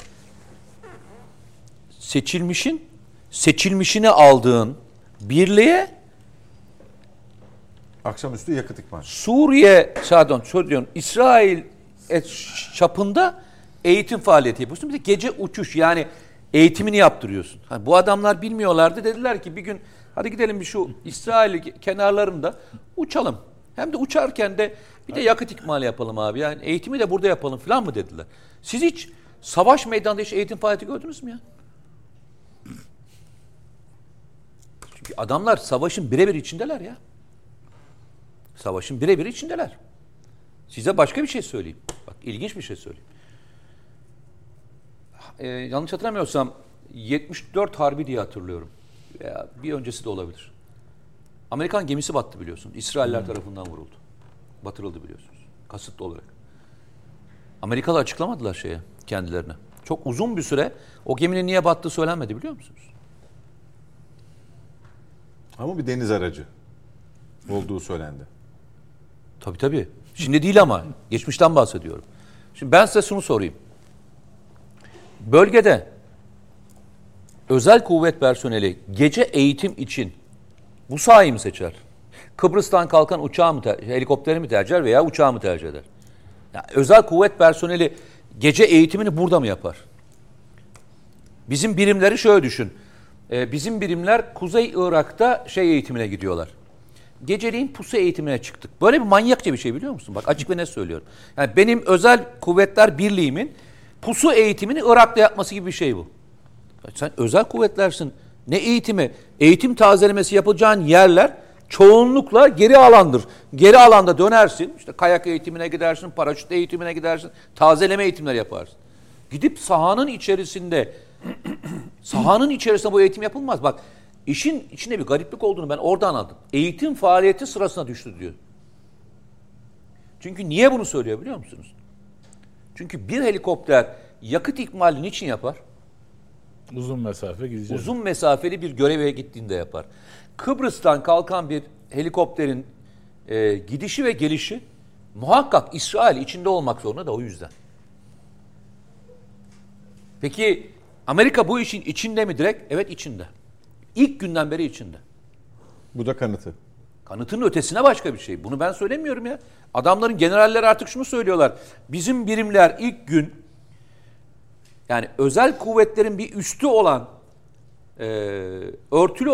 seçilmişin seçilmişini aldığın birliğe Akşamüstü yakıt ikmal. Suriye, pardon, söylüyorum, İsrail et- çapında eğitim faaliyeti yapıyorsun. Bir de gece uçuş yani eğitimini yaptırıyorsun. Ha, bu adamlar bilmiyorlardı. Dediler ki bir gün hadi gidelim bir şu İsrail kenarlarında uçalım. Hem de uçarken de bir de yakıt ikmali yapalım abi. Yani eğitimi de burada yapalım falan mı dediler. Siz hiç savaş meydanında hiç eğitim faaliyeti gördünüz mü ya? Adamlar savaşın birebir içindeler ya. Savaşın birebir içindeler. Size başka bir şey söyleyeyim. Bak ilginç bir şey söyleyeyim. Ee, yanlış hatırlamıyorsam 74 Harbi diye hatırlıyorum. Veya bir öncesi de olabilir. Amerikan gemisi battı biliyorsun. İsrailler tarafından vuruldu. Batırıldı biliyorsunuz. Kasıtlı olarak. Amerikalı açıklamadılar şeye kendilerine. Çok uzun bir süre o geminin niye battığı söylenmedi biliyor musunuz? Ama bir deniz aracı olduğu söylendi. Tabii tabii. Şimdi değil ama. Geçmişten bahsediyorum. Şimdi ben size şunu sorayım. Bölgede özel kuvvet personeli gece eğitim için bu sahayı mı seçer? Kıbrıs'tan kalkan uçağı mı, ter- helikopteri mi tercih eder veya uçağı mı tercih eder? Ya özel kuvvet personeli gece eğitimini burada mı yapar? Bizim birimleri şöyle düşün. Ee, bizim birimler Kuzey Irak'ta şey eğitimine gidiyorlar. Geceliğin pusu eğitimine çıktık. Böyle bir manyakça bir şey biliyor musun? Bak açık ve net söylüyorum. Yani benim özel kuvvetler birliğimin pusu eğitimini Irak'ta yapması gibi bir şey bu. Sen özel kuvvetlersin. Ne eğitimi? Eğitim tazelemesi yapacağın yerler çoğunlukla geri alandır. Geri alanda dönersin. İşte kayak eğitimine gidersin, paraşüt eğitimine gidersin, tazeleme eğitimleri yaparsın. Gidip sahanın içerisinde sahanın içerisinde bu eğitim yapılmaz. Bak işin içinde bir gariplik olduğunu ben orada anladım. Eğitim faaliyeti sırasına düştü diyor. Çünkü niye bunu söylüyor biliyor musunuz? Çünkü bir helikopter yakıt ikmalini için yapar? Uzun mesafe gideceğiz. Uzun mesafeli bir göreve gittiğinde yapar. Kıbrıs'tan kalkan bir helikopterin e, gidişi ve gelişi muhakkak İsrail içinde olmak zorunda da o yüzden. Peki Amerika bu işin içinde mi direkt? Evet içinde. İlk günden beri içinde. Bu da kanıtı. Kanıtın ötesine başka bir şey. Bunu ben söylemiyorum ya. Adamların generalleri artık şunu söylüyorlar. Bizim birimler ilk gün yani özel kuvvetlerin bir üstü olan e, örtülü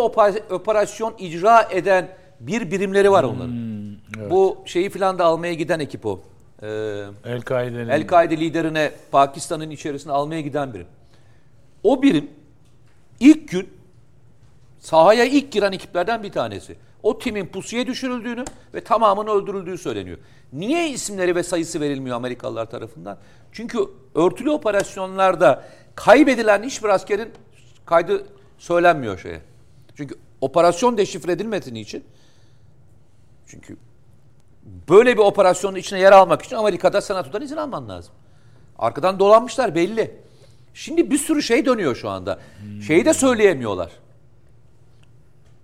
operasyon icra eden bir birimleri var onların. Bu şeyi filan da almaya giden ekip o. E, El-Kaide'nin El-Kaide liderine Pakistan'ın içerisine almaya giden birim. O birim ilk gün sahaya ilk giren ekiplerden bir tanesi. O timin pusuya düşürüldüğünü ve tamamının öldürüldüğü söyleniyor. Niye isimleri ve sayısı verilmiyor Amerikalılar tarafından? Çünkü örtülü operasyonlarda kaybedilen hiçbir askerin kaydı söylenmiyor şeye. Çünkü operasyon deşifre edilmediği için çünkü böyle bir operasyonun içine yer almak için Amerika'da senatodan izin alman lazım. Arkadan dolanmışlar belli. Şimdi bir sürü şey dönüyor şu anda. Şeyi de söyleyemiyorlar.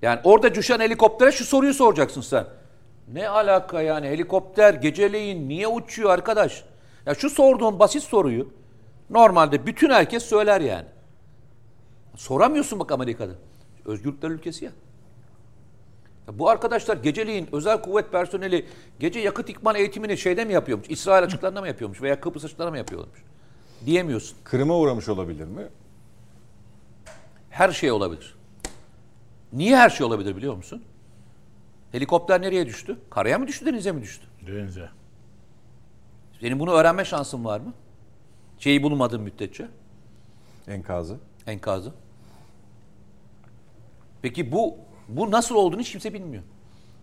Yani orada düşen helikoptere şu soruyu soracaksın sen. Ne alaka yani helikopter geceleyin niye uçuyor arkadaş? Ya şu sorduğum basit soruyu normalde bütün herkes söyler yani. Soramıyorsun bak Amerika'da. Özgürlükler ülkesi ya. Ya Bu arkadaşlar geceliğin özel kuvvet personeli gece yakıt ikmal eğitimini şeyde mi yapıyormuş? İsrail açıklarında mı yapıyormuş? Veya Kıbrıs açıklarında mı yapıyormuş? Diyemiyorsun. Kırıma uğramış olabilir mi? Her şey olabilir. Niye her şey olabilir biliyor musun? Helikopter nereye düştü? Karaya mı düştü, denize mi düştü? Denize. Senin bunu öğrenme şansın var mı? Şeyi bulmadığın müddetçe, Enkazı. enkazı. Peki bu bu nasıl olduğunu hiç kimse bilmiyor.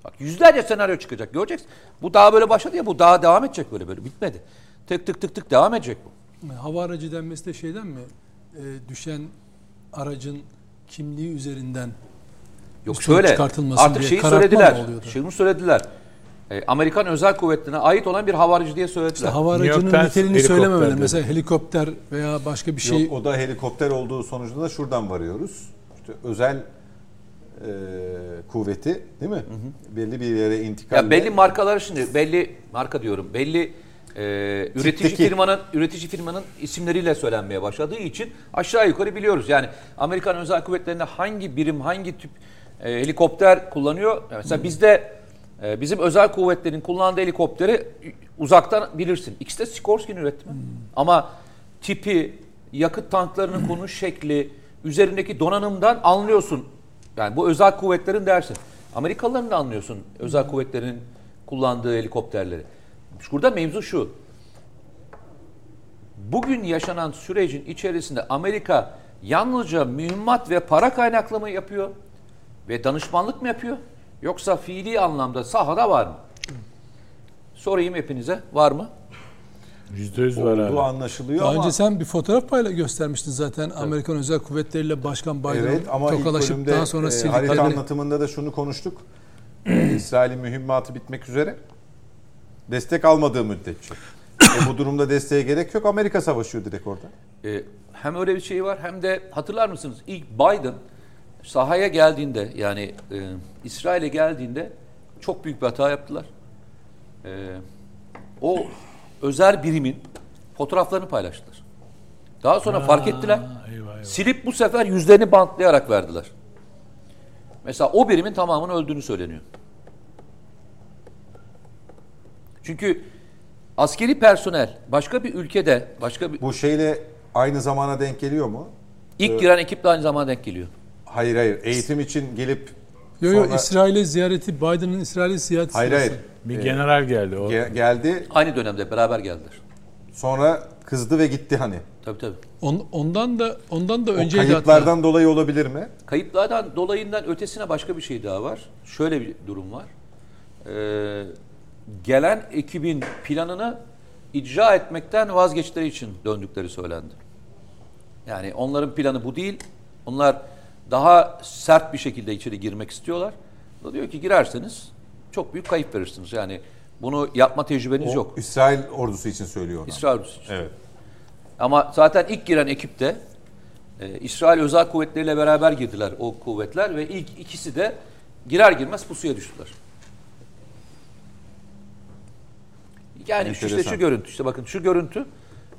Bak yüzlerce senaryo çıkacak göreceksin. Bu daha böyle başladı ya bu daha devam edecek böyle böyle bitmedi. Tık tık tık tık devam edecek bu. Hava aracı denmesi de şeyden mi? Ee, düşen aracın kimliği üzerinden Yok şöyle artık şeyi söylediler. Şunu söylediler. E, Amerikan özel kuvvetlerine ait olan bir hava aracı diye söylediler. işte hava aracının Times niteliğini söylememeleri. Mesela helikopter veya başka bir şey Yok, o da helikopter olduğu sonucunda da şuradan varıyoruz. İşte özel e, kuvveti değil mi? Belli bir yere intikal. Ya belli markaları şimdi belli marka diyorum. Belli e, üretici Tipteki. firmanın üretici firmanın isimleriyle söylenmeye başladığı için aşağı yukarı biliyoruz. Yani Amerikan özel kuvvetlerinde hangi birim hangi tip e, helikopter kullanıyor? Mesela bizde e, bizim özel kuvvetlerin kullandığı helikopteri uzaktan bilirsin. İkisi de Sikorsky'nin üretimi. Ama tipi, yakıt tanklarının konuş şekli, üzerindeki donanımdan anlıyorsun. Yani bu özel kuvvetlerin dersin. Amerikalıların da anlıyorsun özel kuvvetlerin kullandığı helikopterleri. Burada mevzu şu. Bugün yaşanan sürecin içerisinde Amerika yalnızca mühimmat ve para kaynaklı mı yapıyor? Ve danışmanlık mı yapıyor? Yoksa fiili anlamda sahada var mı? Sorayım hepinize. Var mı? Yüzde yüz var abi. anlaşılıyor Daha ama önce sen bir fotoğraf payla göstermiştin zaten Amerikan özel kuvvetleriyle Başkan Biden evet ama ilk tokalaşıp bölümde daha sonra e, harita sildikleri. anlatımında da şunu konuştuk. [clears throat] İsrail'in mühimmatı bitmek üzere. Destek almadığı müddetçe. e, bu durumda desteğe gerek yok. Amerika savaşıyor direkt orada. Ee, hem öyle bir şey var hem de hatırlar mısınız ilk Biden sahaya geldiğinde yani e, İsrail'e geldiğinde çok büyük bir hata yaptılar. Ee, o özel birimin fotoğraflarını paylaştılar. Daha sonra fark ettiler. eyvah, eyvah. Silip bu sefer yüzlerini bantlayarak verdiler. Mesela o birimin tamamının öldüğünü söyleniyor. Çünkü askeri personel başka bir ülkede, başka bir Bu şeyle aynı zamana denk geliyor mu? ilk giren ekip de aynı zamana denk geliyor. Hayır hayır. Eğitim için gelip Yo yo sonra- İsrail'e ziyareti Biden'ın İsrail'e ziyareti Hayır hayır. Bir general geldi. O Ge- geldi Aynı dönemde beraber geldiler. sonra kızdı ve gitti hani. Tabii tabii. On- ondan da ondan da önceydi kayıplardan hatta. dolayı olabilir mi? Kayıplardan dolayından ötesine başka bir şey daha var. Şöyle bir durum var. Ee, gelen ekibin planını icra etmekten vazgeçtikleri için döndükleri söylendi. Yani onların planı bu değil. Onlar daha sert bir şekilde içeri girmek istiyorlar. O da diyor ki girerseniz çok büyük kayıp verirsiniz. Yani bunu yapma tecrübeniz O yok. İsrail ordusu için söylüyor onu. İsrail ordusu için. Evet. Ama zaten ilk giren ekipte e, İsrail özel kuvvetleriyle beraber girdiler o kuvvetler ve ilk ikisi de girer girmez pusuya düştüler. Yani şu işte Enteresan. şu görüntü işte bakın şu görüntü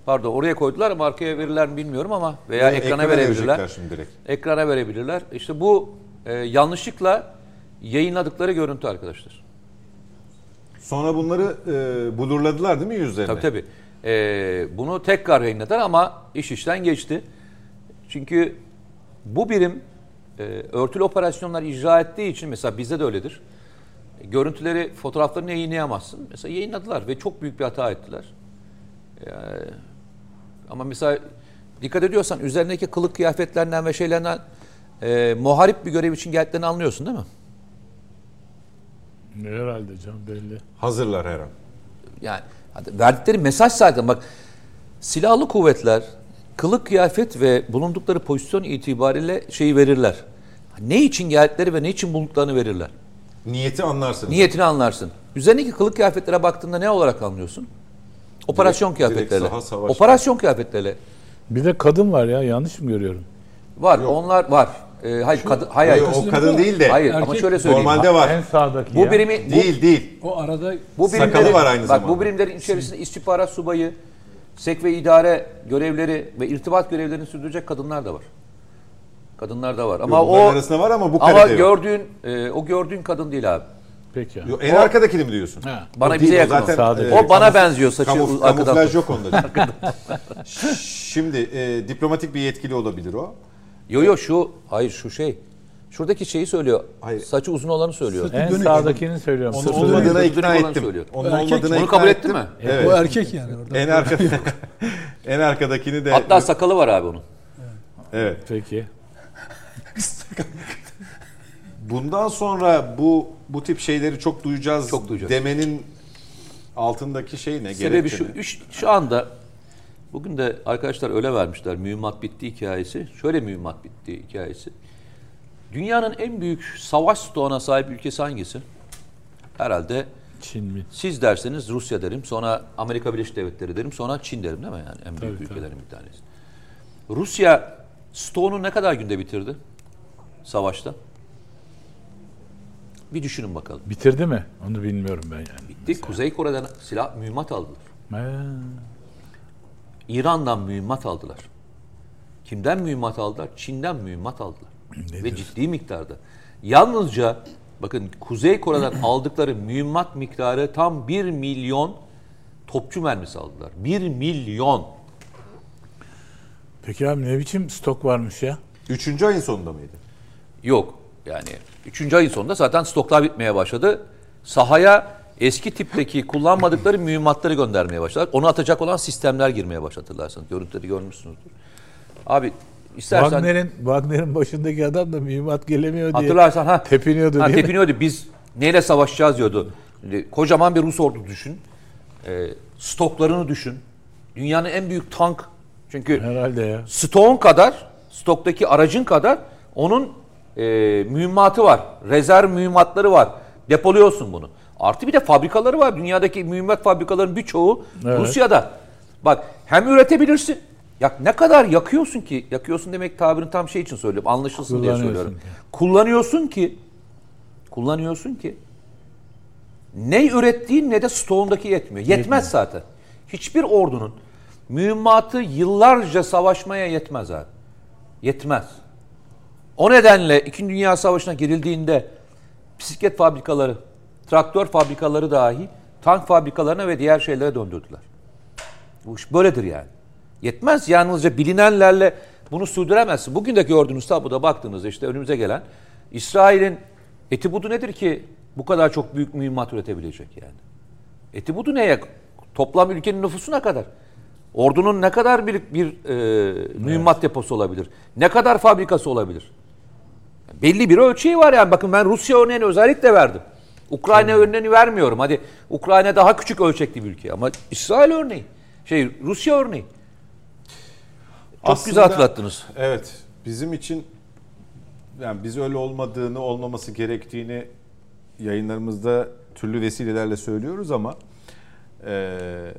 pardon oraya koydular ama arkaya verirler mi bilmiyorum ama veya Ve ekrana, verebilirler. verecekler şimdi direkt. Ekrana verebilirler. İşte bu e, yanlışlıkla yayınladıkları görüntü arkadaşlar. Sonra bunları e, blurladılar değil mi yüzlerine? Tabii tabii. Ee, bunu tekrar yayınladılar ama iş işten geçti. Çünkü bu birim e, örtülü operasyonlar icra ettiği için mesela bizde de öyledir. Görüntüleri, fotoğraflarını yayınlayamazsın. Mesela yayınladılar ve çok büyük bir hata ettiler. Ee, ama mesela dikkat ediyorsan üzerindeki kılık kıyafetlerinden ve şeylerden e, muharip bir görev için geldiklerini anlıyorsun değil mi? herhalde canım belli. Hazırlar her an. Yani hadi verdikleri mesaj zaten bak silahlı kuvvetler kılık kıyafet ve bulundukları pozisyon itibariyle şeyi verirler. Ne için geldikleri ve ne için bulunduklarını verirler. Niyeti anlarsınız. Niyetini anlarsın. Üzerindeki kılık kıyafetlere baktığında ne olarak anlıyorsun? Operasyon Direkt- direkt kıyafetleriyle. saha, savaş. Operasyon kıyafetleriyle. Bir de kadın var ya yanlış mı görüyorum? Var. Onlar var. Ee, hayır, kadın, hayır, Hayır, hayır. o kadın değil de Hayır ama Erkek- şöyle söyleyeyim. normalde var. En sağdaki Bu ya. birimi bu, Değil değil. O arada Bu Sakalı birimlerin, var aynı bak, zamanda. Bu birimlerin içerisinde istihbarat subayı, sek ve idare görevleri ve irtibat görevlerini sürdürecek kadınlar da var. Kadınlar da var. Ama Ama o arasında var ama bu ama yok. gördüğün e, o gördüğün kadın değil abi. Peki. Yo, En arkadakini mi diyorsun? Ha. Bana O bize değil, o yakın. o. zaten, Sağdaki. O bana kamuf- benziyor saçı kamuf- arkadan. Kamuflaj yok onda. [laughs] Şimdi e, diplomatik bir yetkili olabilir o. Yo yo şu hayır şu şey. Şuradaki şeyi söylüyor. Hayır. Saçı uzun olanı söylüyor. Sırtı En dönük. sağdakini söylüyorum. Onu- Sırtı onu- dönük. Olmadığına ikna dönük olan ettim. söylüyor. Onun Erkek. olmadığına Bunu ikna kabul etti mi? Evet. O erkek yani orada. En arkada [laughs] en arkadakini de Hatta sakalı var abi onun. evet. Peki. Bundan sonra bu bu tip şeyleri çok duyacağız. Çok duyacağız. Demenin altındaki şey ne? Sebebi şu, üç- şu anda bugün de arkadaşlar öyle vermişler mühimmat bitti hikayesi. Şöyle mühimmat bitti hikayesi. Dünyanın en büyük savaş stoğuna sahip ülkesi hangisi? Herhalde Çin mi? siz derseniz Rusya derim, sonra Amerika Birleşik Devletleri derim, sonra Çin derim değil mi yani en büyük Tabii, tabii. ülkelerin bir tanesi. Rusya stoğunu ne kadar günde bitirdi savaşta? Bir düşünün bakalım. Bitirdi mi? Onu bilmiyorum ben yani. Bitti. Kuzey Kore'den silah mühimmat aldılar. Ha, İran'dan mühimmat aldılar. Kimden mühimmat aldılar? Çin'den mühimmat aldılar. Ne Ve ciddi miktarda. Yalnızca bakın Kuzey Kore'den [clears throat] aldıkları mühimmat miktarı tam 1 milyon topçu mermisi aldılar. 1 milyon. Peki abi ne biçim stok varmış ya? Üçüncü ayın sonunda mıydı? Yok. Yani 3. ayın sonunda zaten stoklar bitmeye başladı. Sahaya eski tipteki kullanmadıkları mühimmatları göndermeye başladılar. Onu atacak olan sistemler girmeye başladılar. Görüntüleri görmüşsünüzdür. Abi istersen Wagner'in Wagner'in başındaki adam da mühimmat gelemiyor diye Hatırlarsan ha. tepiniyordu ha, değil mi? tepiniyordu. Biz neyle savaşacağız diyordu. Kocaman bir Rus ordu düşün. Ee, stoklarını düşün. Dünyanın en büyük tank. Çünkü Herhalde ya. stoğun kadar, stoktaki aracın kadar onun e, mühimmatı var. Rezerv mühimmatları var. Depoluyorsun bunu. Artı bir de fabrikaları var. Dünyadaki mühimmat fabrikalarının birçoğu Evet. Rusya'da. Bak hem üretebilirsin. Ya ne kadar yakıyorsun ki? Yakıyorsun demek tabirin tam şey için söylüyorum. Anlaşılsın diye söylüyorum. ki. Kullanıyorsun ki kullanıyorsun ki ne ürettiğin ne de stoğundaki yetmiyor. Yetmez zaten. Hiçbir ordunun mühimmatı yıllarca savaşmaya yetmez abi. Yetmez. O nedenle İkinci Dünya Savaşı'na girildiğinde bisiklet fabrikaları, traktör fabrikaları dahi tank fabrikalarına ve diğer şeylere döndürdüler. Bu iş böyledir yani. Yetmez yalnızca bilinenlerle bunu sürdüremezsin. Bugün de gördüğünüz tabloda baktığınızda işte önümüze gelen İsrail'in eti budu nedir ki bu kadar çok büyük mühimmat üretebilecek yani? Eti budu neye? Toplam ülkenin nüfusuna kadar. Ordunun ne kadar bir, bir e, mühimmat deposu olabilir? Ne kadar fabrikası olabilir? Belli bir ölçeği var yani. Bakın ben Rusya örneğini özellikle verdim. Ukrayna örneğini vermiyorum. Hadi Ukrayna daha küçük ölçekli bir ülke ama İsrail örneği. Şey Rusya örneği. Çok Aslında- güzel hatırlattınız. Evet. Bizim için yani biz öyle olmadığını, olmaması gerektiğini yayınlarımızda türlü vesilelerle söylüyoruz ama eee,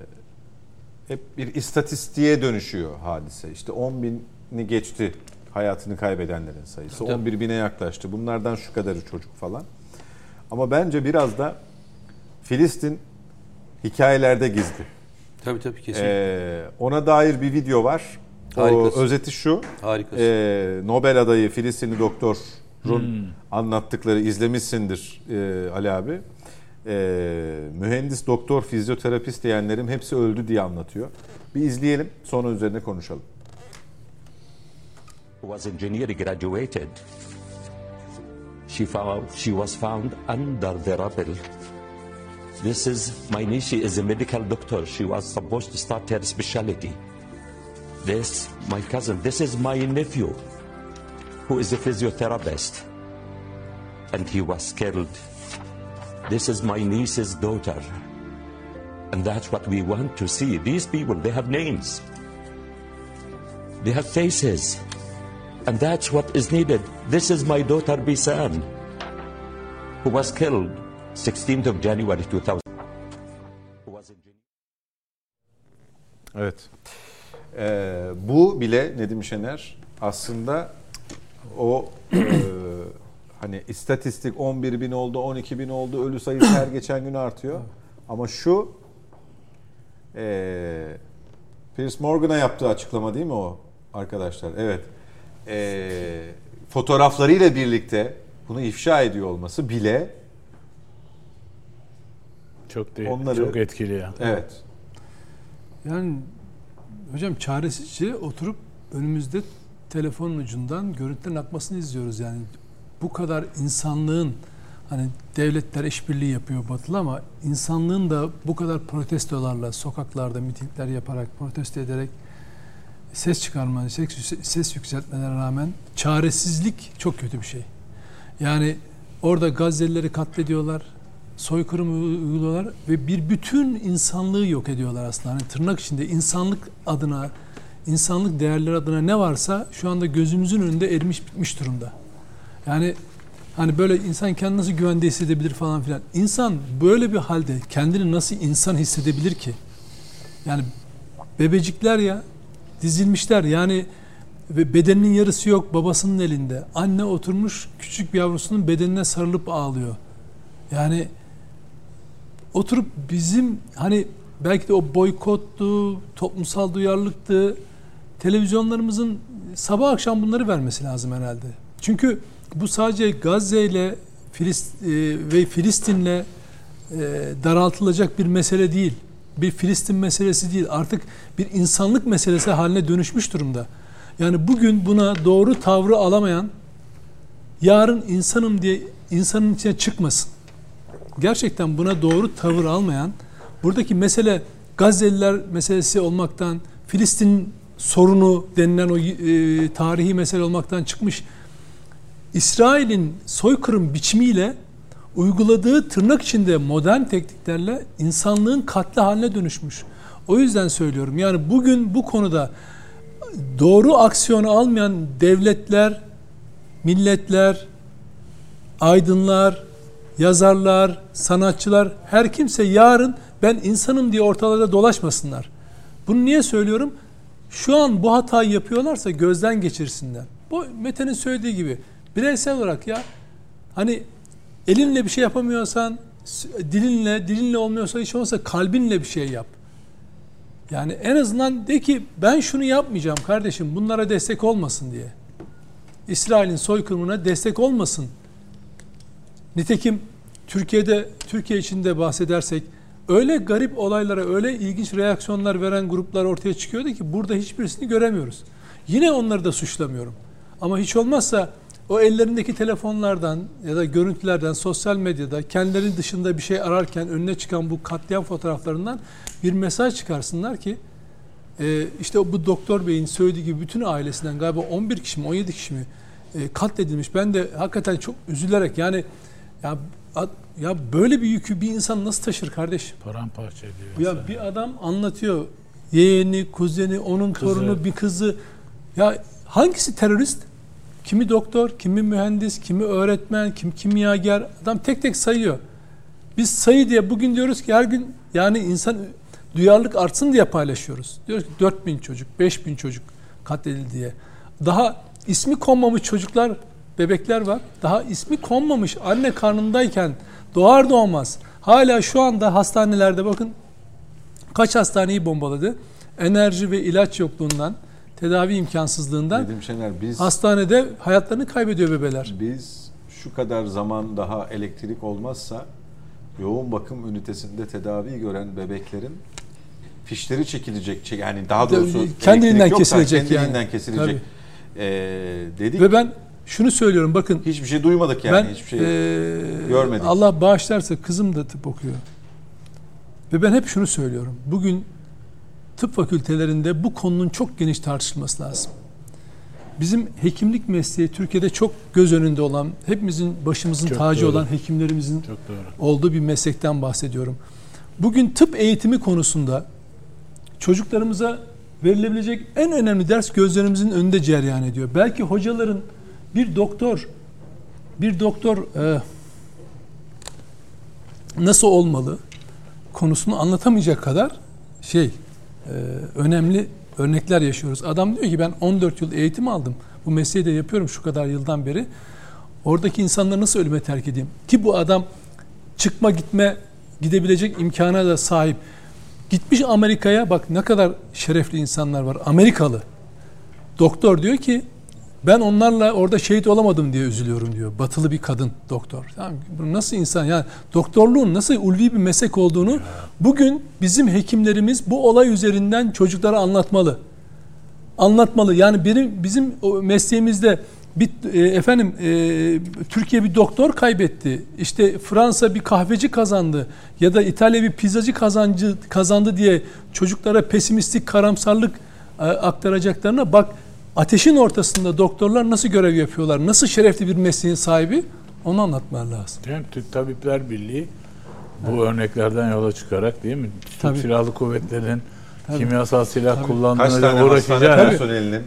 hep bir istatistiğe dönüşüyor hadise. İşte 10 bini geçti hayatını kaybedenlerin sayısı. 11 bine yaklaştı. Bunlardan şu kadarı çocuk falan. Ama bence biraz da Filistin hikayelerde gizli. Tabii tabii kesin. Ee, ona dair bir video var. O Harikasın. özeti şu. Harikasın. Ee, Nobel adayı Filistinli doktorun anlattıkları izlemişsindir e, Ali abi. Ee, mühendis, doktor, fizyoterapist diyenlerim hepsi öldü diye anlatıyor. Bir izleyelim sonra üzerine konuşalım. Was engineer graduated. She found she was found under the rubble. This is my niece. She is a medical doctor. She was supposed to start her specialty. This my cousin. This is my nephew, who is a physiotherapist, and he was killed. This is my niece's daughter, and that's what we want to see. These people, they have names. They have faces. And that's what is needed. This is my daughter Bisan, who was killed 16th of January 2000. Who was in Geneva. Evet. Ee, bu bile Nedim Şener aslında o e, hani istatistik 11 bin oldu, 12 bin oldu, ölü sayısı her geçen gün artıyor. Ama şu e, Piers Morgan'a yaptığı açıklama değil mi o arkadaşlar? Evet. E, fotoğraflarıyla birlikte bunu ifşa ediyor olması bile Çok değil, Onları- çok etkili ya. evet. Yani hocam çaresizce oturup önümüzde telefonun ucundan görüntülerin akmasını izliyoruz yani. bu kadar insanlığın hani devletler işbirliği yapıyor batılı ama insanlığın da bu kadar protestolarla sokaklarda mitingler yaparak protesto ederek ses çıkarma, ses, ses yükseltmelerine rağmen çaresizlik çok kötü bir şey. Yani orada Gazze'lileri katlediyorlar, soykırım uyguluyorlar ve bir bütün insanlığı yok ediyorlar aslında. Hani tırnak içinde insanlık adına, insanlık değerleri adına ne varsa şu anda gözümüzün önünde erimiş bitmiş durumda. Yani hani böyle insan kendini nasıl güvende hissedebilir falan filan. İnsan böyle bir halde kendini nasıl insan hissedebilir ki? Yani bebecikler ya dizilmişler yani ve bedeninin yarısı yok babasının elinde. Anne oturmuş küçük bir yavrusunun bedenine sarılıp ağlıyor. Yani oturup bizim hani belki de o boykottu, toplumsal duyarlılıktı. Televizyonlarımızın sabah akşam bunları vermesi lazım herhalde. Çünkü bu sadece Gazze ile Filist, e, ve Filistin'le e, daraltılacak bir mesele değil. Bir Filistin meselesi değil. Artık bir insanlık meselesi haline dönüşmüş durumda. Yani bugün buna doğru tavrı alamayan yarın insanım diye insanın içine çıkmasın. Gerçekten buna doğru tavır almayan buradaki mesele Gazze'liler meselesi olmaktan Filistin sorunu denilen o e, tarihi mesele olmaktan çıkmış İsrail'in soykırım biçimiyle uyguladığı tırnak içinde modern tekniklerle insanlığın katli haline dönüşmüş. O yüzden söylüyorum yani bugün bu konuda doğru aksiyonu almayan devletler, milletler, aydınlar, yazarlar, sanatçılar her kimse yarın ben insanım diye ortalarda dolaşmasınlar. Bunu niye söylüyorum? Şu an bu hatayı yapıyorlarsa gözden geçirsinler. Bu Mete'nin söylediği gibi bireysel olarak ya hani elinle bir şey yapamıyorsan dilinle, dilinle olmuyorsa hiç olmazsa kalbinle bir şey yap. Yani en azından de ki ben şunu yapmayacağım kardeşim bunlara destek olmasın diye. İsrail'in soykırımına destek olmasın. Nitekim Türkiye'de Türkiye içinde bahsedersek öyle garip olaylara öyle ilginç reaksiyonlar veren gruplar ortaya çıkıyordu ki burada hiçbirisini göremiyoruz. Yine onları da suçlamıyorum. Ama hiç olmazsa o ellerindeki telefonlardan ya da görüntülerden sosyal medyada kendileri dışında bir şey ararken önüne çıkan bu katliam fotoğraflarından bir mesaj çıkarsınlar ki e, işte bu doktor beyin söylediği gibi bütün ailesinden galiba 11 kişi mi 17 kişi mi e, katledilmiş. Ben de hakikaten çok üzülerek yani ya ya böyle bir yükü bir insan nasıl taşır kardeş? Paramparça ediyor. Ya bir adam anlatıyor yeğeni, kuzeni, onun kızı. torunu, bir kızı. Ya hangisi terörist? Kimi doktor, kimi mühendis, kimi öğretmen, kim kimyager. Adam tek tek sayıyor. Biz sayı diye bugün diyoruz ki her gün yani insan duyarlılık artsın diye paylaşıyoruz. Diyoruz ki 4000 çocuk, 5000 çocuk katledildi diye. Daha ismi konmamış çocuklar, bebekler var. Daha ismi konmamış anne karnındayken doğar doğmaz hala şu anda hastanelerde bakın kaç hastaneyi bombaladı. Enerji ve ilaç yokluğundan, tedavi imkansızlığından Nedim Şener biz hastanede hayatlarını kaybediyor bebeler. biz şu kadar zaman daha elektrik olmazsa yoğun bakım ünitesinde tedavi gören bebeklerin fişleri çekilecek. Yani daha doğrusu kendiliğinden kesilecek kendiliğinden yani. kesilecek. Ee, dedik. Ve ben şunu söylüyorum bakın hiçbir şey duymadık yani. ben hiçbir şey eee, görmedik. Allah bağışlarsa kızım da tıp okuyor. Ve ben hep şunu söylüyorum. Bugün tıp fakültelerinde bu konunun çok geniş tartışılması lazım. Bizim hekimlik mesleği Türkiye'de çok göz önünde olan, hepimizin başımızın Çok tacı doğru. olan hekimlerimizin olduğu bir meslekten bahsediyorum. Bugün tıp eğitimi konusunda çocuklarımıza verilebilecek en önemli ders gözlerimizin önünde cereyan ediyor. Belki hocaların bir doktor bir doktor e, nasıl olmalı konusunu anlatamayacak kadar şey önemli örnekler yaşıyoruz. Adam diyor ki ben 14 yıl eğitim aldım. Bu mesleği de yapıyorum şu kadar yıldan beri. Oradaki insanları nasıl ölüme terk edeyim? Ki bu adam çıkma gitme gidebilecek imkana da sahip. Gitmiş Amerika'ya bak ne kadar şerefli insanlar var. Amerikalı. Doktor diyor ki ben onlarla orada şehit olamadım diye üzülüyorum diyor. Batılı bir kadın doktor. Tamam, bu nasıl insan yani doktorluğun nasıl ulvi bir meslek olduğunu bugün bizim hekimlerimiz bu olay üzerinden çocuklara anlatmalı. Anlatmalı. Yani benim bizim mesleğimizde Bir, e, efendim e, Türkiye bir doktor kaybetti. İşte Fransa bir kahveci kazandı ya da İtalya bir pizzacı kazancı kazandı diye çocuklara pesimistik karamsarlık e, aktaracaklarına bak ateşin ortasında doktorlar nasıl görev yapıyorlar? Nasıl şerefli bir mesleğin sahibi? Onu anlatmalar lazım. Hem Türk Tabipler Birliği bu örneklerden yola çıkarak değil mi? Türk Tabii. Silahlı Kuvvetleri'nin Tabii. kimyasal silah Kaç kullandığına uğraşacağını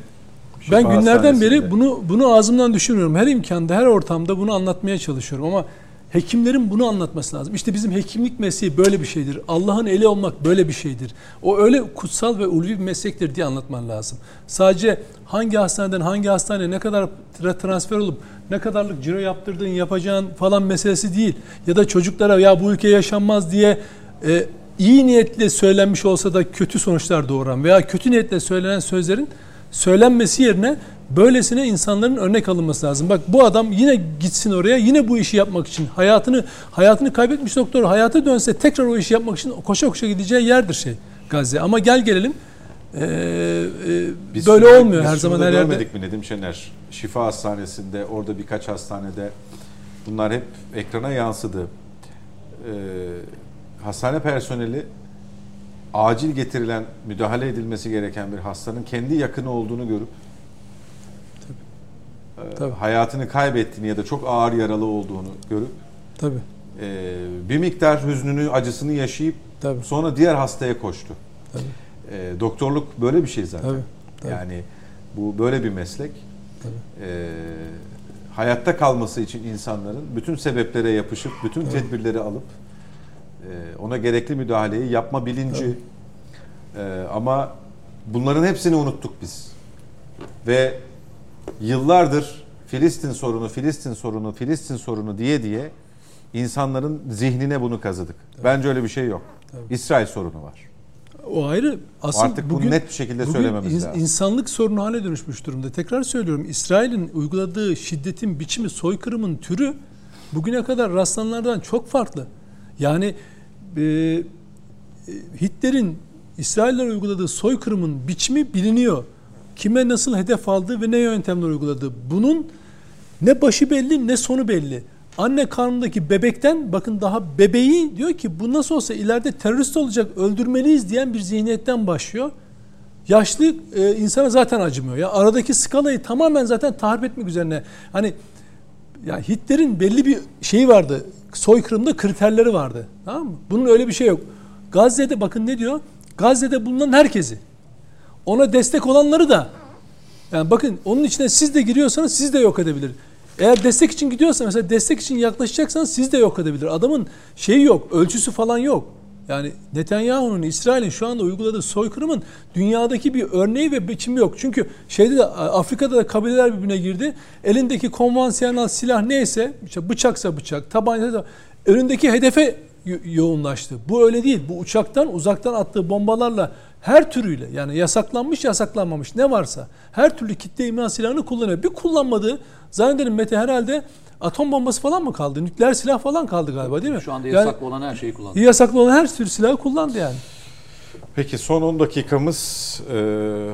Ben günlerden beri bunu bunu ağzımdan düşürmüyorum. Her imkanda, her ortamda bunu anlatmaya çalışıyorum ama hekimlerin bunu anlatması lazım. İşte bizim hekimlik mesleği böyle bir şeydir. Allah'ın eli olmak böyle bir şeydir. O öyle kutsal ve ulvi bir meslektir diye anlatman lazım. Sadece hangi hastaneden hangi hastaneye ne kadar tra- transfer olup ne kadarlık ciro yaptırdığın yapacağın falan meselesi değil. Ya da çocuklara ya bu ülke yaşanmaz diye e, iyi niyetle söylenmiş olsa da kötü sonuçlar doğuran veya kötü niyetle söylenen sözlerin söylenmesi yerine böylesine insanların örnek alınması lazım. Bak bu adam yine gitsin oraya yine bu işi yapmak için hayatını hayatını kaybetmiş doktor hayata dönse tekrar o işi yapmak için koşa koşa gideceği yerdir şey Gazze. Ama gel gelelim e, e, Biz böyle şunu- olmuyor biz her zaman her yerde. görmedik mi Nedim Şener? Şifa Hastanesi'nde, orada birkaç hastanede bunlar hep ekrana yansıdı. Ee, hastane personeli acil getirilen, müdahale edilmesi gereken bir hastanın kendi yakını olduğunu görüp Tabii. hayatını kaybettiğini ya da çok ağır yaralı olduğunu görüp Tabii. e, bir miktar hüznünü, acısını yaşayıp Tabii. sonra diğer hastaya koştu. Tabii. E, doktorluk böyle bir şey zaten. Tabii, tabii. Yani bu böyle bir meslek. Tabii. E, hayatta kalması için insanların bütün sebeplere yapışıp, bütün tedbirleri alıp e, ona gerekli müdahaleyi yapma bilinci. E, ama bunların hepsini unuttuk biz. Ve yıllardır Filistin sorunu, Filistin sorunu, Filistin sorunu diye diye insanların zihnine bunu kazıdık. Bence öyle bir şey yok. İsrail sorunu var. O ayrı. Asıl Artık bunu bugün, net bir şekilde bugün söylememiz ins- lazım. insanlık sorunu hale dönüşmüş durumda. Tekrar söylüyorum. İsrail'in uyguladığı şiddetin biçimi, soykırımın türü bugüne kadar rastlananlardan çok farklı. Yani e, e, Hitler'in İsrailler uyguladığı soykırımın biçimi biliniyor. Kime nasıl hedef aldığı ve ne yöntemler uyguladığı. Bunun ne başı belli ne sonu belli. Anne karnındaki bebekten bakın daha bebeği diyor ki bu nasıl olsa ileride terörist olacak öldürmeliyiz diyen bir zihniyetten başlıyor. Yaşlı e, insana zaten acımıyor. Ya aradaki skalayı tamamen zaten tahrip etmek üzerine. Hani ya Hitler'in belli bir şeyi vardı. Soykırımda kriterleri vardı. Tamam mı? Bunun öyle bir şey yok. Gazze'de bakın ne diyor? Gazze'de bulunan herkesi. Ona destek olanları da yani bakın onun içine siz de giriyorsanız siz de yok edebilir. Eğer destek için gidiyorsa mesela destek için yaklaşacaksanız siz de yok edebilir. Adamın şeyi yok, ölçüsü falan yok. Yani Netanyahu'nun, İsrail'in şu anda uyguladığı soykırımın dünyadaki bir örneği ve biçimi yok. Çünkü şeyde de Afrika'da da kabileler birbirine girdi. Elindeki konvansiyonel silah neyse, işte bıçaksa bıçak, tabanca da önündeki hedefe yo- yoğunlaştı. Bu öyle değil. Bu uçaktan uzaktan attığı bombalarla her türüyle yani yasaklanmış yasaklanmamış ne varsa her türlü kitle imha silahını kullanıyor. Bir kullanmadığı zannederim Mete herhalde atom bombası falan mı kaldı? Nükleer silah falan kaldı galiba değil mi? Şu anda Yani yasaklı olan her şeyi kullanıyor. yasaklı olan her tür silahı kullandı yani. Peki son 10 dakikamız e,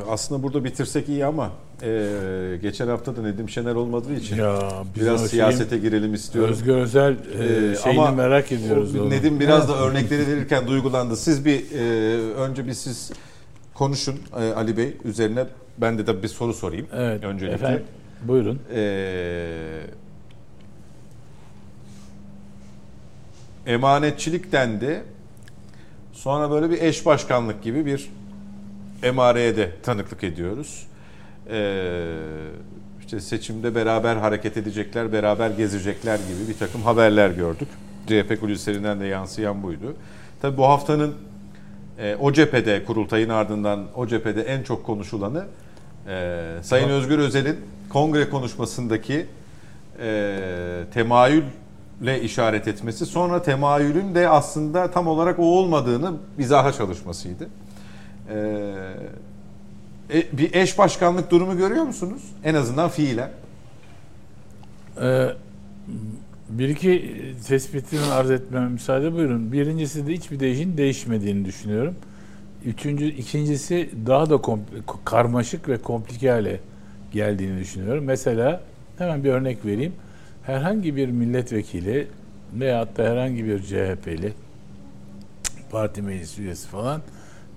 aslında burada bitirsek iyi ama e, geçen hafta da Nedim Şener olmadığı için Ya biraz siyasete girelim istiyorum. Özgür Özel E, e, şeyini ama merak ediyoruz. o-. Nedim biraz da örnekleri verirken duygulandı. Siz bir e, önce bir siz konuşun e, Ali Bey üzerine ben de tabii bir soru sorayım. Evet. Öncelikle. Efendim, buyurun. Ee, emanetçilik dendi. Sonra böyle bir eş başkanlık gibi bir emareye de tanıklık ediyoruz. Ee, işte seçimde beraber hareket edecekler, beraber gezecekler gibi bir takım haberler gördük. CHP kulislerinden de yansıyan buydu. Tabii bu haftanın e, o cephede, kurultayın ardından o cephede en çok konuşulanı e, Sayın Özgür Özel'in kongre konuşmasındaki e, temayülle işaret etmesi, sonra temayülün de aslında tam olarak o olmadığını izaha çalışmasıydı. E, e, bir eş başkanlık durumu görüyor musunuz? En azından fiilen. Ee, bir iki tespitimi arz etmeme müsaade buyurun. Birincisi de hiçbir değişin değişmediğini düşünüyorum. Üçüncü, ikincisi daha da karmaşık ve komplike hale geldiğini düşünüyorum. Mesela Hemen bir örnek vereyim. Herhangi bir milletvekili veyahut da herhangi bir CHP'li parti meclis üyesi falan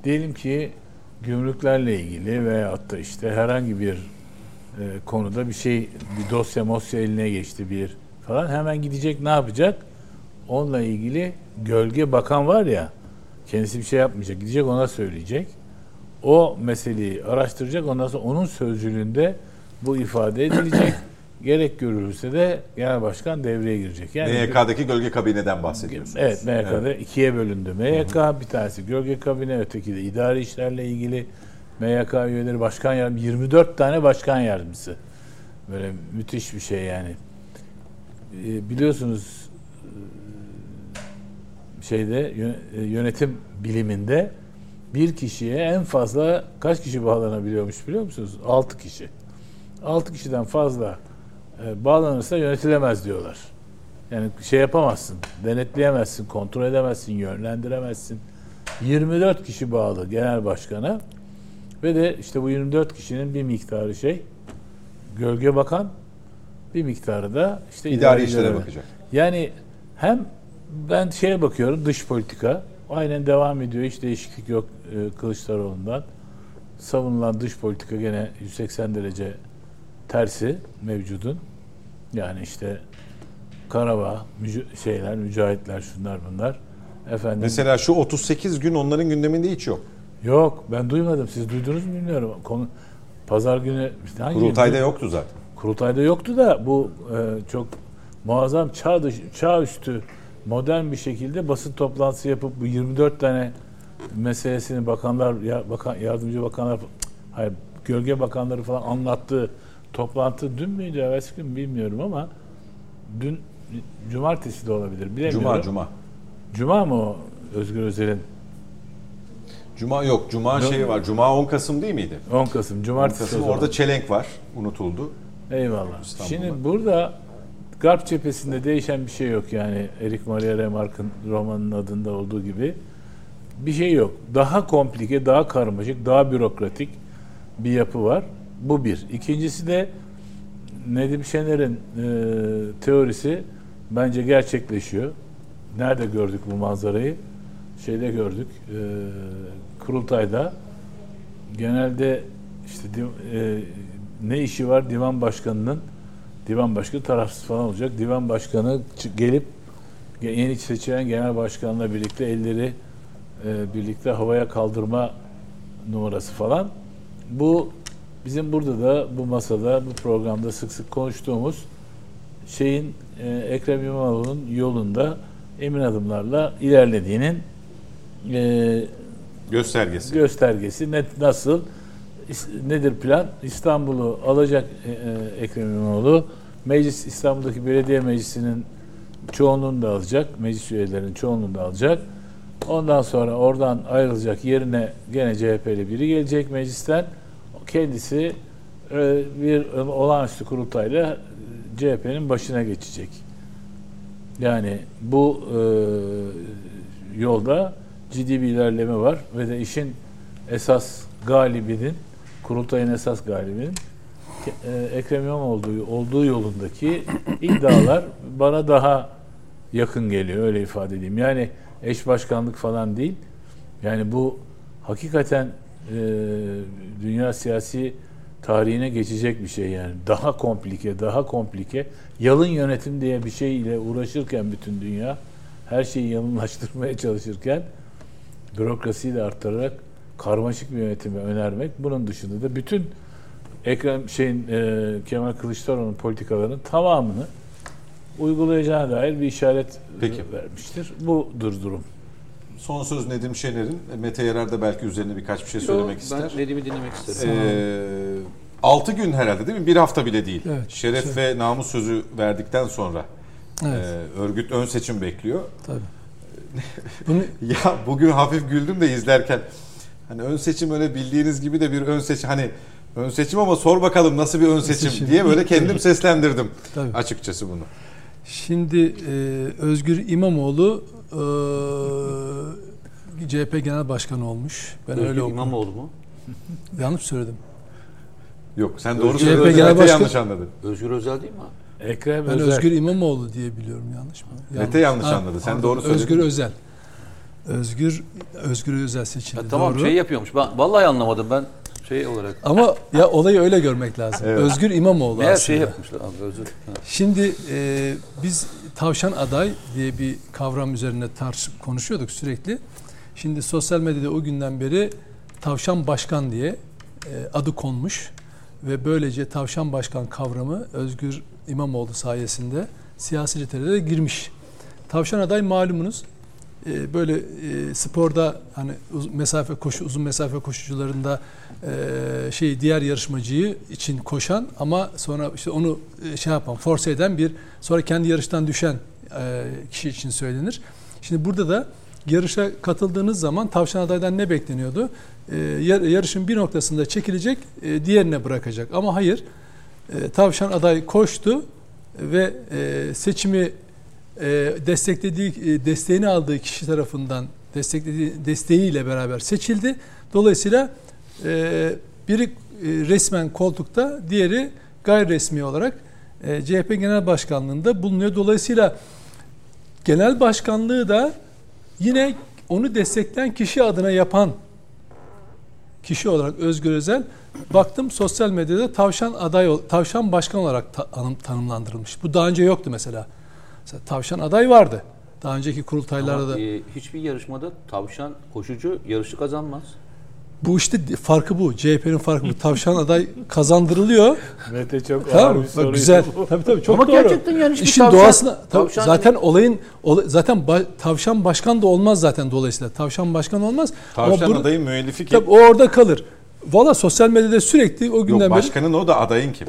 diyelim ki gümrüklerle ilgili veyahut da işte herhangi bir e, konuda bir şey bir dosya mosya eline geçti bir falan hemen gidecek ne yapacak? Onunla ilgili gölge bakan var ya kendisi bir şey yapmayacak. Gidecek ona söyleyecek. O meseleyi araştıracak. Ondan sonra onun sözcülüğünde bu ifade edilecek. Gerek görülürse de genel başkan devreye girecek. Yani MYK'daki gölge kabineden bahsediyorsunuz. Evet MYK'da ikiye bölündü. MYK bir tanesi gölge kabine öteki de idari işlerle ilgili MYK üyeleri başkan yardımcısı 24 tane başkan yardımcısı. Böyle müthiş bir şey yani. Ee, biliyorsunuz e, şeyde e, yönetim biliminde bir kişiye en fazla kaç kişi bağlanabiliyormuş biliyor musunuz? 6 kişi. 6 kişiden fazla e, bağlanırsa yönetilemez diyorlar. Yani şey yapamazsın, denetleyemezsin, kontrol edemezsin, yönlendiremezsin. 24 kişi bağlı genel başkana ve de işte bu 24 kişinin bir miktarı şey gölge bakan bir miktarı da işte İdari işlere işlere bakacak. Yani hem ben şeye bakıyorum dış politika aynen devam ediyor hiç değişiklik yok e, Kılıçdaroğlu'ndan. Savunulan dış politika gene 180 derece tersi mevcudun. Yani işte Karabağ, müc- şeyler, mücahitler, şunlar bunlar. Efendim Mesela şu 38 gün onların gündeminde hiç yok. yok ben duymadım. Siz duydunuz mu bilmiyorum. Konu Pazar günü işte hangi Kurultayda gün? yoktu zaten. Kurultayda yoktu da bu e, çok muazzam çağ, dışı, çağ üstü modern bir şekilde basın toplantısı yapıp bu 24 tane meselesini bakanlar ya, bakan yardımcı bakanlar hayır gölge bakanları falan anlattığı toplantı dün müydü evvelsi gün bilmiyorum ama dün cumartesi de olabilir bilemiyorum. Cuma, cuma. Cuma mı o Özgür Özel'in Cuma yok. Cuma şeyi var. Cuma 10 Kasım değil miydi? 10 Kasım 10 cumartesi o Kasım zaman. orada çelenk var. Unutuldu. Eyvallah. İstanbul'da. Şimdi burada Garp cephesinde değişen bir şey yok yani Eric Maria Remarque'ın romanının adında olduğu gibi bir şey yok. Daha komplike, daha karmaşık, daha bürokratik bir yapı var. Bu bir. İkincisi de Nedim Şener'in e, teorisi bence gerçekleşiyor. Nerede gördük bu manzarayı? Şeyde gördük. E, kurultayda genelde işte e, ne işi var divan başkanının divan başkanı tarafsız falan olacak. Divan başkanı gelip ge- yeni seçilen genel başkanla birlikte elleri e, birlikte havaya kaldırma numarası falan. Bu bizim burada da bu masada bu programda sık sık konuştuğumuz şeyin e, Ekrem İmamoğlu'nun yolunda emin adımlarla ilerlediğinin e, Göstergesi. göstergesi net nasıl nedir plan? İstanbul'u alacak e, e, Ekrem İmamoğlu. Meclis İstanbul'daki belediye meclisinin çoğunluğunu da alacak. Meclis üyelerinin çoğunluğunu da alacak. Ondan sonra oradan ayrılacak yerine gene CHP'li biri gelecek meclisten. Kendisi e, bir olağanüstü kurultayla CHP'nin başına geçecek. Yani bu e, yolda ciddi bir ilerleme var ve de işin esas galibinin, kurultayın esas galibinin e, Ekrem İmamoğlu olduğu yolundaki [coughs] iddialar bana daha yakın geliyor öyle ifade edeyim. Yani eş başkanlık falan değil. Yani bu hakikaten e, dünya siyasi tarihine geçecek bir şey yani. Daha komplike, daha komplike. Yalın yönetim diye bir şey ile uğraşırken bütün dünya her şeyi yalınlaştırmaya çalışırken bürokrasiyi de arttırarak karmaşık bir yönetimi önermek. Bunun dışında da bütün Ekrem şeyin e, Kemal Kılıçdaroğlu'nun politikalarının tamamını uygulayacağına dair bir işaret Peki. vermiştir. Budur durum. Son söz Nedim Şener'in. Mete Yarar da belki üzerine birkaç bir şey söylemek ister. Ben Nedim'i dinlemek isterim. Ee, 6 gün herhalde değil mi? Bir hafta bile değil. Evet, Şeref ve namus sözü verdikten sonra Evet. e, örgüt ön seçim bekliyor. Tabii. [laughs] Bunu Ya bugün hafif güldüm de izlerken. Hani ön seçim öyle bildiğiniz gibi de bir ön seçim hani ön seçim ama sor bakalım nasıl bir ön seçim, seçim. diye böyle kendim [laughs] seslendirdim Tabii. açıkçası bunu. Şimdi e, Özgür İmamoğlu e, CHP Genel Başkanı olmuş. Ben öyle Özgür okudum. İmamoğlu mu? Yanlış söyledim. Yok sen doğru CHP söylüyorsun. Genel Mete Başkan- yanlış anladı. Özgür Özel değil mi abi? Ekrem Ben Özel. Özgür İmamoğlu diye biliyorum yanlış mı? Mete yanlış anladı. Sen doğru söyledin. Özgür Özel. Özgür Özgür Özel seçildi. Ha, tamam doğru. şey yapıyormuş. Ben vallahi anlamadım ben şey olarak. Ama ya olayı öyle görmek lazım. Özgür İmamoğlu Meğer aslında. şey yapmışlar abi özür. Ha. Şimdi e, biz tavşan aday diye bir kavram üzerine tartışıp konuşuyorduk sürekli. Şimdi sosyal medyada o günden beri tavşan başkan diye e, adı konmuş ve böylece tavşan başkan kavramı Özgür İmamoğlu sayesinde siyasi literatüre girmiş. Tavşan aday malumunuz e, böyle e, sporda hani mesafe koşu uzun mesafe koşucularında e, şey diğer yarışmacıyı için koşan ama sonra işte onu e, şey yapan force eden bir sonra kendi yarıştan düşen kişi için söylenir. Şimdi burada da yarışa katıldığınız zaman tavşan adaydan ne bekleniyordu? Yar- yarışın bir noktasında çekilecek, diğerine bırakacak. Ama hayır. Tavşan aday koştu ve seçimi e, desteklediği e, desteğini aldığı kişi tarafından desteklediği desteğiyle beraber seçildi. Dolayısıyla e, biri e, resmen koltukta, diğeri gayri resmi olarak e, CHP Genel Başkanlığında bulunuyor. Dolayısıyla genel başkanlığı da yine onu destekleyen kişi adına yapan kişi olarak Özgür Özel baktım sosyal medyada tavşan aday tavşan başkan olarak ta- tanım- tanımlandırılmış. Bu daha önce yoktu mesela. Mesela tavşan aday vardı. Daha önceki kurultaylarda Ama, da. e, hiçbir yarışmada tavşan koşucu yarışı kazanmaz. Bu işte farkı bu. CHP'nin farkı bu. Tavşan aday kazandırılıyor. [laughs] Mete çok Tamam ağır bir soru. güzel. Tabii tabii çok Ama doğru. gerçekten yani hiçbir İşin tavşan- doğasına tabii tavşan- zaten olayın olay- zaten ba- tavşan başkan da olmaz zaten dolayısıyla. Tavşan başkan olmaz. Tavşan Ama bur- adayın müellifi kim? tabii o orada kalır. Valla sosyal medyada sürekli o günden Yok beri başkanın o da adayın kim?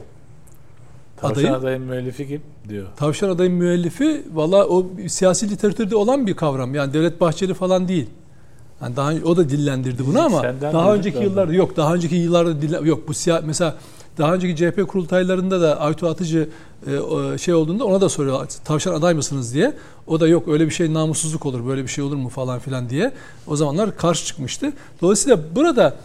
Tavşan adayın- müellifi kim diyor. Tavşan adayın müellifi valla o siyasi literatürde olan bir kavram. Yani Devlet Bahçeli falan değil. Yani daha o da dillendirdi bunu ama Senden daha önceki ben. yıllarda yok. Daha önceki yıllarda dille, yok bu siya, mesela daha önceki CHP kurultaylarında da Aytu Atıcı e, şey olduğunda ona da soruyorlar. Tavşan aday mısınız diye. O da yok öyle bir şey namussuzluk olur. Böyle bir şey olur mu falan filan diye. O zamanlar karşı çıkmıştı. Dolayısıyla burada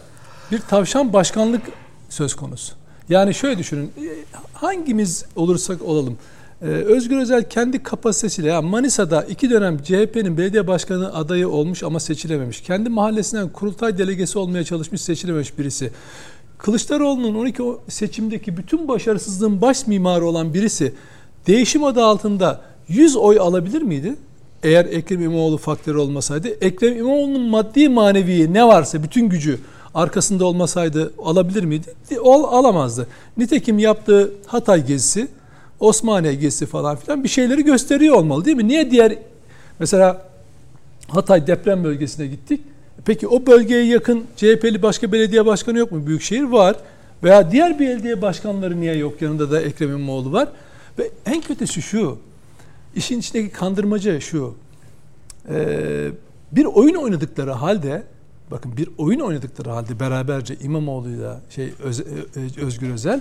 bir tavşan başkanlık söz konusu. Yani şöyle düşünün. e, Hangimiz olursak olalım. e, Özgür Özel kendi kapasitesiyle ya Manisa'da iki dönem CHP'nin belediye başkanı adayı olmuş ama seçilememiş. Kendi mahallesinden kurultay delegesi olmaya çalışmış seçilememiş birisi. Kılıçdaroğlu'nun 12 o seçimdeki bütün başarısızlığın baş mimarı olan birisi değişim adı altında 100 oy alabilir miydi? Eğer Ekrem İmamoğlu faktörü olmasaydı, Ekrem İmamoğlu'nun maddi manevi ne varsa bütün gücü arkasında olmasaydı alabilir miydi? Ol, alamazdı. Nitekim yaptığı Hatay gezisi, Osmaniye gezisi falan filan bir şeyleri gösteriyor olmalı değil mi? Niye diğer mesela Hatay deprem bölgesine gittik. Peki o bölgeye yakın CHP'li başka belediye başkanı yok mu? Büyükşehir var. Veya diğer belediye başkanları niye yok? Yanında da Ekrem İmamoğlu var. Ve en kötüsü şu. İşin içindeki kandırmacı şu. Ee, bir oyun oynadıkları halde bakın bir oyun oynadıkları halde beraberce İmamoğlu'yla şey Öz- Özgür Özel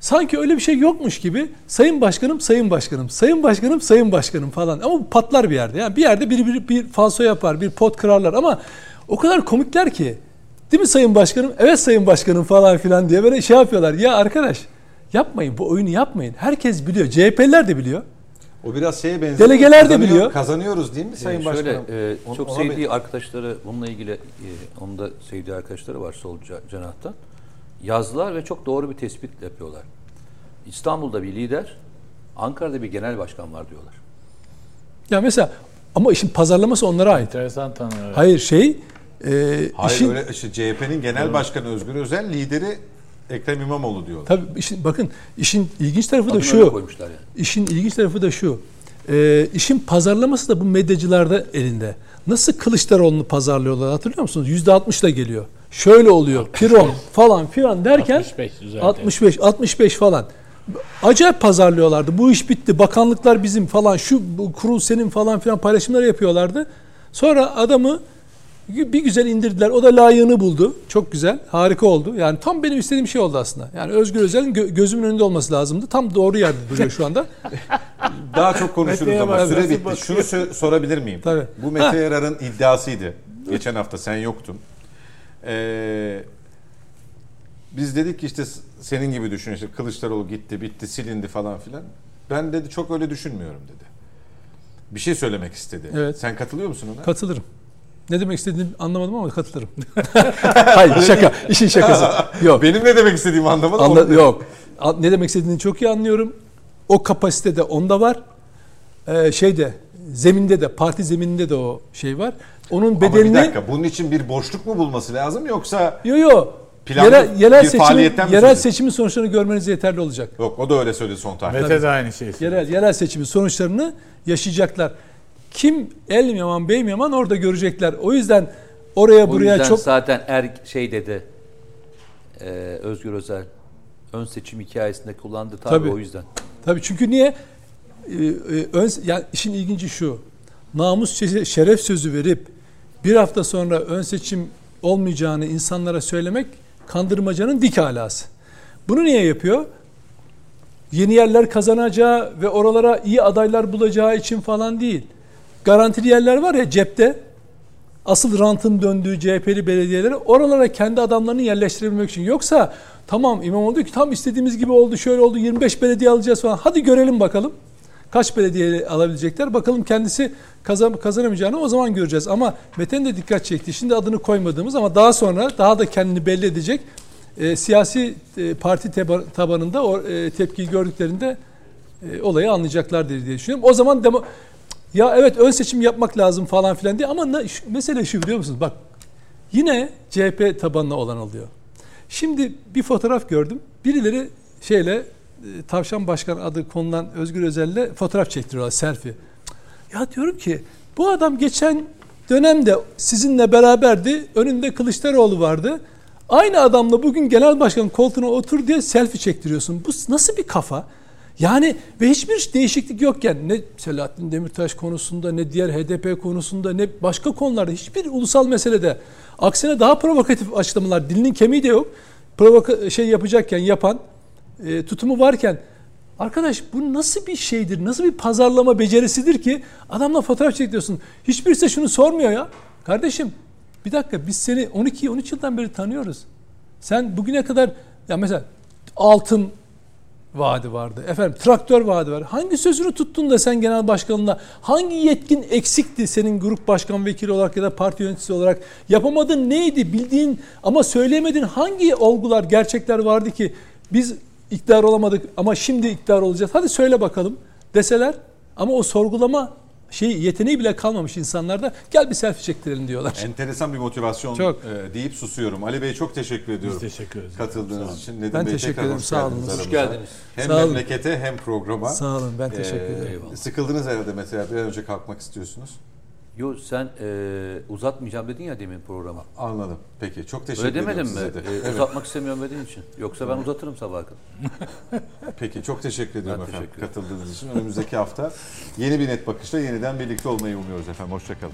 sanki öyle bir şey yokmuş gibi sayın başkanım sayın başkanım sayın başkanım sayın başkanım falan. Ama bu patlar bir yerde yani bir yerde bir bir, bir falso yapar bir pot kırarlar ama o kadar komikler ki değil mi sayın başkanım? Evet sayın başkanım falan filan diye böyle şey yapıyorlar. Ya arkadaş yapmayın bu oyunu yapmayın. Herkes biliyor. CHP'liler de biliyor O biraz şeye benziyor. Delegeler de biliyor. Kazanıyoruz değil mi Sayın Ee, şöyle Başkanım? e, Ona- çok ona sevdiği ben- arkadaşları bununla ilgili e, onun da sevdiği arkadaşları var sol cenahtan. Yazdılar ve çok doğru bir tespit yapıyorlar. İstanbul'da bir lider, Ankara'da bir genel başkan var diyorlar. ya mesela ama işin pazarlaması onlara ait Enteresan evet. hayır şey e, Hayır işin öyle işte CHP'nin genel başkanı Özgür Özel lideri Ekrem İmamoğlu diyorlar. Tabii işin, bakın işin ilginç tarafı da Adını öyle şu. koymuşlar yani. İşin ilginç tarafı da şu. Ee, işin pazarlaması da bu medyacılarda elinde. Nasıl Kılıçdaroğlu'nu pazarlıyorlar hatırlıyor musunuz? %60'la geliyor. Şöyle oluyor. Piron falan filan derken 65 düzeldi. 65 65 falan. Acayip pazarlıyorlardı. Bu iş bitti. Bakanlıklar bizim falan. Şu bu kurul senin falan filan paylaşımlar yapıyorlardı. Sonra adamı bir güzel indirdiler. O da layığını buldu. Çok güzel. Harika oldu. Yani tam benim istediğim şey oldu aslında. Yani Özgür Özel'in gö- gözümün önünde olması lazımdı. Tam doğru yerde duruyor şu anda. [laughs] Daha çok konuşuruz ama bak, süre bitti. Şunu sö- sorabilir miyim? Tabii. Bu Mete Yarar'ın iddiasıydı. Geçen hafta sen yoktun. Ee, Biz dedik ki işte senin gibi düşün işte Kılıçdaroğlu gitti bitti silindi falan filan. Ben dedi çok öyle düşünmüyorum dedi. Bir şey söylemek istedi. Evet. Sen katılıyor musun ona? Katılırım. Ne demek istediğini anlamadım ama katılırım. [laughs] Hayır şaka. İşin şakası. [laughs] Yok. Benim ne demek istediğimi anlamadım. Anla- yok. Ne demek istediğini çok iyi anlıyorum. O kapasite de onda var. Ee, şeyde zeminde de parti zemininde de o şey var. Onun Ama bir bedelini dakika bunun için bir boşluk mu bulması lazım yoksa Yo yo. Planlı Yerel, yerel bir seçimin, faaliyetten mi yerel seçimin sonuçlarını görmeniz yeterli olacak. yok o da öyle söyledi son tarihte. Mete de aynı şey. Yerel yerel seçimin sonuçlarını yaşayacaklar. Kim el mi yaman bey mi yaman orada görecekler. O yüzden oraya O buraya yüzden çok zaten er şey dedi e, Özgür Özel ön seçim hikayesinde kullandı tabii, Tabii. o yüzden. Tabii çünkü niye? Ee, ön, yani işin ilginci şu. Namus şe- şeref sözü verip bir hafta sonra ön seçim olmayacağını insanlara söylemek kandırmacanın dik alası. Bunu niye yapıyor? Yeni yerler kazanacağı ve oralara iyi adaylar bulacağı için falan değil. Garantili yerler var ya cepte. Asıl rantın döndüğü CHP'li belediyeleri oralara kendi adamlarını yerleştirebilmek için. Yoksa tamam İmamoğlu diyor ki tam istediğimiz gibi oldu şöyle oldu 25 belediye alacağız falan. Hadi görelim bakalım. Kaç belediye alabilecekler? Bakalım kendisi kazan, kazanamayacağını o zaman göreceğiz. Ama Metin de dikkat çekti. Şimdi adını koymadığımız ama daha sonra daha da kendini belli edecek e, siyasi e, parti teba- tabanında o e, tepkiyi gördüklerinde e, olayı anlayacaklar diye düşünüyorum. O zaman demo, ya evet ön seçim yapmak lazım falan filan diye ama ne, şu, mesele şu biliyor musunuz? Bak yine CHP tabanına olan oluyor. Şimdi bir fotoğraf gördüm. Birileri şeyle e, Tavşan Başkan adı konulan Özgür Özel'le fotoğraf çektiriyorlar selfie. Ya diyorum ki bu adam geçen dönemde sizinle beraberdi. Önünde Kılıçdaroğlu vardı. Aynı adamla bugün genel başkan koltuğuna otur diye selfie çektiriyorsun. Bu nasıl bir kafa? Yani ve hiçbir değişiklik yokken ne Selahattin Demirtaş konusunda ne diğer HDP konusunda ne başka konularda hiçbir ulusal meselede aksine daha provokatif açıklamalar dilinin kemiği de yok. Provoka şey yapacakken yapan e, tutumu varken arkadaş bu nasıl bir şeydir? Nasıl bir pazarlama becerisidir ki adamla fotoğraf çekiyorsun. Hiçbirisi şunu sormuyor ya. Kardeşim bir dakika biz seni 12-13 yıldan beri tanıyoruz. Sen bugüne kadar ya mesela altın vaadi vardı. Efendim traktör vaadi var. Hangi sözünü tuttun da sen genel başkanına hangi yetkin eksikti senin grup başkan vekili olarak ya da parti yöneticisi olarak yapamadın neydi bildiğin ama söyleyemedin hangi olgular gerçekler vardı ki biz iktidar olamadık ama şimdi iktidar olacağız. Hadi söyle bakalım deseler ama o sorgulama şey yeteneği bile kalmamış insanlarda gel bir selfie çektirelim diyorlar. Enteresan bir motivasyon Çok. e, deyip susuyorum. Ali Bey çok teşekkür ediyorum. Biz teşekkür ederiz. Katıldığınız için. Nedim Ben Bey teşekkür ederim, hoş sağ olun. aramıza. Hoş geldiniz. Hem Sağ olun. memlekete hem programa. Sağ olun ben teşekkür Ee, ederim. Sıkıldınız herhalde mesela bir an önce kalkmak istiyorsunuz. Yo sen e, uzatmayacağım dedin ya demin programa. Anladım. Peki çok teşekkür Öyle ederim demedin mi? size de. E, Evet. Uzatmak istemiyorum dediğin için. Yoksa ben uzatırım sabaha kadar. [laughs] Peki çok teşekkür ediyorum Ben efendim teşekkür katıldığınız için. Önümüzdeki hafta yeni bir net bakışla yeniden birlikte olmayı umuyoruz efendim. Hoşçakalın.